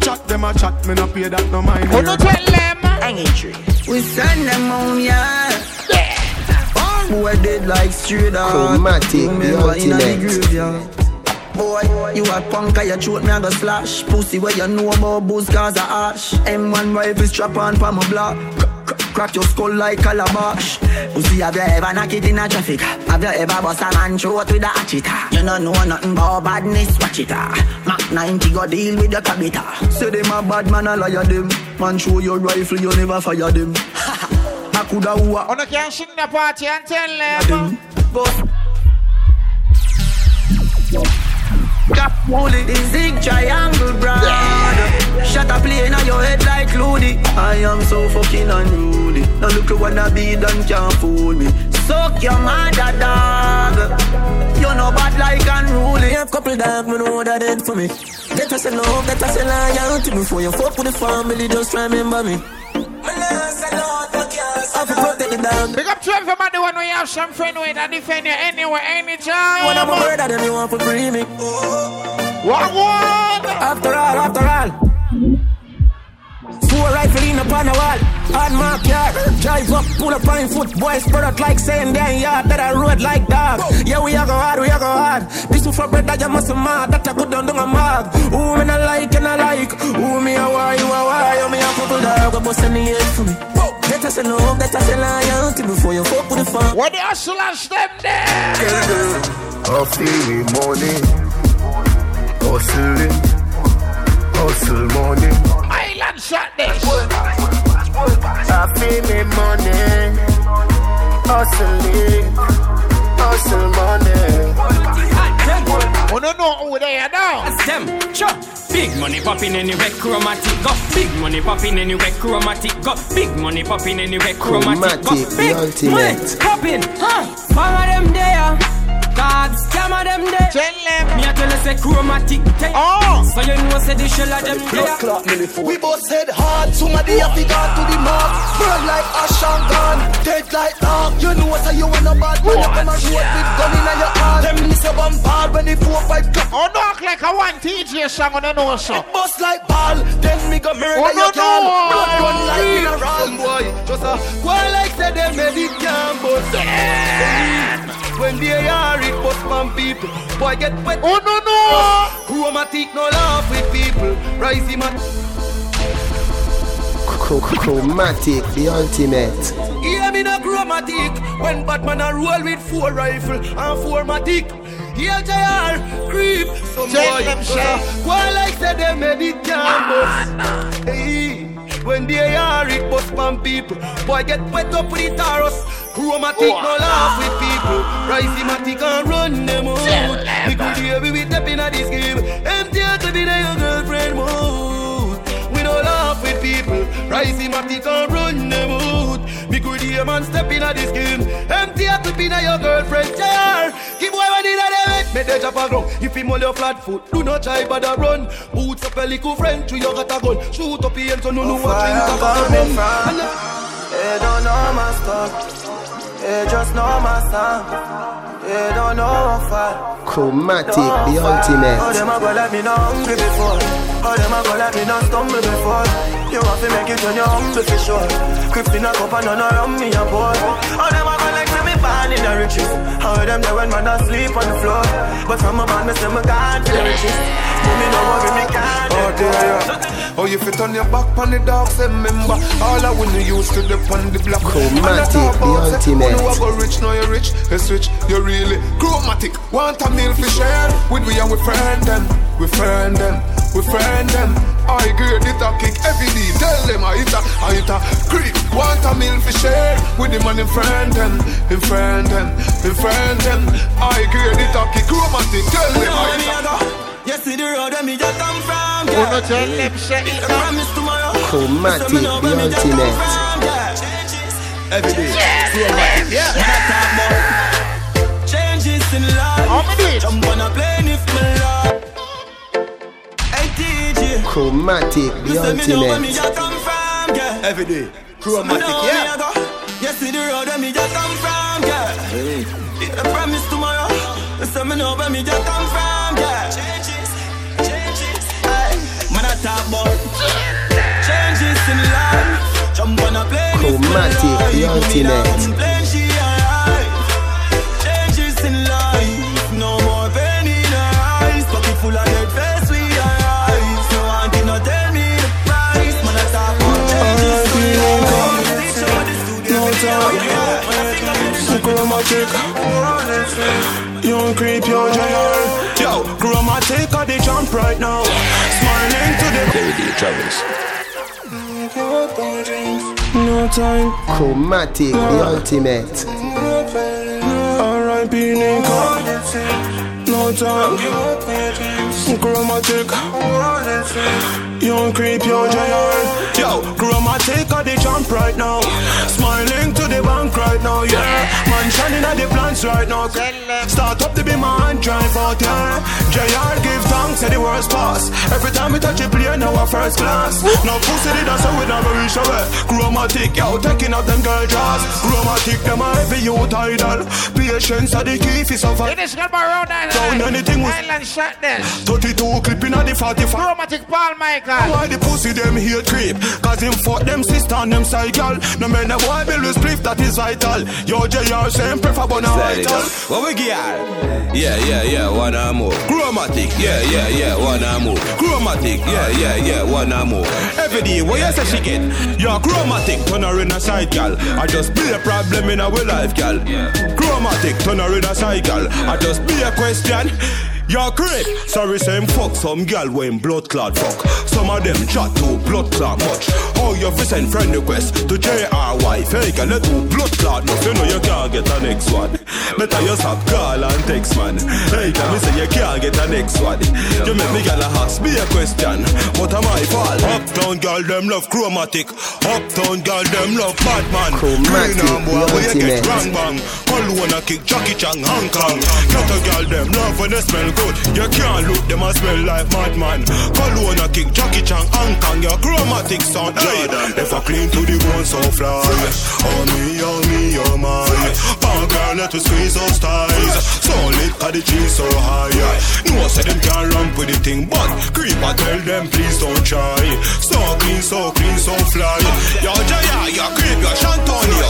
Chat them a chat, me no pay that no mind.
Who no tell them?
Hanging tree. We send them on, yeah. Boy dead like straight dog.
Chromatic, the
Remember in the
ultimate.
graveyard. Boy, you a punk, your throat me a go slash. Pussy where you know about booze cause a ash. M1 rifle strap on for my block. Crack- crack- Crack your skull like calabash. Pussy, have you ever knock it in a traffic? Have you ever bust a man throat with a hatchet? You don't know nothing about badness, watch it. ah. Mac 90 go deal with your cabita. Say them a bad man, a liar them. Man show your rifle, you never fire them. [LAUGHS] I coulda who a
On the can sing the party and tell them.
Only the zig triangle brand Shut a plane on your head like Looney I am so fucking unruly Now look who wanna be done can't fool me suck your mother dog. You know bad like unruly.
have couple dog, me know that dead for me. Get us a love, get us a loyalty before you fuck with the family. Just remember me. I for protect the dog.
Big up to everybody when we have some friend with that defend you anywhere, anytime.
When I'm a murder, then you want to free me.
What one?
After all, after all. Four rifle in upon the wall. Hard mark yard. Drive up, pull up on foot. Boys spread out like saying damn yard. That I road like dog. Yeah, we are go hard, we are go hard. This is for bread that you must mad. That I go down down a mag. Who me not like and I like. Who me a why, you a why. You me a couple dog. Go bust the head for me. Let us love, let us loyalty before you fuck with the fun.
What the hustlers them there?
Coffee money, hustling, hustle money.
Island shot this.
I feel me money, hustling, hustle money.
Oh, we don't know who oh, they are now.
That's them. Sure. Big money popping anywhere, chromatic go. Big money popping anywhere, chromatic go. Big money popping anywhere, chromatic go.
Chromatic, the
Big
ultimate.
money popping. Huh. Some of them there. God, some of them there.
Tell them.
Me a tell you say chromatic.
Oh.
So you know say the shell of them there.
We both said hard, somebody have to go to the mark. Burn like ash and gun, dead like dog. You know what say you want a bad man, you come and road with gun in your hand. Them miss a bombard when they four five clap.
Oh, no, act like a one TJ song on the nose, so.
Bust like ball, then me go murder
Oh, no,
your girl.
no.
Blood run like mineral, boy. Just a boy like say they made it can bust. When they are it bust man people, boy get wet.
Oh no no!
Chromatic no laugh with people. Rising man.
Chromatic, the ultimate.
Hear me no chromatic When Batman a roll with four rifle and four matic Here JR creep Some
Tell
boy
them,
just Go like say they made it can bust Hey when they are it bust man people. Boy get wet up with the taros Chromatic no laugh with people. Risey matic and run them out. We could hear we with step in this game. Empty out to be your girlfriend mode We no laugh with people. Risey matic and run them out Me could hear man step in this game Empty out to be your girlfriend JR Give boy one in the head Make the a ground If him hold your flat foot Do not try bother run. Boots up a little friend To you got a gun. Shoot up here so no no what drink a gun.
They don't know my stuff. They just know my sound. They don't know how far.
Chromatic, the ultimate.
them a go let me know hungry before? How them a go let me know stumble before? You have to make it you're humble for sure. Crips in a cup and none around me a boy. How them a go like born in the riches? How them there when man asleep on the floor? But from a man me say me God for the riches. Me no worry me can't.
Oh dear. Oh, you fit on your back on the dog, say member. All I when you used to the on the block.
Chromatic,
And I talk
the
about, say,
ultimate.
You go rich, now you're rich. It's rich, you're really chromatic. Want a meal for share with we and we friend them. We friend them, we friend them. I agree, it a kick every day. Tell them I hit a, I hit a creep. Want a meal for share with the man in friend them, in friend them, in friend them. I agree, it a kick chromatic. Tell them I hit a.
You see the road where me just come from,
Who no tell them say it
I promise tomorrow.
Chromatic,
So me know
the
where come
ultimate.
from, yeah.
Every day
Yeah, yeah. When I changes in life,
How me do it?
jump on a plane if me love. Hey TJ,
Chromatic, the
you say me know where me
ultimate.
come from, yeah.
Every day
So me
Chromatic, yeah
me. You see the road where me just come from, yeah. I promise tomorrow. You say me know where me just come from, yeah. Changes, changes. Hey, man I talk about changes in life. Jump on a plane
Chromatic, the
Me
ultimate.
It,
Chromatic Young creep, young JR Yo, chromatic at the jump right now. Smiling to the
Lady Travis.
No time.
Chromatic, the ultimate.
R.I.P. Nika No time. Chromatic. Young creep, young JR Yo, chromatic at the jump right now. Smiling to the bank right now, yeah
Mansion in the plans right now. Start up the be man drive out there. JR give thanks to the world's pass. Every time we touch a plane, now our first class. No pussy did us, so we never reach away. Chromatic, yo, taking out them girl draws. Chromatic, them a heavy youth idol. Patience are the key for suffer.
It is good by Rhode Island.
Down anything was
Island shot there.
32 clipping at the 45.
Chromatic Paul Michael.
Why the pussy them here creep? Cause him fuck them sister and them side girl. No man the boy build a spliff that is vital. Yo JR same prefer but bona vital.
What we get? Yeah, yeah, yeah, one and more. Chromatic, yeah, yeah, yeah, one and more. Chromatic, yeah, yeah, yeah, one and more. Every day, what you say she get?
Yo chromatic turn her in a side gal. I just be a problem in our life gal. Chromatic turn her in a side gal. I just be a question. You're correct. Sorry, same fuck some gal when blood clot fuck. Some of them chat to blood clot much. Oh, you fi send friend request to JRY. Fake and let do blood clot. No, you know you can't get a next one. Better you stop call and text man. Hey, can me say you can't get a next one. You make me gal ask me a question. What am I fault? Uptown gal them love chromatic. Uptown gal them love Batman.
Chromatic,
Green and boy where you get rang bang. Call wanna kick Jackie Chan Hong Kong. Get a gal them love when they smell good. You can't look them a smell like madman. Call wanna kick Jackie Chan Hong Kong. Your chromatic sound hey. If I clean to the bone so fly. Oh me, oh me, oh my. Pound girl let us squeeze those ties. So lit 'cause the cheese so high. No say them can't ramp with the thing, but creep I tell them please don't try. So clean, so clean, so fly. Yo Jaya, yo creep, yo Shantonio,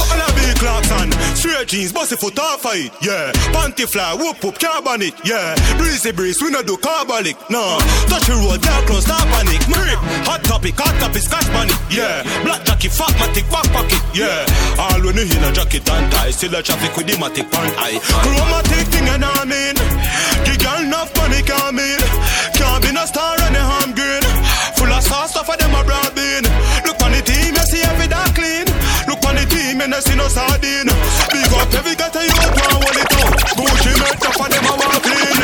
and Clarkson. Straight jeans, bossy foot off of it, yeah. Panty fly, whoop whoop, carbon it, yeah. Breezy breeze, we no do carbolic, no. Touch the road, down close, stop panic. Grip, hot topic, hot topic, scotch panic, yeah. Black jacket, fat matic, back pocket, yeah. All when you hear a jacket and tie, still a traffic with the matic pan eye. Chromatic thing, know I mean? The girl enough money come in. Can't be no star on the ham green. Full of sauce, stuff for them a broad no sardine. Big up every gutter you want, hold it out. Gucci melt up for them a walk clean.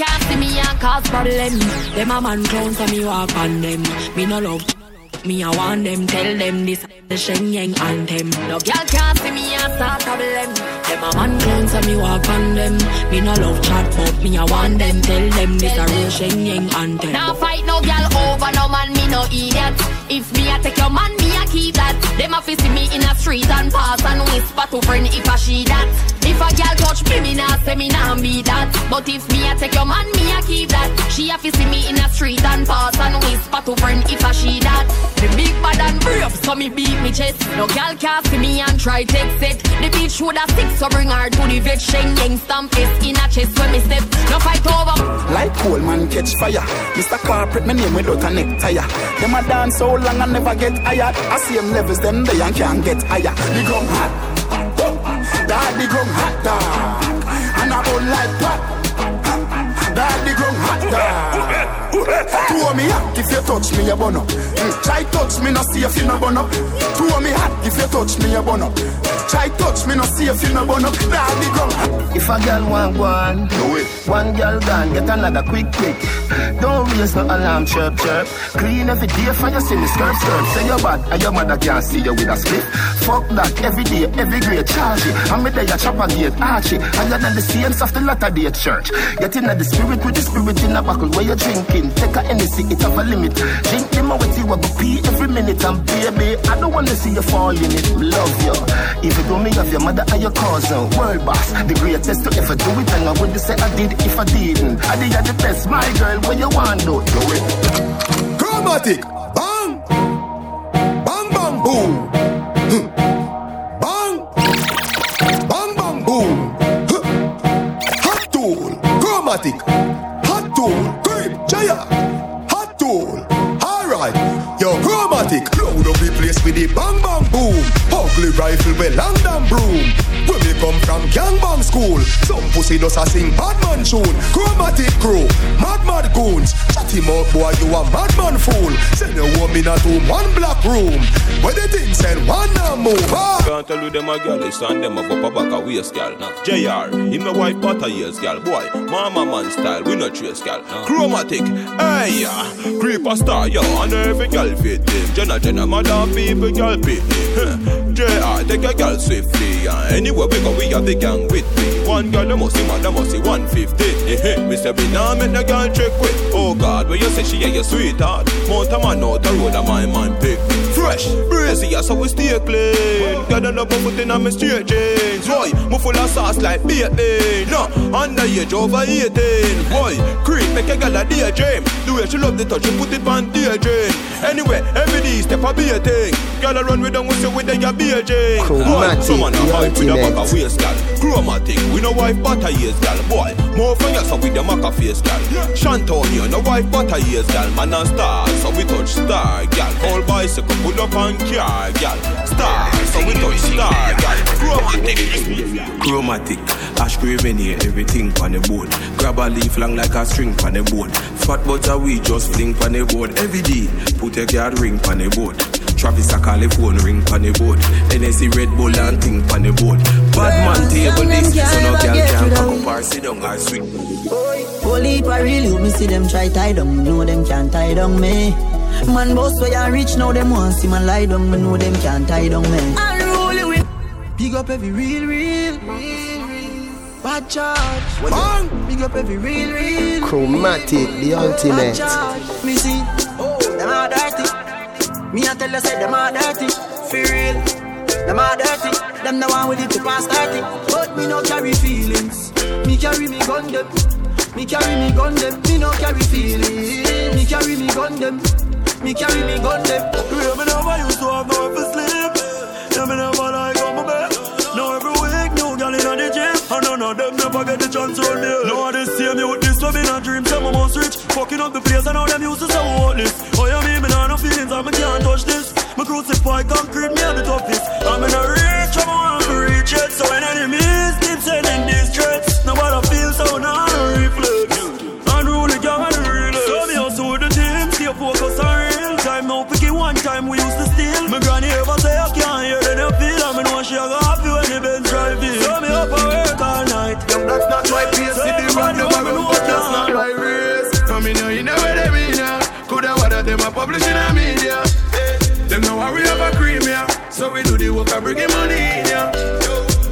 Can't see me and cause problem. Them a man clown so me walk on them. Me no love. Me I want them, tell them this the Shenyeng anthem. No girl can't see me and start problem. Them a man clown so me walk on them. Me no love chat but me I want them, tell them this a real Shenyeng anthem.
Now fight no girl over no man, me no idiot. If me a take your man, me a keep that. Them a see me in a street and pass and whisper to friend if a she that. If a girl touch me, me nah say me nah be that. But if me a take your man, me a keep that. She a see me in a street and pass and whisper to friend if a she that. The big bad and brave, so me beat me chest. No girl can see me and try take it. The bitch woulda stick, so bring her to the vet. Shenyeng stamp face in a chest when me step. No fight over.
Like coal man catch fire. Mr. Corporate, my name without a necktie. Them a dance so long and never get tired. I them levels, them they and can't get higher. The drum hot, that the drum hot dog. And I bun like pot. That drum hot dog. Two me hot if you touch me, you burn up. Try touch me, no see if you no burn up. Two me hot if you touch me, you burn up. Try touch me, no see if you no burn up. The drum hot.
If a girl want one, do it. One girl gone, get another quick quick. Don't raise no alarm, chirp chirp. Clean every day for your silly skirt skirt. Say you're bad and your mother can't see you with a split. Fuck that every day, every grade charge. I'm there, chop a gate, archie. Higher than the saints of the latter day church. Get in the spirit with the spirit in a buckle where you're drinking. Take a Hennessy, it have a limit. Drink them out with you, I go pee every minute. And baby, I don't wanna see you fall in it. Love you. If Even though me of your mother and your cousin, world boss, the greatest to ever do it. And I wouldn't say I did if I didn't. I did the best, my girl. What you want, do do it.
Chromatic, bang, bang, bang, boom, Hmm. The bang, bang, boom. Ugly rifle, well, long damn broom. Where we come from, gangbang school. Some pussy does a sing Batman tune. Chromatic crew, mad mad goons. Chat him up, boy, you a madman fool. Send a woman a to one black room. Where the thing said one now move. Ah.
Can't tell you them a girl, they stand them up up back a waist gal. JR, him the wife butter years gal. Boy, mama man style, we not trace gal. Chromatic, hey yeah, creeper star, yo, and every gal fit him. Jenna Jenna, mother people gal fit him. Huh.
JR, take a girl swiftly. And anywhere we go, we have the gang with me. One girl, they must see man, they must see 150. Eh, me say, me nah make the girl trick quick. Oh God, when you say she ain't your sweetheart. Mount a man out the road, a my man pick. Fresh, brazy, so we stay clean. Girl, don't put in on me straight jeans. Boy, me full of sauce like bacon. No, underage over 18. Boy, creep, make a girl a daydream. The way she love the touch, she put it on daydream. Anyway, every day step a be a thing. Girl, I run with them, we say with them, you be a jing.
Chromatic,
Some man a hype with a bag of waist, gal. Chromatic, we no wife butter years, gal. Boy, more from you, so with the maca face, gal. Shantonio, no wife butter years, gal. Man and star, so we touch star, gal. Whole bicycle, pull up on car, gal. Star, so we touch star, gal. Chromatic.
Chromatic, ash here, everything on the board. Grab a leaf long like a string on the board. Fat butter we just fling on the board. Every day, put a guard ring on the board. Travis a call the phone ring on the board. NSC Red Bull and thing on the board. Bad man table this, so no girl can cock up or sit down or sweet.
Whole heap real you, me see them try tie down, me know them can't tie down me. Man boss where you reach now, them want see man lie down, me know them can't tie down me. Unruly with big up every real, real, real, real. Bad charge, bang. Big up every real, real.
Chromatic, the
Bad
ultimate.
charge, me see. Oh, them are dirty. Me a tell you say them are dirty, for real. Them are dirty. Them the one with it to pass 30. But me no carry feelings. Me carry me gun them. Me carry me gun them. Me no carry feelings. Me carry me gun them. Me carry me gun them.
Yeah, me never used to have no for sleep. Yeah, me never like on my bed. Now every week, new gal in the gym. And none of them never get the chance to me. Now they see me with this love in a dream. Say me must reach. Fucking up the place and now them used to say this. Oh, yeah, me, me nah no feelings and me can't touch this. Me crucify concrete, me have the toughest. I'm in a reach, I'm to reach it. So when enemies
Coulda, woulda, a publishing a media. Eh, Them know how we have a cream ya. So we do the work and bring the money in ya.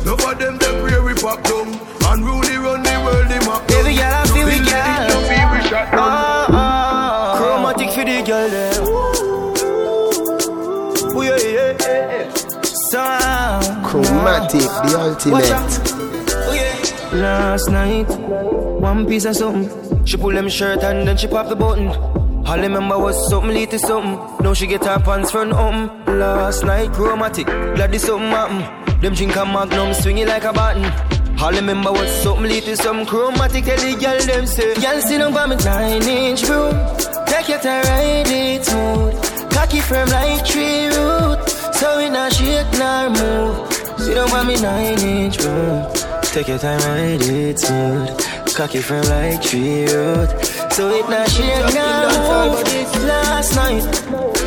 No for them, them pray we pop down. Unruly run the world, them up.
Baby girl, I feel we
No
girl.
no feel we shot down.
Ah, ah, chromatic for the girl there. Ooh, yeah, yeah, yeah, yeah. Sound.
Chromatic, the ultimate.
Last night, one piece of something. She pull them shirt and then she pop the button. All I remember was something to something. Now she get her pants front open. Last night, chromatic, glad this something happen. Them drink a magnum, swing it like a button. All I remember was something to something chromatic. Tell the girl them say, girl sit down by me nine inch room. Take your time, ride it smooth. Cocky firm like tree root. So we not shake nor move. Sit down by me nine inch room. Take your time, ride it smooth. Cocky firm like tree root. So it not shake move. Last night,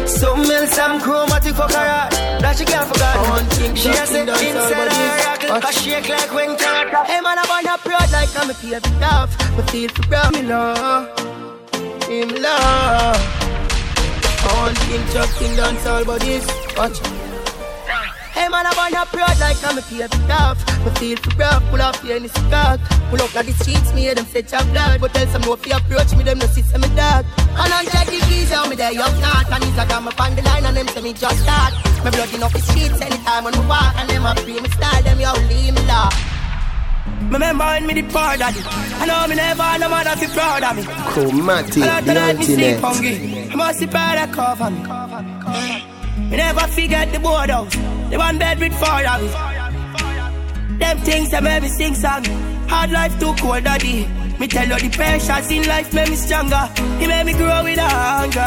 something else I'm chromatic for her. That she can't forget. One thing She has said inside her rock, I shake like when cat. Hey man, I'm on a proud like I'm a favorite love. But feel for proud, me love. Him love. I want him chuck dance all bodies. Watch. Hey man, I'm on a proud like I'm a favorite love. But feel for proud, pull off the any skirt. Pull up like the streets, me hear them say your blood. But tell some no fear approach me, them no see some dog. And I'm check the out me there, you're not. And he's like I'm up on the line and them say me just start. My blood enough the streets anytime when we walk. And them a free me style, them yo leave me law. Remember when me the of it. I know me never, no matter if you proud of me.
Chromatic, the
me hungry. I must be proud of cover me. Me never forget the board house. The one bed with four of. Them things that made me sing song. Hard life too cold, daddy. Me tell you the pressures in life made me stronger. He made me grow with hunger.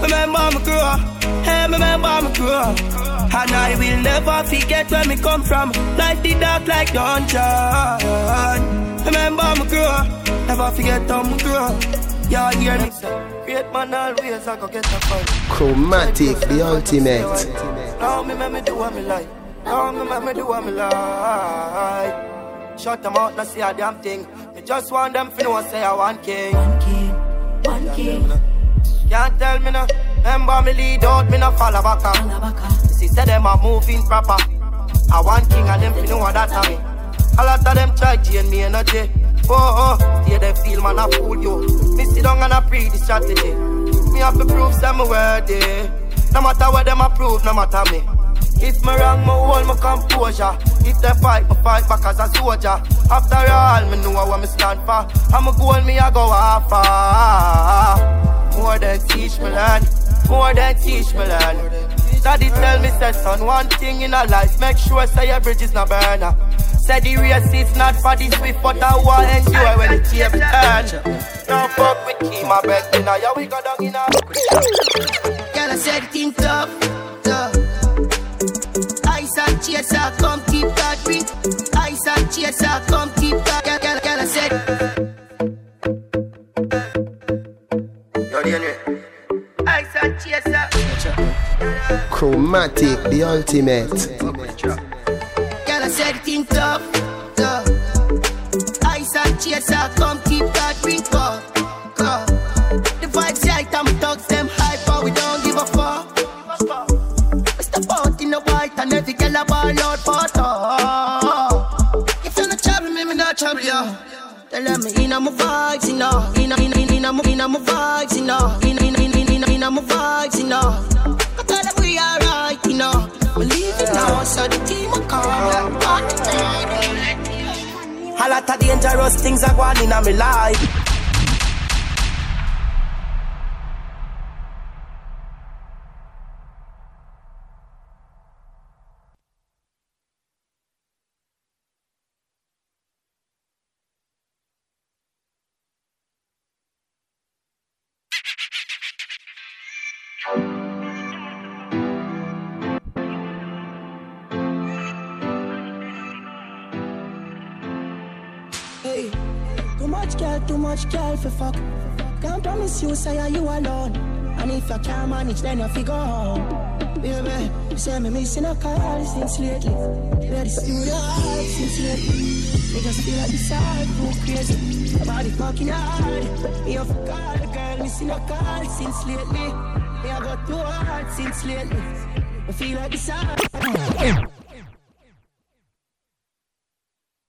Remember me grow. Hey, remember me grow. And I will never forget where me come from. Life did dark like dungeon. Remember me grow. Never forget how me grow. Yeah, hear me. Great man always I go get a fun.
Chromatic, the ultimate.
Now me make me do what me like. Now me make me do what me like. Shut them out, not see a damn thing. Me just want them to know say I want king. One king, one king. Can't tell me no.
Remember me lead out, me no follow back up. See, say them a moving proper. I want king and them fi know what that a me. A lot of them try drain me energy. Oh, oh, yeah, they feel man I fool you. Me sit down and a pre the strategy. Me have to prove some worthy. No matter what them approve, no matter me. If me wrong, me hold my composure. If they fight, me fight back as a soldier. After all, me know what me stand for. I'm a goal, me I go far. More than teach me learn. More than teach me learn. Daddy tell me, say son, one thing in a life, make sure say your bridge is not burner. Say the race is not for the swift, but I want enjoy when the tape turn. Don't fuck with Key, my bed, you know, yeah, we got down in a...
Girl, I said things tough, tough. Ice and chaser, come keep that drink. Ice and chaser, come keep that. Girl, girl, girl, I said.
Yo, DNA. Ice and chaser.
Chromatic, the ultimate.
I said things tough, tough. Ice and chaser, come keep that drink up, up. The vibes right, I'm thugs, them hyper, we don't give a fuck. We step out in the white and every girl a ball. If you're not trouble me, me not trouble you. Tell them inna my vibes. Inna inna inna inna my vibes. Inna inna inna inna inna my vibes, you Believe it now, so the team will come.
A lot of dangerous things are going in my life.
Say are you alone. And if you can't manage, then you figure home. Baby, you say me missing a call since lately. Where the studio hard since lately. Me just feel like this hard, too crazy. My body fucking hard. Me off a call, the girl missing a call since lately. Me I got too hard since lately. I feel like this hard.